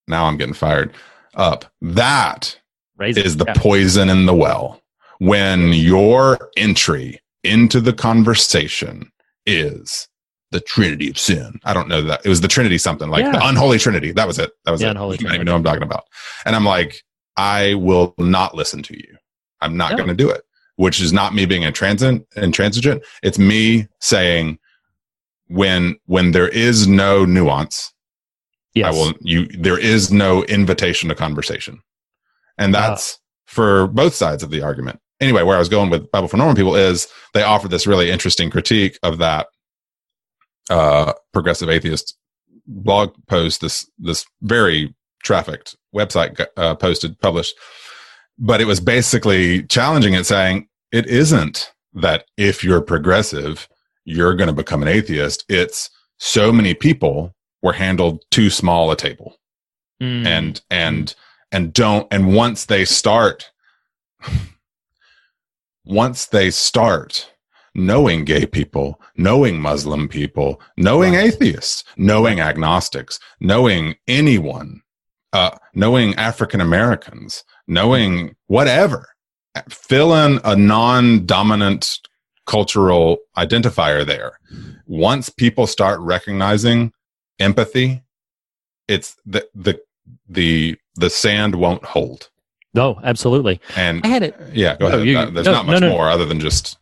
Now I'm getting fired up. That Raise it. is the Yeah. poison in the well. When your entry into the conversation is the Trinity of sin. I don't know that. It was the Trinity something like the unholy Trinity. That was it. That was The it. unholy you Trinity. even know what I'm talking about. And I'm like, I will not listen to you. I'm not No. going to do it, which is not me being a intransigent, intransigent. It's me saying when, when there is no nuance, yes. I will you there is no invitation to conversation. And ah. that's for both sides of the argument. Anyway, where I was going with Bible for Normal People is they offer this really interesting critique of that uh progressive atheist blog post, this this very trafficked website uh, posted, published. But it was basically challenging it saying it isn't that if you're progressive, you're going to become an atheist. It's so many people were handled too small a table Mm. and and and don't and once they start once they start knowing gay people knowing muslim people knowing Right. atheists knowing agnostics knowing anyone uh knowing african americans knowing whatever fill in a non-dominant cultural identifier there once people start recognizing empathy it's the the the the sand won't hold no, absolutely. and I had it. yeah go No, ahead you- Uh, there's no, not much no. more other than just yeah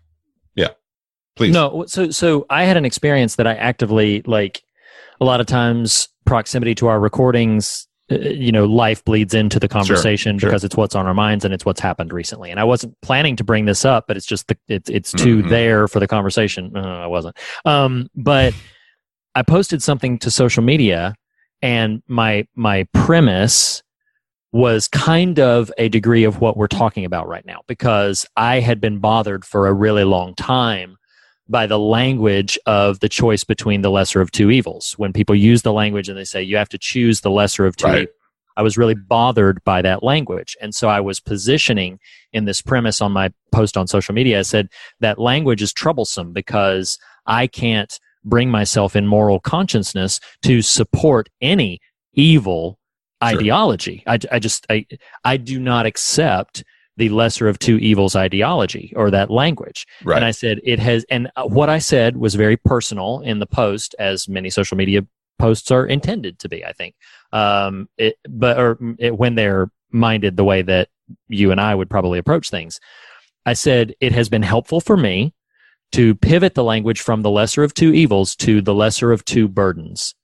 please No, so so I had an experience that I actively like. A lot of times, proximity to our recordings, uh, you know, life bleeds into the conversation sure. because it's what's on our minds and it's what's happened recently. And I wasn't planning to bring this up, but it's just the, it's it's too Mhm. there for the conversation. No, I wasn't. Um, but I posted something to social media, and my my premise was kind of a degree of what we're talking about right now because I had been bothered for a really long time by the language of the choice between the lesser of two evils. When people use the language and they say you have to choose the lesser of two Right. evils, I was really bothered by that language. And so I was positioning in this premise on my post on social media. I said that language is troublesome because I can't bring myself in moral consciousness to support any evil Sure. ideology. I, I just, I, I do not accept the lesser of two evils ideology or that language. right And I said it has, and uh, what I said was very personal in the post, as many social media posts are intended to be. I think, um, it, but or mm, it, when they're minded the way that you and I would probably approach things, I said it has been helpful for me to pivot the language from the lesser of two evils to the lesser of two burdens.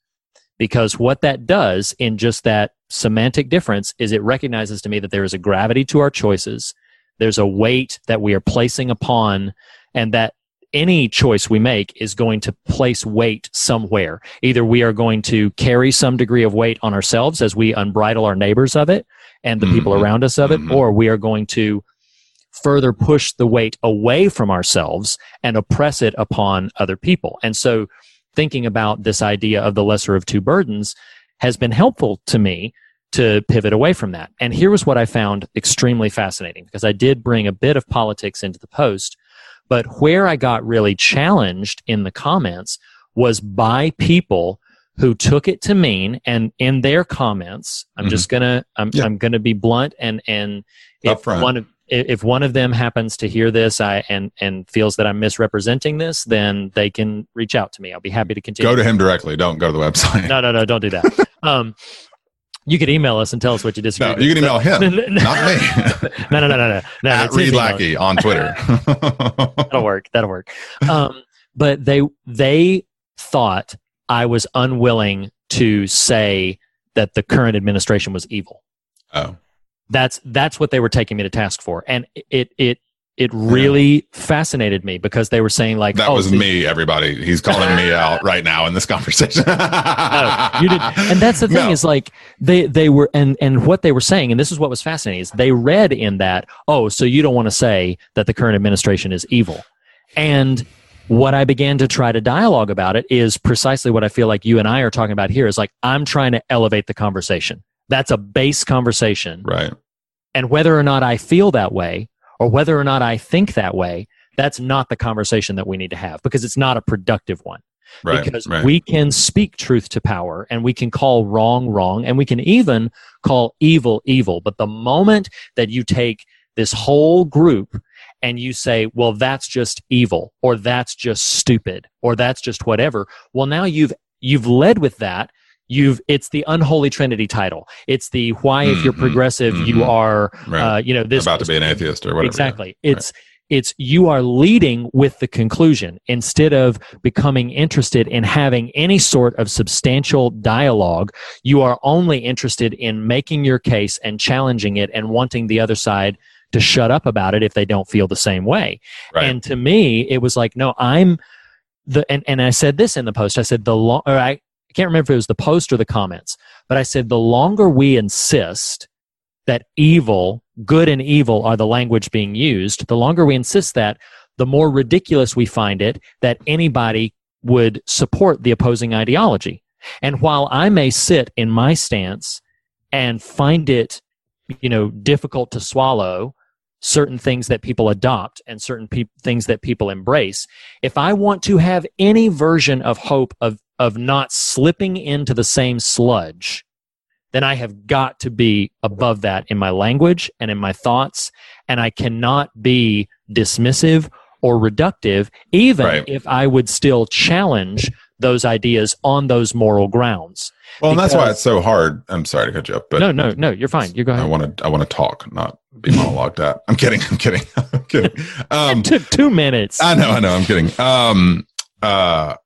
Because what that does in just that semantic difference is it recognizes to me that there is a gravity to our choices. There's a weight that we are placing upon, and that any choice we make is going to place weight somewhere. Either we are going to carry some degree of weight on ourselves as we unbridle our neighbors of it and the people Mhm. around us of it, Mhm. or we are going to further push the weight away from ourselves and oppress it upon other people. And so thinking about this idea of the lesser of two burdens has been helpful to me to pivot away from that. And here was what I found extremely fascinating because I did bring a bit of politics into the post, but where I got really challenged in the comments was by people who took it to mean and in their comments i'm Mhm. just gonna i'm, Yeah. I'm gonna be blunt and and if one of if one of them happens to hear this I, and and feels that i'm misrepresenting this then they can reach out to me. I'll be happy to continue. Go to him directly. Don't go to the website. No no no don't do that. Um you could email us and tell us what you disagree no with. you can email him No, no, not me. No no no no no, no at reed lackey on twitter. That'll work. That'll work. Um, but they they thought I was unwilling to say that the current administration was evil. oh That's that's what they were taking me to task for, and it it it really fascinated me because they were saying like That oh, was so- me, everybody. He's calling me out right now in this conversation. No, you did and that's the thing No. is like they they were and and what they were saying and this is what was fascinating is they read in that oh so you don't want to say that the current administration is evil and what i began to try to dialogue about it is precisely what i feel like you and i are talking about here is like i'm trying to elevate the conversation that's a base conversation right. and whether or not i feel that way or whether or not i think that way that's not the conversation that we need to have because it's not a productive one Right. because right. we can speak truth to power and we can call wrong wrong and we can even call evil evil but the moment that you take this whole group and you say well that's just evil or that's just stupid or that's just whatever well now you've you've led with that you've it's the unholy trinity title it's the why if you're Mhm, progressive you mhm. are Right. uh, you know this about to be an atheist or whatever. Exactly. It's it's you are leading with the conclusion instead of becoming interested in having any sort of substantial dialogue. You are only interested in making your case and challenging it and wanting the other side to shut up about it if they don't feel the same way. Right. And to me, it was like, no, I'm the and, and I said this in the post. I said the long or I can't remember if it was the post or the comments, but I said the longer we insist that evil, good and evil are the language being used, the longer we insist that, the more ridiculous we find it that anybody would support the opposing ideology. And while I may sit in my stance and find it, you know, difficult to swallow certain things that people adopt and certain peop things that people embrace, if I want to have any version of hope of of not slipping into the same sludge, then I have got to be above that in my language and in my thoughts. And I cannot be dismissive or reductive, even Right. if I would still challenge those ideas on those moral grounds. Well, and that's why it's so hard. I'm sorry to cut you up, but no, no, no, you're fine. You go ahead. I want to. I want to talk, not be monologued at. I'm kidding. I'm kidding. I'm kidding. Um, it took two minutes. I know. I know. I'm kidding. Um, uh,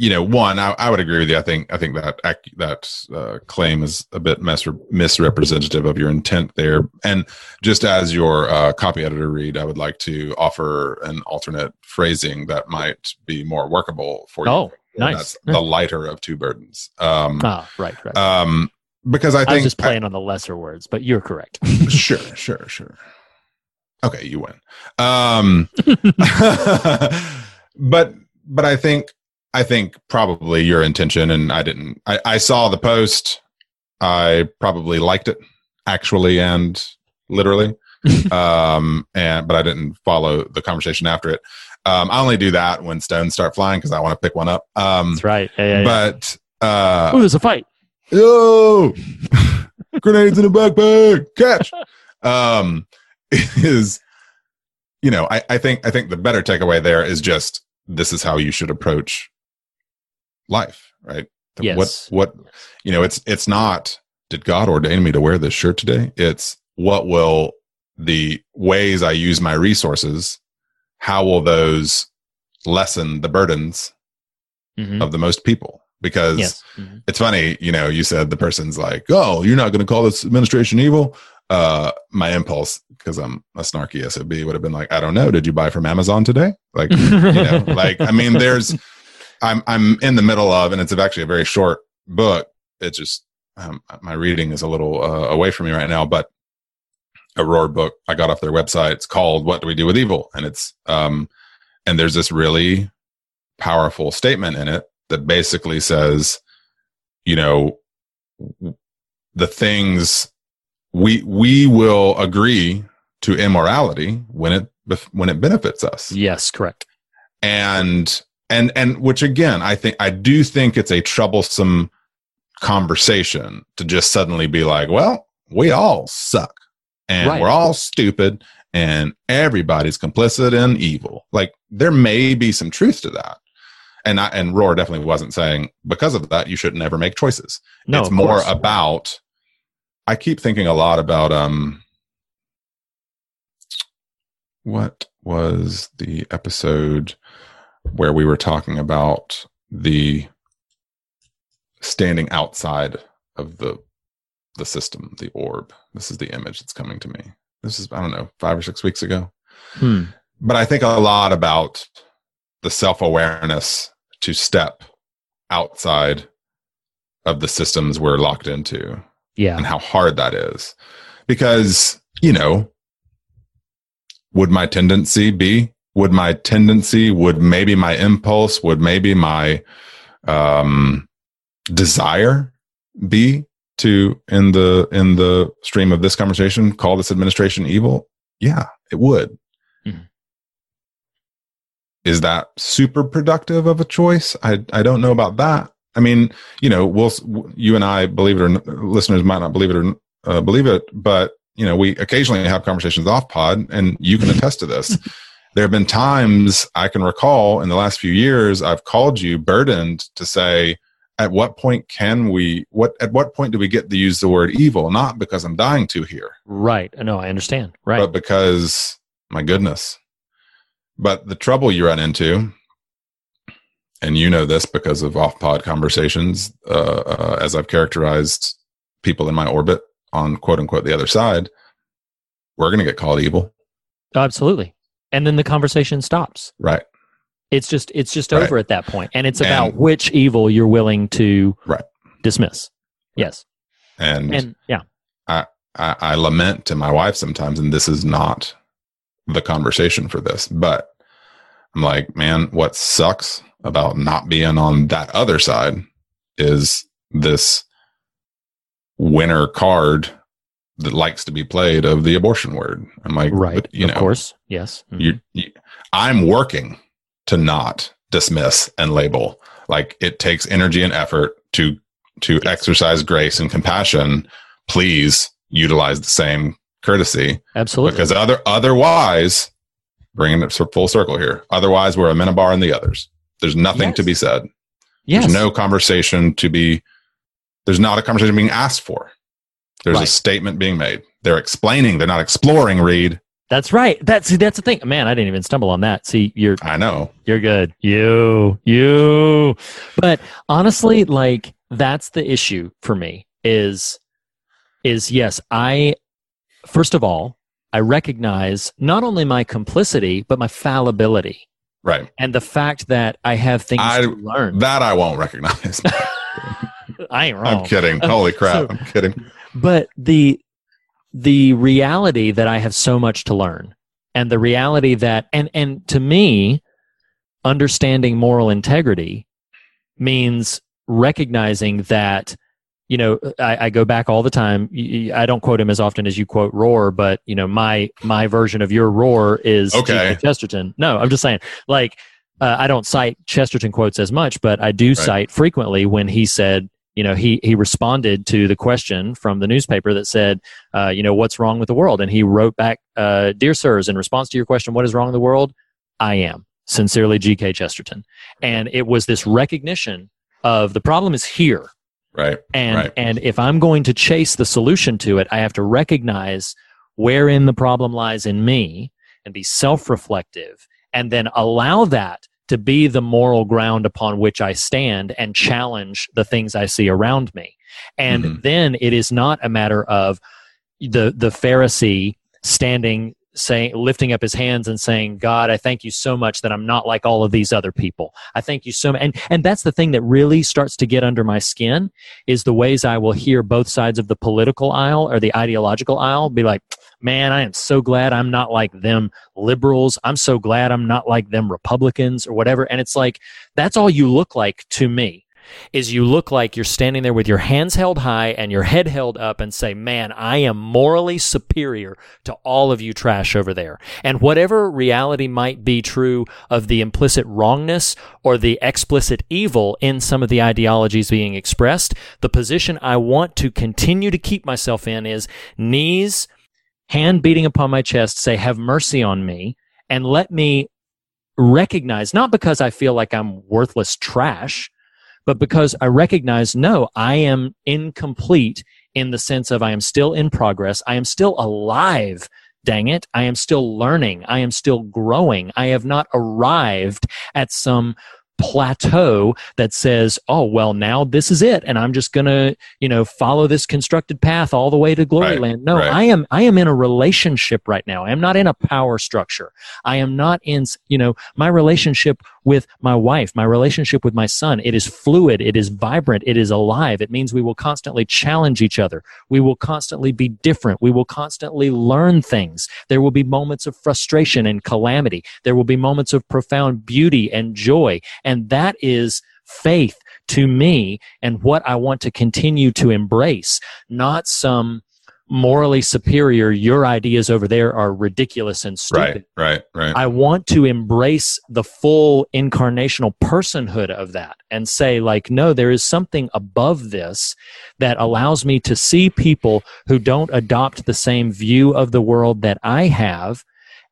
you know, one, I, I would agree with you. I think. I think that that uh, claim is a bit mis- misrepresentative of your intent there. And just as your uh, copy editor Reed, I would like to offer an alternate phrasing that might be more workable for you. Oh, nice. That's the lighter of two burdens. Um, ah, right, right. um, because I think I was just playing on the lesser words, but you're correct. sure, sure, sure. Okay, you win. Um, but but I think I think probably your intention, and I didn't. I, I saw the post. I probably liked it, actually and literally. um, and but I didn't follow the conversation after it. Um, I only do that when stones start flying because I want to pick one up. Um, That's right. Yeah, yeah, yeah. but uh, oh, there's a fight. yo grenades in a backpack catch um is you know I, I think i think the better takeaway there is just this is how you should approach life right Yes. what what you know it's it's not did god ordain me to wear this shirt today it's what will the ways i use my resources how will those lessen the burdens Mhm. of the most people because Yes. Mhm. it's funny, you know, you said the person's like, "Oh, you're not going to call this administration evil." Uh, my impulse, because I'm a snarky sob, would have been like, "I don't know. Did you buy from Amazon today?" Like, you know, like I mean, there's, I'm I'm in the middle of, and it's actually a very short book. It's just um, my reading is a little uh, away from me right now, but a Rohr book I got off their website. It's called "What Do We Do with Evil," and it's um, and there's this really powerful statement in it that basically says, you know, the things we we will agree to immorality when it when it benefits us Yes, correct. and and and which again i think i do think it's a troublesome conversation to just suddenly be like well we all suck and Right. we're all stupid and everybody's complicit in evil. Like there may be some truth to that. And I, and Rohr definitely wasn't saying because of that you should never make choices. No, it's more about i keep thinking a lot about um what was the episode where we were talking about the standing outside of the the system the orb this is the image that's coming to me this is i don't know five or six weeks ago Hmm. But I think a lot about the self awareness to step outside of the systems we're locked into Yeah. and how hard that is. Because, you know, would my tendency be, would my tendency, would maybe my impulse, would maybe my um, desire be to in the in the stream of this conversation call this administration evil? Yeah, it would. Mhm. Is that super productive of a choice? I I don't know about that. I mean, you know, we'll you and I believe it or listeners might not believe it or uh, believe it, but you know, we occasionally have conversations off pod, and you can attest to this. there have been times I can recall in the last few years I've called you burdened to say, at what point can we what at what point do we get to use the word evil? Not because I'm dying to here, Right. No, I understand. Right. but because my goodness. But the trouble you run into, and you know this because of off pod conversations, uh, uh, as I've characterized people in my orbit on quote unquote the other side, we're going to get called evil, Absolutely. And then the conversation stops. right? It's just it's just Right. over at that point, and it's about And- which evil you're willing to Right. dismiss. Yes. And, And yeah. I, I lament to my wife sometimes, and this is not the conversation for this, but I'm like, man, what sucks about not being on that other side is this winner card that likes to be played of the abortion word. I'm like, Right. you of course. Yes. Mhm. you, you, I'm working to not dismiss and label. Like it takes energy and effort to to exercise grace and compassion. Please utilize the same courtesy Absolutely. because other otherwise, bringing it full circle here. Otherwise, we're Amenabar and the others. There's nothing to be said. yes. There's no conversation to be. There's not a conversation being asked for. There's a statement being made. They're explaining. They're not exploring. Reed. That's right. That's that's the thing. Man, I didn't even stumble on that. See, you're I know. You're good. You, you. But honestly, like that's the issue for me is is yes, I first of all, I recognize not only my complicity, but my fallibility Right. and the fact that I have things I- to learn. That I won't recognize. I ain't wrong. I'm kidding. Holy crap. so- I'm kidding. But the the reality that i have so much to learn and the reality that and and to me understanding moral integrity means recognizing that you know I, I go back all the time. I don't quote him as often as you quote Rohr but you know my my version of your Rohr is Okay. Chesterton. No i'm just saying like uh, i don't cite chesterton quotes as much but i do cite frequently when he said you know he he responded to the question from the newspaper that said uh, you know what's wrong with the world and he wrote back uh, dear sirs in response to your question what is wrong with the world i am sincerely gk chesterton and it was this recognition of the problem is here Right. and Right. and if i'm going to chase the solution to it i have to recognize wherein the problem lies in me and be self-reflective and then allow that to be the moral ground upon which i stand and challenge the things i see around me and Mhm. then it is not a matter of the the pharisee standing saying lifting up his hands and saying god i thank you so much that i'm not like all of these other people. I thank you so much and and that's the thing that really starts to get under my skin is the ways i will hear both sides of the political aisle or the ideological aisle be like man i am so glad i'm not like them liberals. I'm so glad i'm not like them republicans or whatever. And it's like that's all you look like to me is you look like you're standing there with your hands held high and your head held up and say, Man, I am morally superior to all of you trash over there. And whatever reality might be true of the implicit wrongness or the explicit evil in some of the ideologies being expressed, the position I want to continue to keep myself in is knees, hand beating upon my chest, say, Have mercy on me, and let me recognize, not because I feel like I'm worthless trash, but because I recognize, no, I am incomplete in the sense of I am still in progress. I am still alive. Dang it. I am still learning. I am still growing. I have not arrived at some plateau that says, oh, well, now this is it. And I'm just going to, you know, follow this constructed path all the way to glory Right, land. No, right. I am, I am in a relationship right now. I am not in a power structure. I am not in, you know, my relationship with my wife, my relationship with my son. It is fluid. It is vibrant. It is alive. It means we will constantly challenge each other. We will constantly be different. We will constantly learn things. There will be moments of frustration and calamity. There will be moments of profound beauty and joy. And that is faith to me and what I want to continue to embrace, not some morally superior, your ideas over there are ridiculous and stupid. Right, right, right. I want to embrace the full incarnational personhood of that and say, like, no, there is something above this that allows me to see people who don't adopt the same view of the world that I have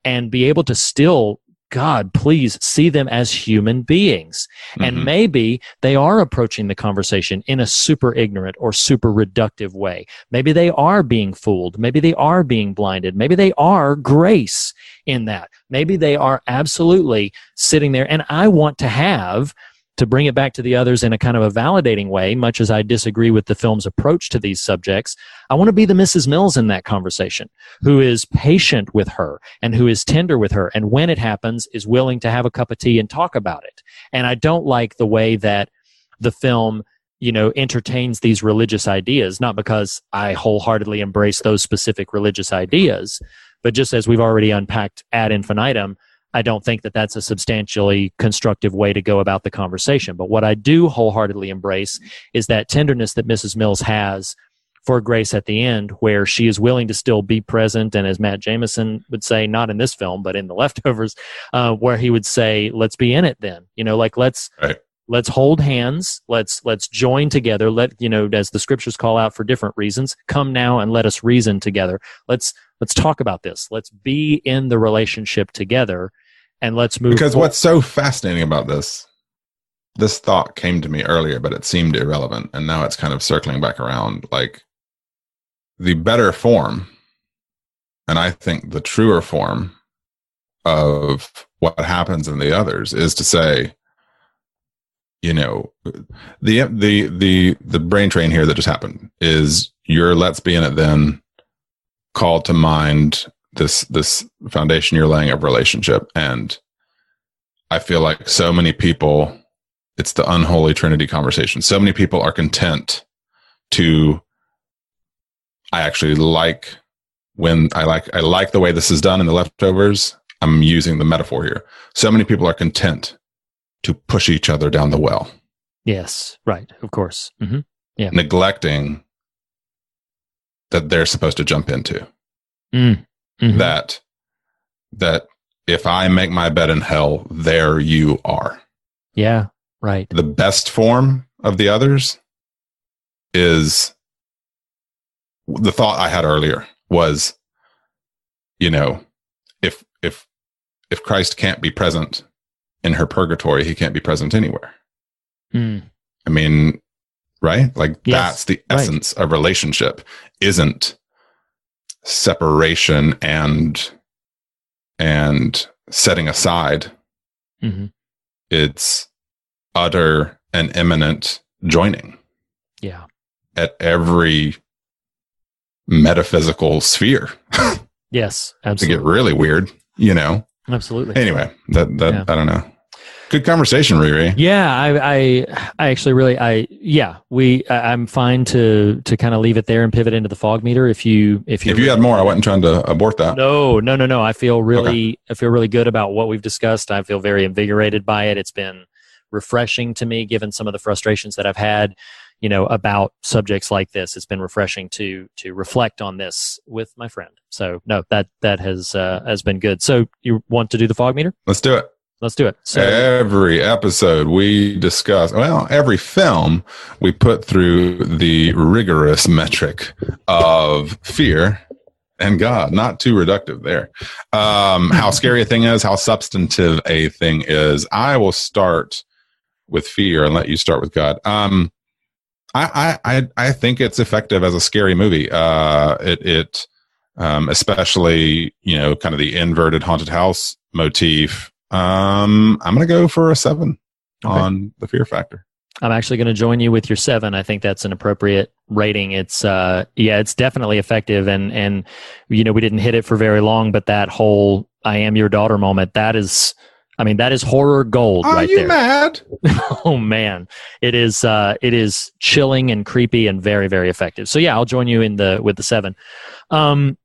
and be able to still. God, please see them as human beings. And Mhm. maybe they are approaching the conversation in a super ignorant or super reductive way. Maybe they are being fooled. Maybe they are being blinded. Maybe they are grace in that. Maybe they are absolutely sitting there. And I want to have, to bring it back to the others in a kind of a validating way, much as I disagree with the film's approach to these subjects, I want to be the Mrs. Mills in that conversation, who is patient with her and who is tender with her. And when it happens, is willing to have a cup of tea and talk about it. And I don't like the way that the film you know entertains these religious ideas not because i wholeheartedly embrace those specific religious ideas but just as we've already unpacked ad infinitum i don't think that that's a substantially constructive way to go about the conversation. But what i do wholeheartedly embrace is that tenderness that mrs mills has for grace at the end where she is willing to still be present. And as Matt Jamison would say not in this film but in the leftovers uh, where he would say let's be in it then. You know like let's Right. let's hold hands. Let's let's join together. Let you know as the scriptures call out for different reasons come now and let us reason together. Let's let's talk about this let's be in the relationship together and let's move because forward. what's so fascinating about this this thought came to me earlier but it seemed irrelevant and now it's kind of circling back around like the better form and i think the truer form of what happens in the others is to say you know the the the the brain train here that just happened is your let's be in it then called to mind this this foundation you're laying of relationship. And i feel like so many people it's the unholy trinity conversation. So many people are content to i actually like when i like i like the way this is done in the leftovers. I'm using the metaphor here. So many people are content to push each other down the well. Yes. Right. Of course. Hmm Yeah. neglecting that they're supposed to jump into mm. Mhm. that that if I make my bed in hell, there you are. yeah right The best form of the others is the thought I had earlier was, you know, if if if Christ can't be present in her purgatory, he can't be present anywhere. Mm. I mean, right? Like Yes, that's the right. essence of relationship isn't separation and and setting aside. hmm It's utter and imminent joining yeah at every metaphysical sphere yes absolutely. to get really weird, you know. absolutely Anyway, that that Yeah. I don't know. Good conversation, Riri. Yeah, I, I, I actually really, I, yeah, we, I, I'm fine to, to kind of leave it there and pivot into the fog meter. If you, if you, If you had more, I wasn't trying to abort that. no, no, no, no. I feel really, I feel really good about what we've discussed. I feel very invigorated by it. It's been refreshing to me, given some of the frustrations that I've had, you know, about subjects like this. It's been refreshing to, to reflect on this with my friend. So no, that, that has, uh, has been good. So you want to do the fog meter? Let's do it. Let's do it. So every episode we discuss, well, every film we put through the rigorous metric of fear and God. Not too reductive there. Um, how scary a thing is, how substantive a thing is. I will start with fear and let you start with God. Um, I, I, I, I think it's effective as a scary movie. Uh, it, it, um, especially, you know, kind of the inverted haunted house motif. Um, I'm going to go for a seven. Okay. on the fear factor. I'm actually going to join you with your seven. I think that's an appropriate rating. It's uh, yeah, it's definitely effective, and and you know we didn't hit it for very long, but that whole "I am your daughter" moment that is, I mean, that is horror gold Are right you there. mad? oh man, it is uh, it is chilling and creepy and very very effective. So yeah, I'll join you in the with the seven. Um,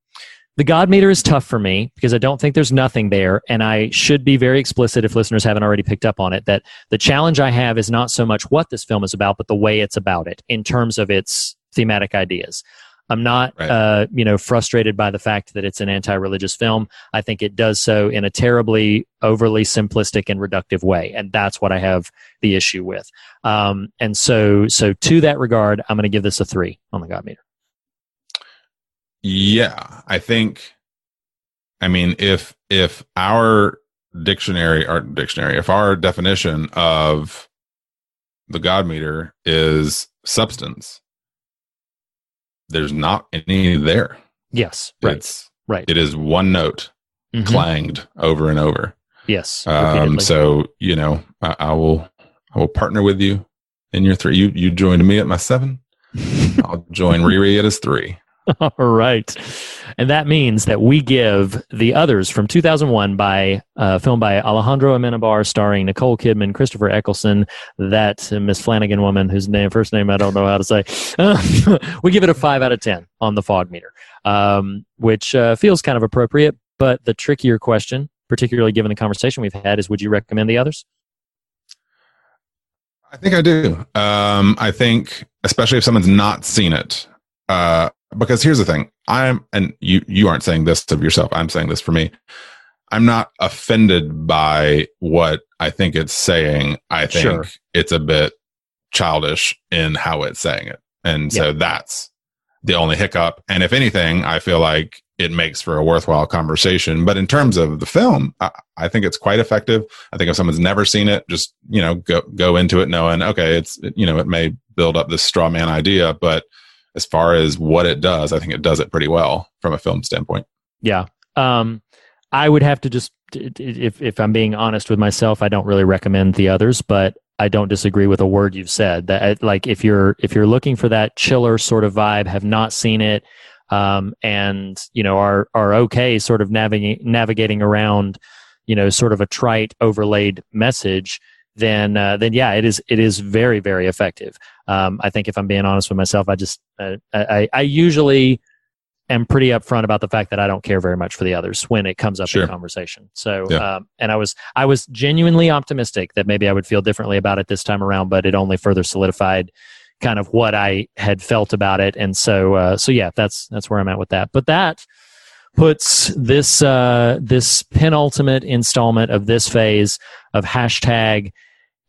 the God meter is tough for me because I don't think there's nothing there, and I should be very explicit if listeners haven't already picked up on it that the challenge I have is not so much what this film is about, but the way it's about it in terms of its thematic ideas. I'm not, Right. uh, you know, frustrated by the fact that it's an anti-religious film. I think it does so in a terribly overly simplistic and reductive way, and that's what I have the issue with. Um, and so, so to that regard, I'm going to give this a three on the God meter. Yeah, I think. I mean, if if our dictionary, our dictionary, if our definition of the God meter is substance, there's not any there. Yes, right, It's right. it is one note Mhm. clanged over and over. Yes, Um, so you know, I, I will I will partner with you in your three. You you joined me at my seven. I'll join Riri at his three. All right. And that means that we give The Others from 2001 by uh, film by Alejandro Amenabar starring Nicole Kidman, Christopher Eccleston, that uh, Miss Flanagan woman whose name first name I don't know how to say. we give it a 5 out of 10 on the fog meter. Um, which uh, feels kind of appropriate, but the trickier question, particularly given the conversation we've had is would you recommend The Others? I think I do. Um, I think, especially if someone's not seen it, uh, because here's the thing: I'm, and you, you aren't saying this of yourself. I'm saying this for me. I'm not offended by what I think it's saying. I think Sure. it's a bit childish in how it's saying it, and so that's the only hiccup. And if anything, I feel like it makes for a worthwhile conversation. But in terms of the film, I, I think it's quite effective. I think if someone's never seen it, just you know go go into it knowing okay, it's you know it may build up this straw man idea, but as far as what it does, I think it does it pretty well from a film standpoint. Yeah. Um, I would have to just, if, if I'm being honest with myself, I don't really recommend the others, but I don't disagree with a word you've said that uh, like if you're, if you're looking for that chiller sort of vibe, have not seen it, um, and, you know, are, are okay sort of navigating, navigating around, you know, sort of a trite overlaid message, then, uh, then yeah, it is, it is very, very effective. Um, I think if I'm being honest with myself, I just, uh, I, I usually, am pretty upfront about the fact that I don't care very much for the others when it comes up Sure. in conversation. So, Yeah. um, and I was I was genuinely optimistic that maybe I would feel differently about it this time around, but it only further solidified kind of what I had felt about it. And so, uh, so yeah, that's that's where I'm at with that. But that puts this uh, this penultimate installment of this phase of hashtag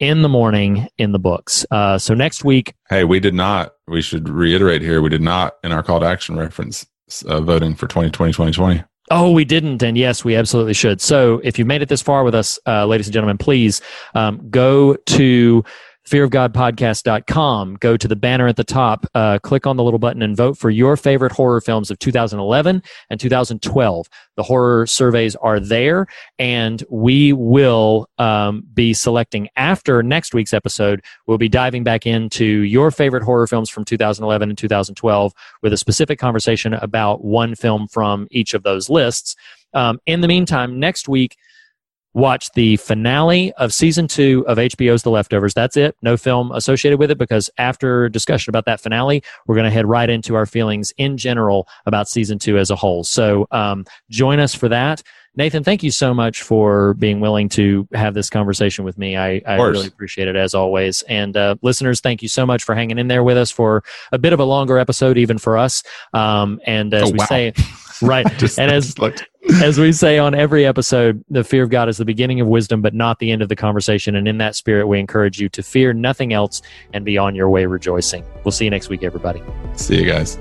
in the mourning in the books. Uh, so next week Hey, we did not. We should reiterate here: we did not in our call to action reference uh, voting for 2020 2020. Oh, we didn't. And yes, we absolutely should. So if you've made it this far with us, uh, ladies and gentlemen, please um, go to fearofgodpodcast.com, go to the banner at the top, uh, click on the little button and vote for your favorite horror films of 2011 and 2012. The horror surveys are there, and we will um, be selecting after next week's episode. We'll be diving back into your favorite horror films from 2011 and 2012 with a specific conversation about one film from each of those lists. Um, in the meantime, next week, watch the finale of season two of HBO's The Leftovers. That's it. No film associated with it because after discussion about that finale, we're going to head right into our feelings in general about season two as a whole. So um, join us for that. Nathan, thank you so much for being willing to have this conversation with me. I, I really appreciate it as always. And uh, listeners, thank you so much for hanging in there with us for a bit of a longer episode, even for us. Um, and as Oh, we wow. say, right, Just, and as looked. As we say on every episode, the fear of God is the beginning of wisdom, but not the end of the conversation. And in that spirit, we encourage you to fear nothing else and be on your way rejoicing. We'll see you next week, everybody. See you guys.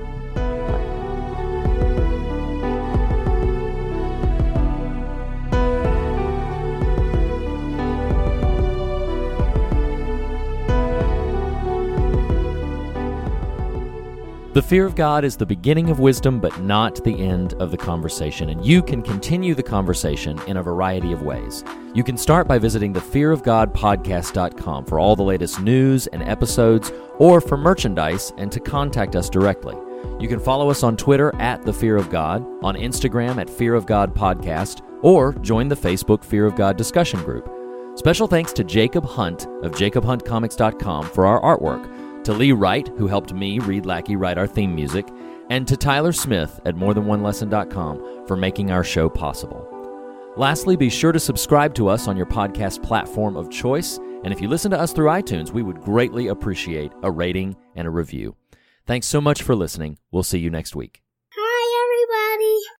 The fear of God is the beginning of wisdom, but not the end of the conversation, and you can continue the conversation in a variety of ways. You can start by visiting thefearofgodpodcast.com for all the latest news and episodes, or for merchandise and to contact us directly. You can follow us on Twitter at The Fear of God, on Instagram at Fear of God Podcast, or join the Facebook Fear of God discussion group. Special thanks to Jacob Hunt of jacobhuntcomics.com for our artwork to Lee Wright, who helped me, Reed Lackey, write our theme music, and to Tyler Smith at morethanonelesson.com for making our show possible. Lastly, be sure to subscribe to us on your podcast platform of choice, and if you listen to us through iTunes, we would greatly appreciate a rating and a review. Thanks so much for listening. We'll see you next week.